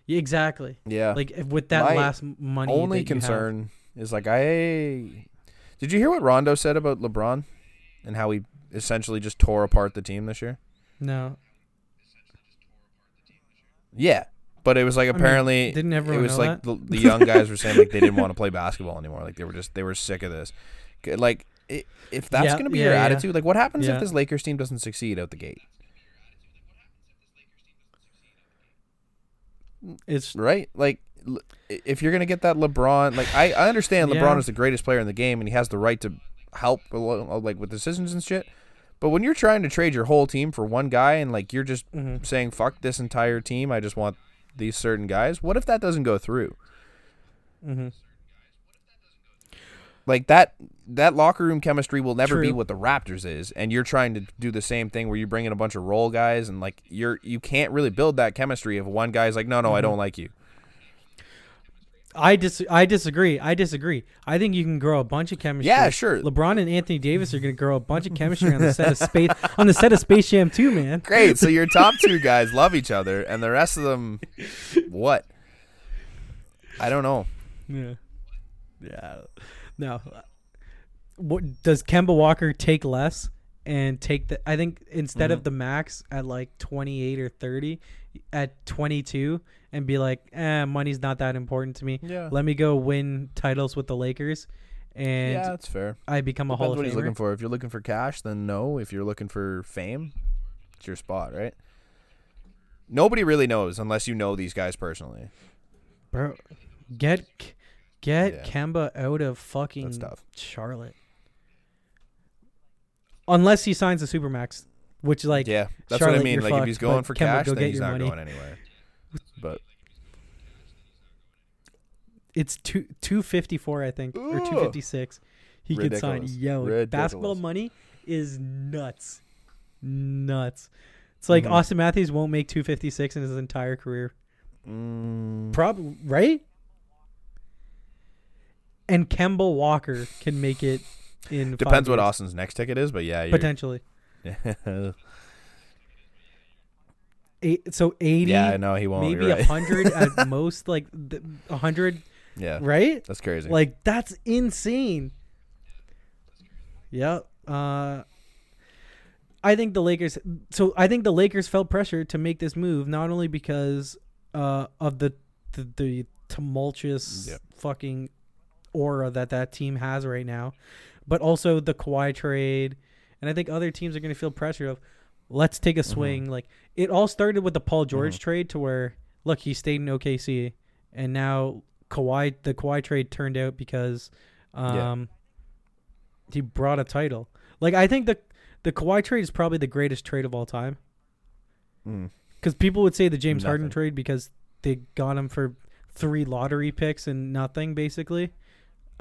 Yeah, exactly. Yeah. Like if, with that My last money. only you have. concern is like I did you hear what Rondo said about LeBron and how he essentially just tore apart the team this year? No, Yeah, but it was like I mean, apparently didn't it was like the, the young guys were saying like they didn't <laughs> want to play basketball anymore. Like they were just they were sick of this. Like if that's Yeah, gonna be yeah, your yeah. attitude, like what happens if this Lakers team doesn't succeed out the gate? it's right? Like, if you're gonna get that LeBron, like I, I understand LeBron is the greatest player in the game and he has the right to help, like with decisions and shit. But when you're trying to trade your whole team for one guy and like you're just mhm. saying fuck this entire team, I just want these certain guys. What if that doesn't go through? Mhm. Like that that locker room chemistry will never be what the Raptors is, and you're trying to do the same thing where you bring in a bunch of role guys and like you're you can't really build that chemistry if one guy's like, no, no, I Mhm. don't like you. I dis I disagree. I disagree. I think you can grow a bunch of chemistry. Yeah, sure. LeBron and Anthony Davis are going to grow a bunch of chemistry on the set of space <laughs> on the set of Space Jam 2, man. Great. So your top two <laughs> guys love each other, and the rest of them, what? I don't know. Yeah. Yeah. No. What does Kemba Walker take less and take the I think instead Mm-hmm. of the max at like 28 or 30 at 22 and be like, "Eh, money's not that important to me. Yeah. Let me go win titles with the Lakers and yeah, that's fair. I become a Depends Hall of what he's Famer." looking for. If you're looking for cash, then no. If you're looking for fame, it's your spot, right? Nobody really knows unless you know these guys personally. Bro, get get Yeah. Kemba out of fucking Charlotte. Unless he signs a supermax, which like yeah, that's what I mean. Like if he's going for Kemba, cash, go then he's not money. going anywhere. But it's two two fifty four, I think, or two fifty six. He could sign. Ridiculous. Basketball money is nuts, nuts. It's like Mhm. Auston Matthews won't make two fifty six in his entire career. mm, Probably right. And Kemba Walker can make it in. depends what Auston's next ticket is, but yeah, you're, potentially. yeah, <laughs> Eight, so eighty, I know he won't. maybe a right. hundred at <laughs> most, like a hundred, yeah, right? that's crazy. Like that's insane. Yep. Uh, I think the Lakers. So I think the Lakers felt pressure to make this move not only because uh, of the the, the tumultuous Yep. fucking aura that that team has right now, but also the Kawhi trade, and I think other teams are going to feel pressure of let's take a swing. Like it all started with the Paul George trade to where look he stayed in OKC, and now Kawhi the Kawhi trade turned out because Yeah. um he brought a title. Like I think the the Kawhi trade is probably the greatest trade of all time. Mm. Because people would say the James Harden trade because they got him for three lottery picks and nothing basically.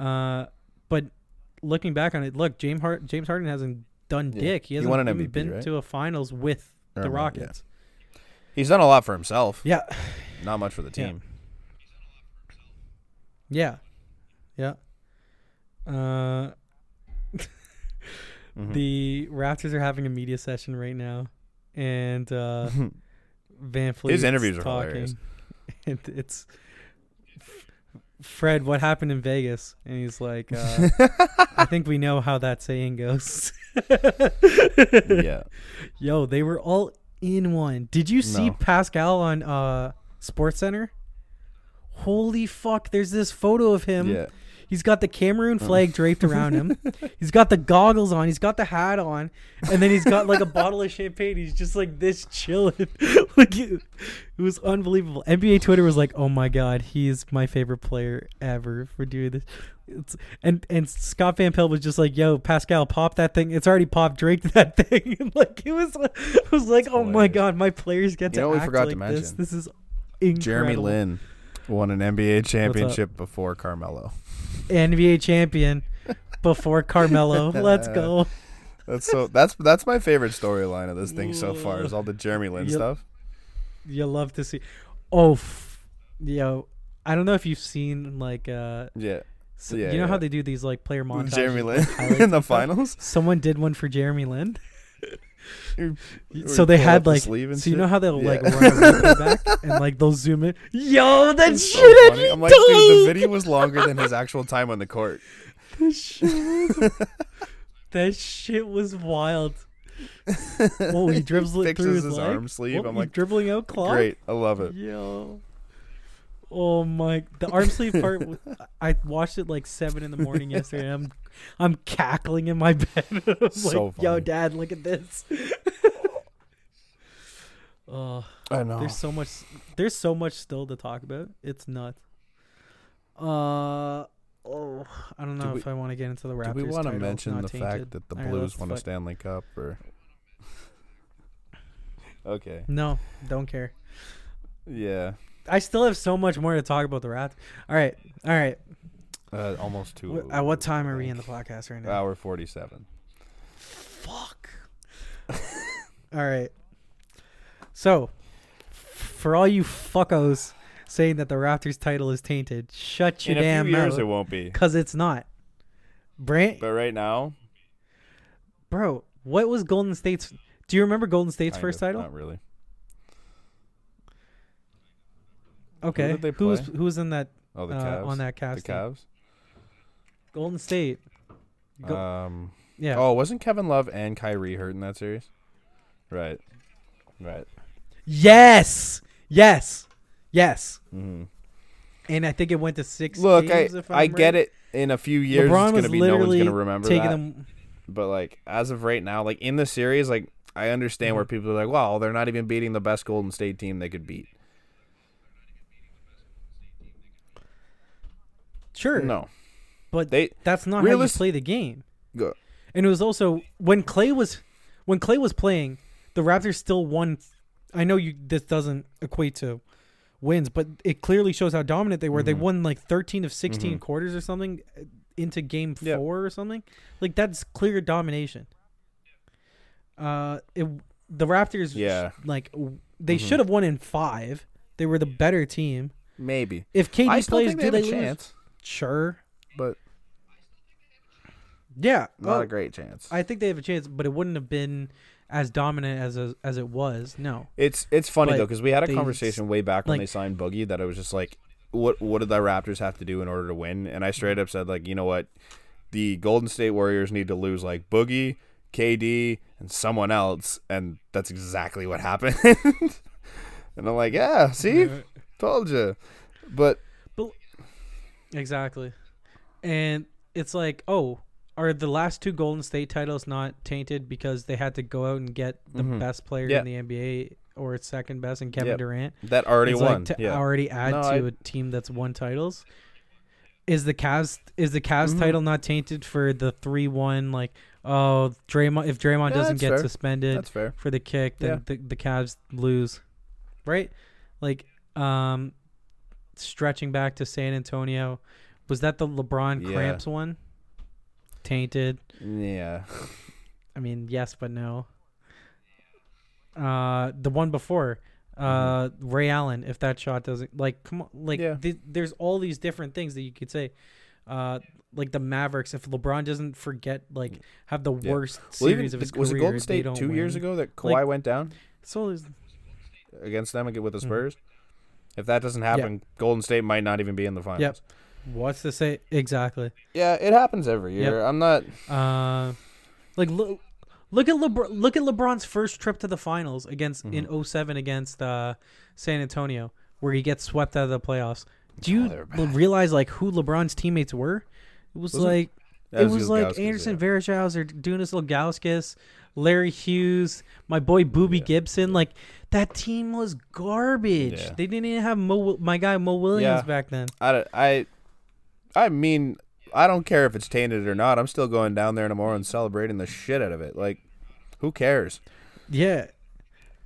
Uh, but looking back on it, look, James Hart James Harden hasn't done Yeah. dick. He He hasn't an even MVP, been right? to a finals with Or, the yeah. Rockets. He's done a lot for himself. Yeah, Not much for the team. yeah, yeah. Uh, <laughs> Mhm. the Raptors are having a media session right now, and uh, <laughs> VanVleet His interviews are talking. hilarious. <laughs> And it's Fred, what happened in Vegas? And he's like, uh, I think we know how that saying goes. <laughs> yeah. <laughs> Yo, they were all in one. Did you see No. Pascal on uh SportsCenter? Holy fuck, there's this photo of him. Yeah. He's got the Cameroon oh. flag draped around him. <laughs> He's got the goggles on. He's got the hat on, and then he's got like a bottle of champagne. He's just like this chilling. <laughs> like it, it was unbelievable. NBA Twitter was like, "Oh my god, he is my favorite player ever for doing this." It's, and and Scott Van Pelt was just like, "Yo, Pascal, pop that thing. It's already popped. Drake <laughs> that thing." And like it was, it was like, "Oh my god, my players get You to know act forgot like to this. mention? This is incredible." Jeremy Lin won an NBA championship before Carmelo. NBA champion before Carmelo. <laughs> Let's go. That's so that's that's my favorite storyline of this thing so far is all the Jeremy Lin Yep. stuff. You love to see. Oh, f- yo, I don't know if you've seen like uh, Yeah. s- Yeah, you know how they do these like player montages. Jeremy Lin <laughs> in the finals. Someone did one for Jeremy Lin. <laughs> So they had the like, so you know how they'll like run back <laughs> and like they'll zoom in. Yo, that It's shit had funny. I'm like, dude, the video was longer than his <laughs> actual time on the court. That shit was, <laughs> that shit was wild. Oh, he dribbles it through his, his arm sleeve. Oh, I'm like, dribbling out clock. great, I love it. Yo. Oh my! The arm sleeve part. <laughs> I watched it like seven in the morning yesterday. and I'm, I'm cackling in my <laughs> bed. <laughs> So like, "Yo. Dad, look at this." oh, I know. there's so much. There's so much still to talk about. It's nuts. Uh oh, I don't Do know we- if I want to get into the Raptors. Do we want to mention the tainted. fact that the All right, Blues let's won a Stanley Cup? Or okay, No, don't care. yeah, I still have so much more to talk about the Raptors. All right, all right. uh, almost two. Wh- At what time are we in the podcast right now? Hour forty-seven. Fuck. <laughs> all right. So, for all you fuckos saying that the Raptors title is tainted, shut your In a damn few years, it won't be. Because it's not. Brant, But right now, bro, what was Golden State's? Do you remember Golden State's first of, title? Not really. Okay. they Who was who was in that Oh, the uh, Cavs. on that cast? team? Cavs. Golden State. Go- Um. yeah. Oh, wasn't Kevin Love and Kyrie hurt in that series? Right. Right. Yes. Yes. Yes. hmm And I think it went to six. Look, games, I I I'm get it. In a few years, LeBron it's gonna be no one's gonna remember that. them. But like as of right now, like in the series, like I understand Mm-hmm. where people are like, "Well, they're not even beating the best Golden State team they could beat." Sure. No, But they that's not how you play the game. go. And it was also when Klay was when Klay was playing, the Raptors still won. I know you this doesn't equate to wins, but it clearly shows how dominant they were. They Mhm. won like 13 of 16 Mhm. quarters or something uh, into game Yep. 4 or something. Like that's clear domination. Uh it the Raptors Yeah. like they Mhm. should have won in 5. They were the better team. Maybe. If KD plays, they do they a lose? chance, Sure. but Yeah. not well, a great chance. I think they have a chance, but it wouldn't have been as dominant as a, as it was. No. It's it's funny But though because we had a they conversation way back when like- they signed Boogie that I was just like, what what did the Raptors have to do in order to win? And I straight up said like, you know what, the Golden State Warriors need to lose like Boogie, KD, and someone else, and that's exactly what happened. <laughs> and I'm like, yeah, see, <laughs> told you. But Exactly. And it's like, oh, are the last two Golden State titles not tainted because they had to go out and get the Mhm. best player Yeah. in the NBA or its second best in Kevin Yep. Durant? that already It's won. like to yeah. already add No, to I- a team that's won titles. Is the Cavs is the Cavs Mhm. title not tainted for the three one like oh Draymond if Draymond Yeah, doesn't get fair. suspended That's fair. for the kick then the, the Cavs lose right like um stretching back to San Antonio was that the LeBron Yeah. cramps one tainted Yeah. I mean yes but no uh the one before uh Ray Allen if that shot doesn't like come on like Mm-hmm. Yeah. th- there's all these different things that you could say uh like the Mavericks if LeBron doesn't forget like have the Yeah. worst Well, even series of his was it career Golden State two years ago that Kawhi Like- went down so is against them again with the Mhm. Spurs? If that doesn't happen, Golden State might not even be in the finals. Yep. what's to say exactly Yeah, it happens every Yep. year. I'm not. Uh, like look, look at LeBron. Look at LeBron's first trip to the finals against Mhm. in 07 against uh, San Antonio, where he gets swept out of the playoffs. Do you Oh, realize like who LeBron's teammates were? It was, Was like That it was like Gauskis, Anderson yeah. Varejao Dunas Ilgauskas, Larry Hughes, my boy Boobie Yeah. Gibson. Like that team was garbage. Yeah. They didn't even have Mo, my guy Mo Williams Yeah. back then. I, I, I mean, I don't care if it's tainted or not. I'm still going down there tomorrow and celebrating the shit out of it. Like, who cares? Yeah,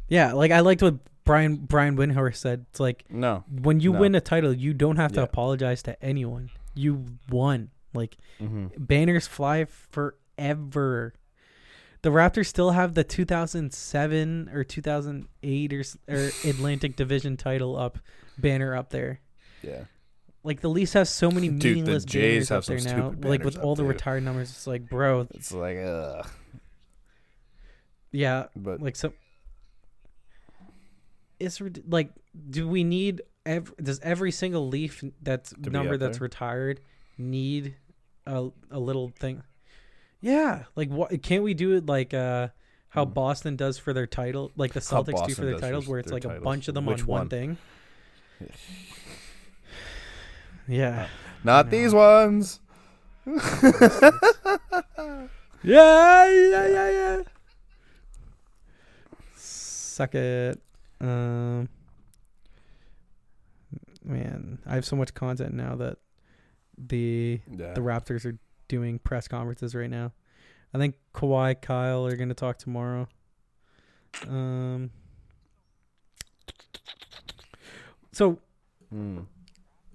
yeah. Like I liked what Brian Brian Windhorst said. It's like No. when you No. win a title, you don't have to Yeah. apologize to anyone. You won. Like hmm banners fly forever. The Raptors still have the 2007 or 2008 or, or <laughs> Atlantic Division title up banner up there. Yeah. Like the Leafs have so many Dude, the meaningless Jays banners have up there now. Like with all the too. retired numbers, it's like, bro, It's like, ugh. yeah, But like so. It's like, do we need? every? does every single Leaf that's number that's there? retired need a a little thing? Yeah, like what? Can't we do it like uh how Hmm. Boston does for their title, like the Celtics do for their titles, where it's like a bunch of them Which on one one? thing. Yeah. not No. these ones. <laughs> Yeah, yeah, yeah, yeah. Suck it. Um, man, I have so much content now that the Yeah. the Raptors are doing press conferences right now. I think Kawhi, Kyle are going to talk tomorrow. Um. So, Mm.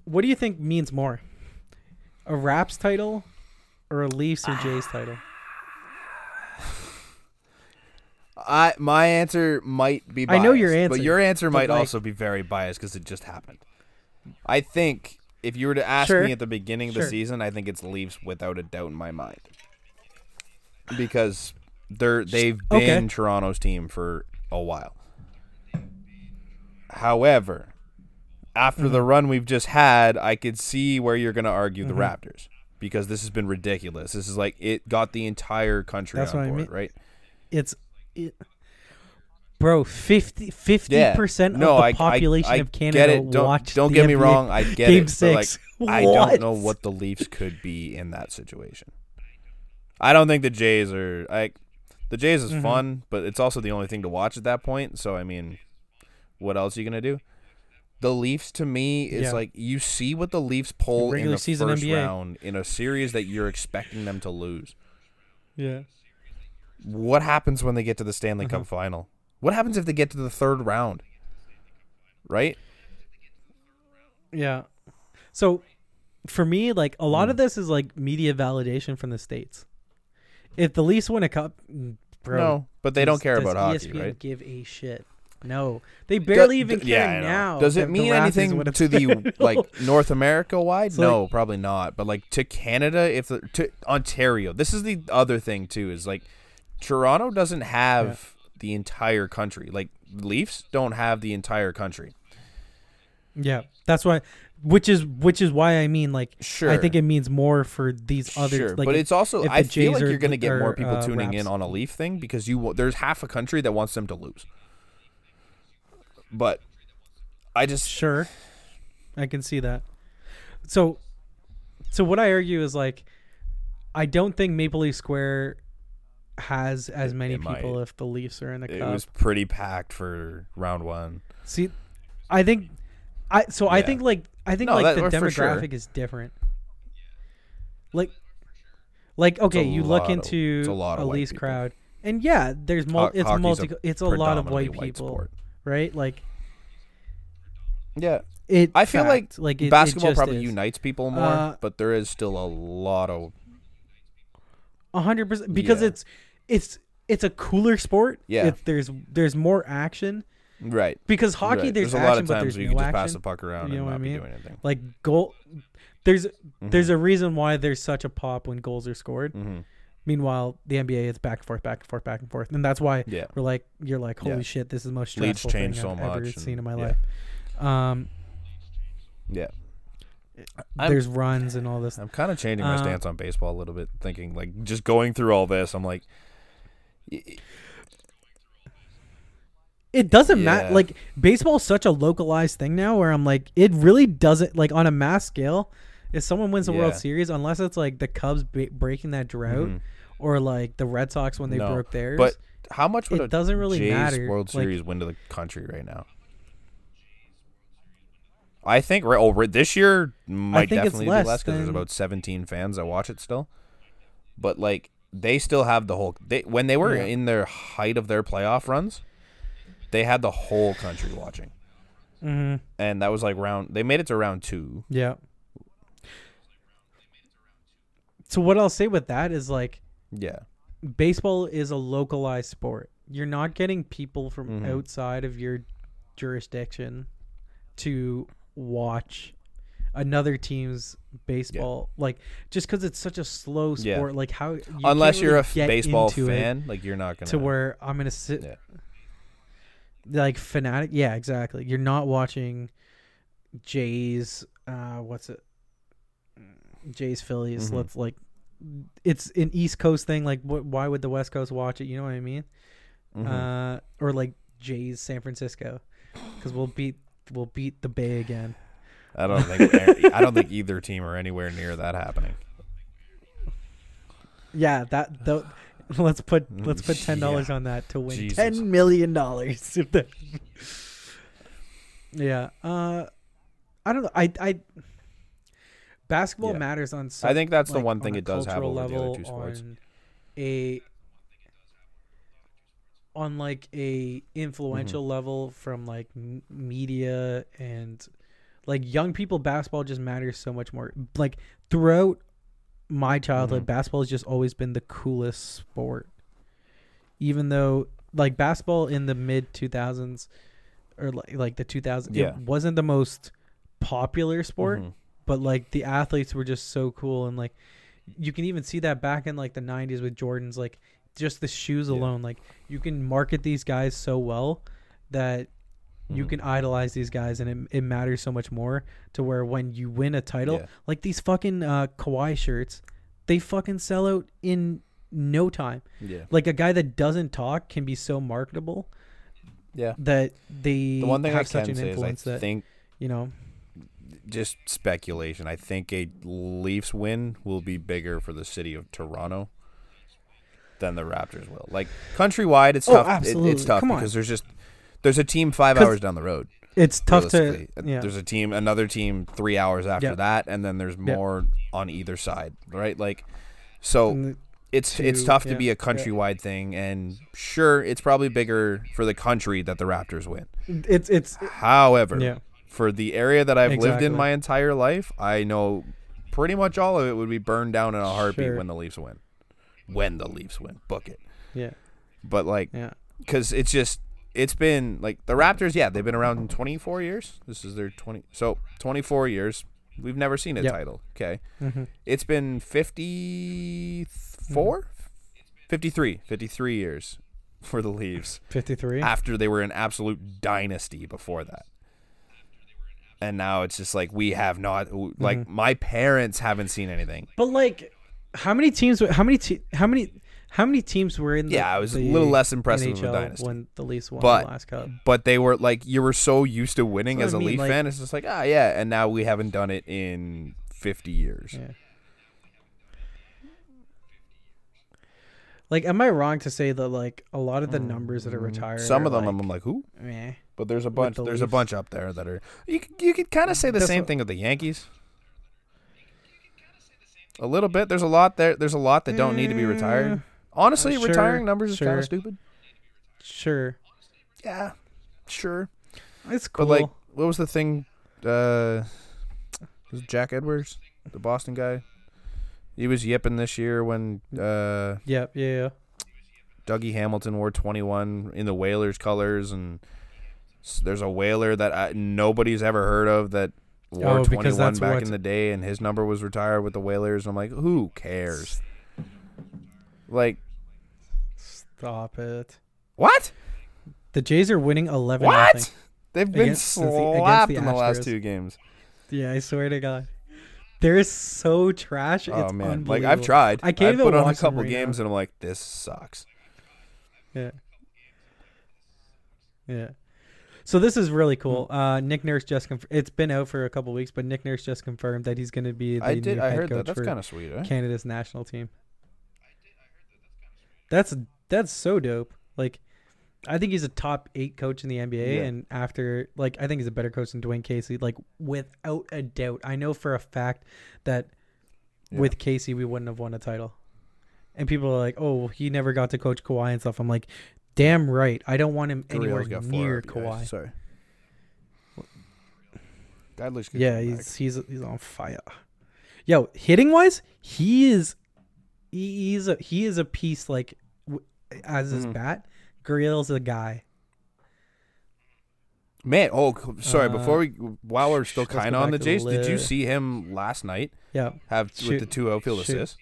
what do you think means more? A Raps title or a Leafs or Jays <sighs> title? I my answer might be. I know your answer, but your answer might like- also be very biased because it just happened. I think if you were to ask Sure. me at the beginning of Sure. the season, I think it's Leafs without a doubt in my mind because they're they've Okay. been Toronto's team for a while. However, after the Mm-hmm. run we've just had, I could see where you're going to argue the Mhm. Raptors because this has been ridiculous. This is like it got the entire country That's on what I board, mean. right? It's it, bro 50 Yeah. percent No, of the I, population I, I of Canada get it. Don't, watched don't get me NBA wrong. I get Game it. but, like, six. I don't know What? the Leafs could be in that situation. I don't think the Jays are like the Jays is Mhm. fun, but it's also the only thing to watch at that point. So I mean, what else are you gonna do? The Leafs to me is Yeah. like you see what the Leafs pull in Regular the season first NBA. round in a series that you're expecting them to lose. Yeah. What happens when they get to the Stanley Uh-huh. Cup final? What happens if they get to the third round? Right? Yeah. So for me, like a lot Hmm. of this is like media validation from the states. If the Leafs win a cup, mm, bro, no, but they don't care does about hockey, ESPN right? Give a shit. No, they barely Do- even do- care yeah, now. Does it mean anything to the <laughs> like North America wide? It's No, probably not. But like to Canada, if the to Ontario, this is the other thing too. Is like Toronto doesn't have the entire country. Like Leafs don't have the entire country. Yeah, that's why. Which is which is why I mean like Sure. I think it means more for these other sure, like but it's also I feel Jays like are- you're going to get more people uh, tuning in on a Leaf thing because you there's half a country that wants them to lose. But I just Sure, I can see that. So, so what I argue is like, I don't think Maple Leaf Square has as It- many it people might. if the Leafs are in the it cup. It was pretty packed for round one. See, I think, I so I think like I think No, like that- the for sure. demographic is different. Like, like okay, you look of- into a a white Leafs crowd, and yeah, there's mul- it's multi, it's a lot of white people, sport. right? Like Yeah, it. I feel like fact, like it basketball probably is. unites people more, Uh, but there is still a lot of A hundred percent because Yeah. it's it's it's a cooler sport. Yeah. It, there's there's more action right. because hockey right. there's, a action lot of times where you no can just action. pass the puck around You know and what I not be mean? doing anything. Like goal, there's Mm-hmm. there's a reason why there's such a pop when goals are scored. Mhm. Meanwhile, the NBA is back and forth, back and forth, back and forth, and that's why Yeah. we're like you're like holy Yeah. shit, this is the most stressful change thing so I've ever seen in my yeah. life. Um, Yeah. I'm- there's runs and all this. I'm kind of changing my Uh, stance on baseball a little bit, thinking like just going through all this. I'm like, It doesn't matter. Yeah. Like baseball's such a localized thing now, where I'm like, it really doesn't like on a mass scale. If someone wins the World Series, unless it's like the Cubs ba- breaking that drought, mhm. or like the Red Sox when they No, broke theirs, but how much would it doesn't really Jays matter. World Like, Series win to the country right now? I think right, oh, this year might definitely be less because there's about 17 fans that watch it still. But like they still have the whole they when they were Yeah. in their height of their playoff runs, they had the whole country watching, mhm, and that was like round. They made it to round two. yeah. So what I'll say with that is like Yeah, baseball is a localized sport. You're not getting people from Mhm. outside of your jurisdiction to watch another team's baseball. Like just because it's such a slow Yeah. sport, like how you unless can't you're really a f- baseball into it fan, like you're not gonna to where I'm gonna sit Yeah. like fanatic. Yeah, exactly. You're not watching Jays. Uh, what's it? Jays Phillies. Mhm. Let's like, it's an East Coast thing. Like, wh- why would the West Coast watch it? You know what I mean? Mhm. Uh, or like Jays San Francisco, because we'll beat we'll beat the Bay again. I don't think I don't think either team are anywhere near that happening. Yeah, that though. Let's put let's put ten dollars on that to win Jesus. ten million dollars. yeah. Uh, I don't know. I I basketball Yeah. matters on. Some, I think that's the one thing it does have over the other level, two sports. On a on like a influential Mm-hmm. level from like m- media and like young people basketball just matters so much more like throughout my childhood Mhm. basketball has just always been the coolest sport even though like basketball in the mid 2000s or like, like the 2000s Yeah. it wasn't the most popular sport Mhm. but like the athletes were just so cool and like you can even see that back in like the 90s with Jordans like just the shoes Yeah. alone like you can market these guys so well that you Mhm. can idolize these guys and it, it matters so much more to where when you win a title Yeah. like these fucking uh Kawhi shirts they fucking sell out in no time Yeah. like a guy that doesn't talk can be so marketable Yeah. that they The one thing I such can an say is I influence that think you know just speculation. I think a Leafs win will be bigger for the city of Toronto than the Raptors will. Like countrywide, it's Oh, tough. It- absolutely. it's tough Come on. because there's just there's a team five hours down the road. it's tough to uh, yeah There's a team, another team three hours after Yeah. that, and then there's Yeah. more on either side, right? Like, so it's it's two, tough to be a countrywide thing, and sure, it's probably bigger for the country that the Raptors win. it's it's However, yeah for the area that I've lived in my entire life, I know pretty much all of it would be burned down in a heartbeat Sure. when the Leafs win. When the Leafs win, book it. yeah But like, yeah because it's just it's been like the Raptors. Yeah, they've been around 24 years. This is their 20. So 24 years. We've never seen a Yep. title. Okay, hmm it's been 54, 53, 53 years for the Leaves. 53 after they were an absolute dynasty before that. and now it's just like we have not like my parents haven't seen anything. But like, how many teams? How many? Te- how many? How many teams were in? The, Yeah, I was a little less impressive NHL dynasty. when the Leafs won But- the last cup. But they were like you were so used to winning as what a I mean, Leaf like- fan. It's just like ah yeah, and now we haven't done it in fifty years. Yeah. Like, am I wrong to say that like a lot of the numbers that are retired? Mm, Some of them like, I'm like who? meh. But there's a bunch. the There's a bunch up there that are. You you could kind of say the That's same what- thing of the Yankees. A little bit. There's a lot there. There's a lot that don't need to be retired. Mm, Honestly, uh, sure, retiring numbers is kind of stupid. Sure, Yeah, sure. it's cool. But like, what was the thing? Uh, was Jack Edwards, the Boston guy? He was yipping this year when uh, yeah, yeah, yeah. Dougie Hamilton wore 21 in the Whalers colors, and there's a Whaler that I, nobody's ever heard of that wore Oh, 21 that's back what- in the day, and his number was retired with the Whalers. I'm like, who cares? Like, Stop it. what? The Jays are winning eleven. What? nothing. They've been Against- the- slapped the in the last two games. Yeah, I swear to God, they're so trash. Oh man, like. I've tried. I can't I've even put on a couple right games, now. and I'm like, this sucks. Yeah. Yeah. So this is really cool. Uh, Nick Nurse just conf- it's been out for a couple weeks, but Nick Nurse just confirmed that he's going to be the I did. new I head heard that. coach That's for kind of sweet. Eh? Canada's national team. That's that's so dope. Like, I think he's a top eight coach in the NBA, Yeah. and after like I think he's a better coach than Dwane Casey, like without a doubt. I know for a fact that Yeah. with Casey we wouldn't have won a title. And people are like, "Oh, he never got to coach Kawhi and stuff." I'm like, "Damn right. I don't want him anywhere Gurriel's got four near. Kawhi." Sorry. Guy looks good. Yeah, he's he's he's on fire. Yo, hitting wise, he is he, he's a he is a piece like as his Mhm. bat. Gurriel's a guy. Man, oh, sorry. Uh, before we, while we're still kind of on the Jays, did you see him last night Yeah, have Shoot. with the two outfield Shoot. assists?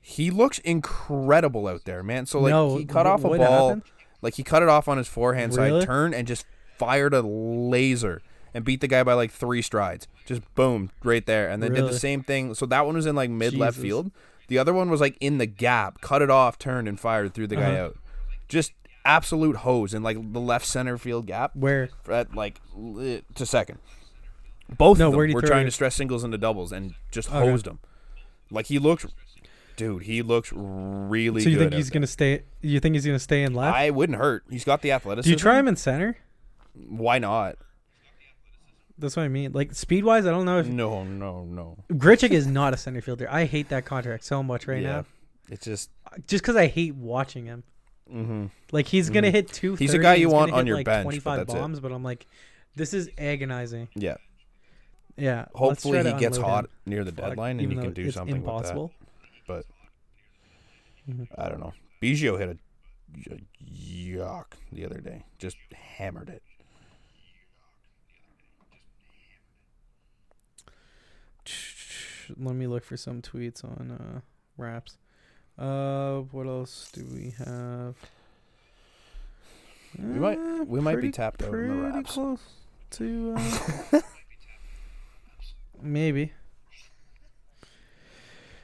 He looks incredible out there, man. So like no, he cut wh- off a ball, happened? like he cut it off on his forehand Really? side, turned and just fired a laser and beat the guy by like three strides. Just boom, right there, and then did the same thing. So that one was in like mid left field. The other one was like in the gap, cut it off, turned and fired through the guy Uh-huh. out. Just absolute hose in like the left center field gap Where at like to second. Both No, of them were trying it? to stress singles into doubles and just Okay. hosed them. Like he looks, dude, he looks really. so you think he's gonna stay? You think he's gonna stay in left? I wouldn't hurt. He's got the athleticism. Do you try him in center? Why not? That's what I mean. Like speed wise, I don't know if No, no, no. Grichuk is not a center fielder. I hate that contract so much right yeah, now. it's just. Just because I hate watching him. hmm Like he's gonna Mhm. hit two. He's a guy you want on your like bench, Twenty-five that's it. bombs, but I'm like, this is agonizing. Yeah. Yeah. Hopefully he gets hot him. near the Fuck, deadline and he can do it's something impossible. with Mhm. I don't know. Biggio hit a yuck the other day. Just hammered it. Let me look for some tweets on uh, raps. Uh, what else do we have? We might- Uh, we might be pretty- tapped out in the pretty raps. close to uh, <laughs> maybe.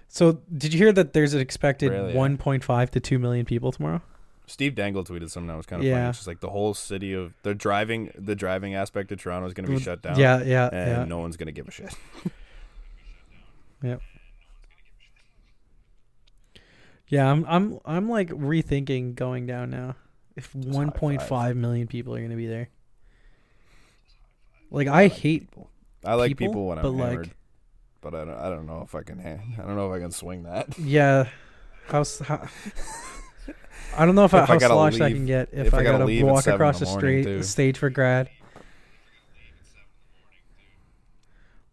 So, did you hear that there's an expected Really, yeah. 1.5 to 2 million people tomorrow? Steve Dangle tweeted something that was kind of funny. Yeah. It's just like the whole city of the driving, the driving aspect of Toronto is going to be shut down. Yeah, yeah, and yeah. no one's going to give a shit. <laughs> Yeah, I'm I'm I'm like rethinking going down now. If Just high 1.5 million people are going to be there. Like I hate people. I like people, when I'm but, like- hammered, but I don't. I don't know if I can. I don't know if I can swing that. Yeah. How, s- how I don't know if, <laughs> I, If I how gotta sloshed I leave- can get if, if I I gotta gotta, leave at walk seven in across the the morning, street too. stage for grad.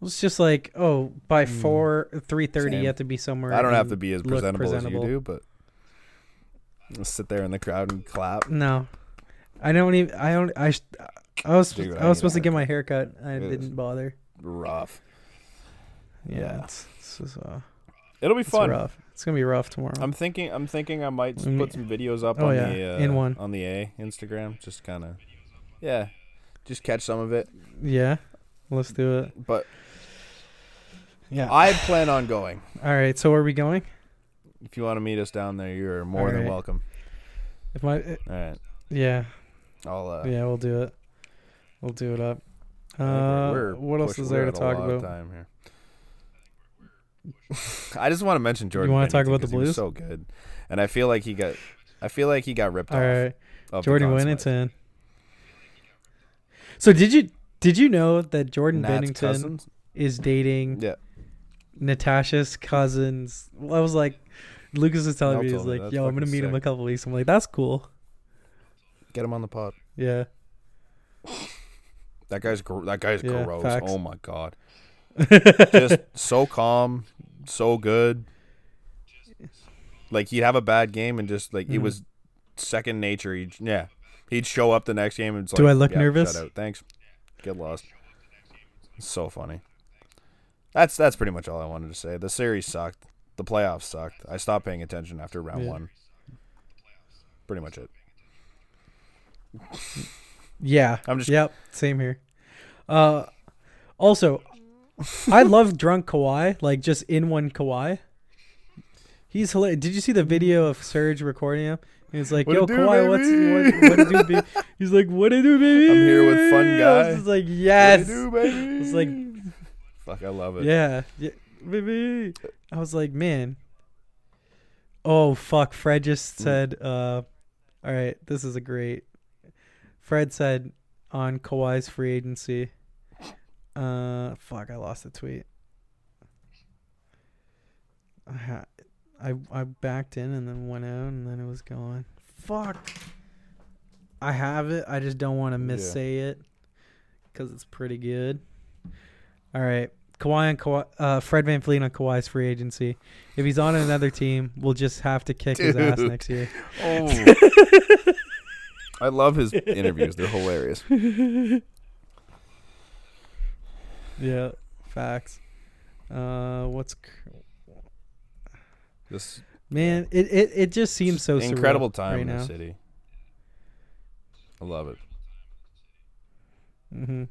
It's just like, oh, by Mm. four three thirty you have to be somewhere. I don't have to be as presentable, presentable. as you do, but I'll sit there in the crowd and clap. No, I don't even. I don't. I. I was. Dude, I I was supposed to get my hair cut. I It didn't bother. Rough. Yeah, Yeah. It's, it's, just, uh, It'll be it's fun. rough. It's gonna be rough tomorrow. I'm thinking. I'm thinking I might We put some videos up Oh, on yeah, the uh, in one. on the A Instagram. Just kind of, yeah, just catch some of it. yeah. Let's do it. But Yeah. I plan on going. <laughs> All right. So where are we going? If you want to meet us down there, you're more than Alright. welcome. If my All right. yeah I'll. Uh, yeah we'll do it. We'll do it up. Uh, we're- we're what else is there to talk about? Time here. <laughs> I just want to mention Jordan. You wanna talk about the 'cause he was Blues? so good, and I feel like he got. I feel like he got ripped All off. right. Jordan Binnington. So did you did you know that Jordan Nat's Binnington cousins? is dating Yeah. Natasha's cousins? I was like, Lucas was telling Mel me, he's told me. like, That's "Yo, I'm gonna fucking meet him a sick. couple weeks." I'm like, "That's cool." Get him on the pod. Yeah. That guy's gr- that guy's Yeah, gross. facts. Oh my god. <laughs> Just so calm, so good. Like he'd have a bad game and just like it Mhm. was second nature. He'd, yeah, he'd show up the next game and it's Do like, I look "Yeah, nervous?" Out. Thanks. Get lost. It's so funny. That's that's pretty much all I wanted to say. The series sucked. The playoffs sucked. I stopped paying attention after round Yeah. one. Pretty much it. Yeah. I'm just Yep. Same here. Uh, also, I love drunk Kawhi. Like just in one Kawhi. He's hilarious. Did you see the video of Serge recording him? He's like, What "Yo, do, Kawhi, what's baby?" what, what it do, baby?" He's like, "What do you do, baby?" I'm here with fun I guy. was like, What "Yes." you do, baby? It's like, fuck. I love it. yeah, yeah, baby. I was like, man. Oh fuck! Fred just Mm. said, uh, "All right, this is a great." Fred said on Kawhi's free agency. Uh, fuck! I lost the tweet. I ha- I I backed in and then went out and then it was gone. Fuck. I have it. I just don't want to Yeah. missay it because it's pretty good. All right. Kawhi and Kawhi, uh, Fred VanVleet on Kawhi's free agency. If he's on another team, we'll just have to kick his ass next year. Oh. <laughs> I love his interviews. They're hilarious. <laughs> Yeah, facts. Uh, what's c- This man? It it, it just seems so incredible time right in now. the city. I love it. hmm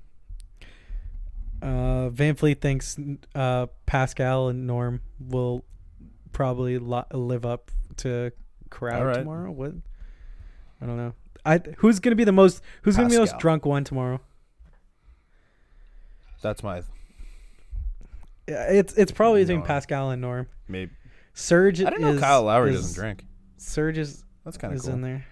Uh, VanVleet thinks uh, Pascal and Norm will probably li- live up to crowd right. tomorrow. What? I don't know. I who's gonna be the most who's gonna be the most drunk one tomorrow? That's my Yeah, It's it's probably between Pascal and Norm. maybe. Serge. I didn't know is- Kyle Lowry is- doesn't drink. Serge is, That's kind of cool. in there.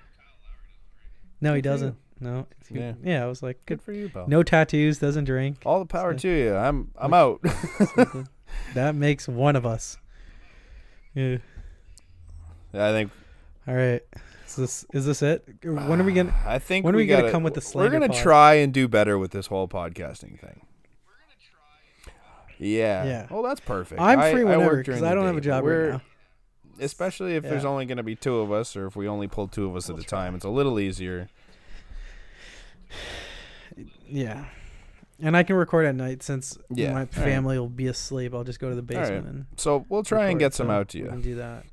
No, he Good for you. doesn't. No. Yeah. yeah, I was like, Good good. for you, pal. No tattoos. Doesn't drink. All the power So- to you. I'm <laughs> I'm out. <laughs> That makes one of us. Yeah. yeah. I think. All right. Is this is this it? When are we gonna? <sighs> I think when are we gonna gotta- come with the We're gonna pod? try and do better with this whole podcasting thing. Yeah. Yeah. Oh, that's perfect. I'm free I whenever work because during I don't have a job we're- right now. Especially if there's only going to be two of us, or if we only pull two of us at a time, it's a little easier. Yeah. And I can record at night since Yeah, my all right. family will be asleep. I'll just go to the right. basement and So we'll try and get some out to you. can do that.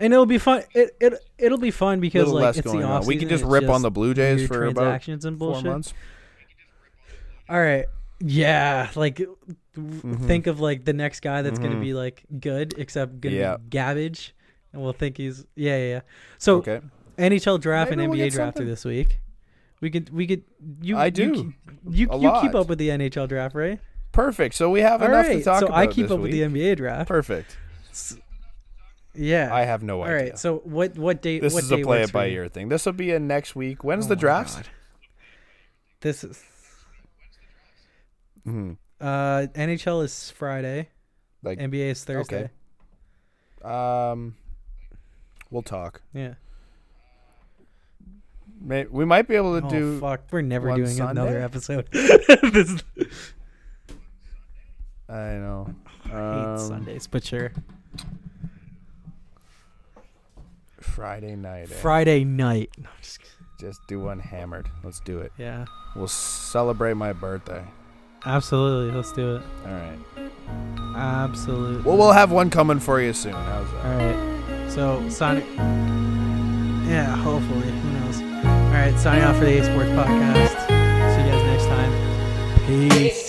And it'll be fun. It it it'll be fun because like it's the off We can just rip on the Blue Jays for about and four months. All right. Yeah, like Mhm. think of like the next guy that's Mhm. gonna be like good, except gonna Yeah. be garbage, and we'll think he's yeah yeah. yeah. So okay. NHL draft Maybe and we'll NBA draft are this week. We could we could you I do. keep- you you, keep up with the NHL draft right? Perfect. So we have All enough right, to talk so about. I keep up with the. NBA draft. Perfect. Yeah. I have no idea. All right. So what what date? this what is a day play works it by you? ear thing. This will be in next week. When's Oh the draft? This is hmm uh NHL is Friday. Like NBA is Thursday. um, we'll talk. Yeah. May, we might be able to oh do. fuck, we're never doing another episode. <laughs> this I know. <laughs> I hate Um, Sundays, but sure. Friday night. eh? Friday night. No, just. Just do one hammered. Let's do it. yeah, We'll celebrate my birthday. absolutely. Let's do it. All right. Absolutely. Well, we'll have one coming for you soon. How's that? All right. So Sonic. Yeah, hopefully. All right. Signing off for the A Sports Podcast. See you guys next time. Peace.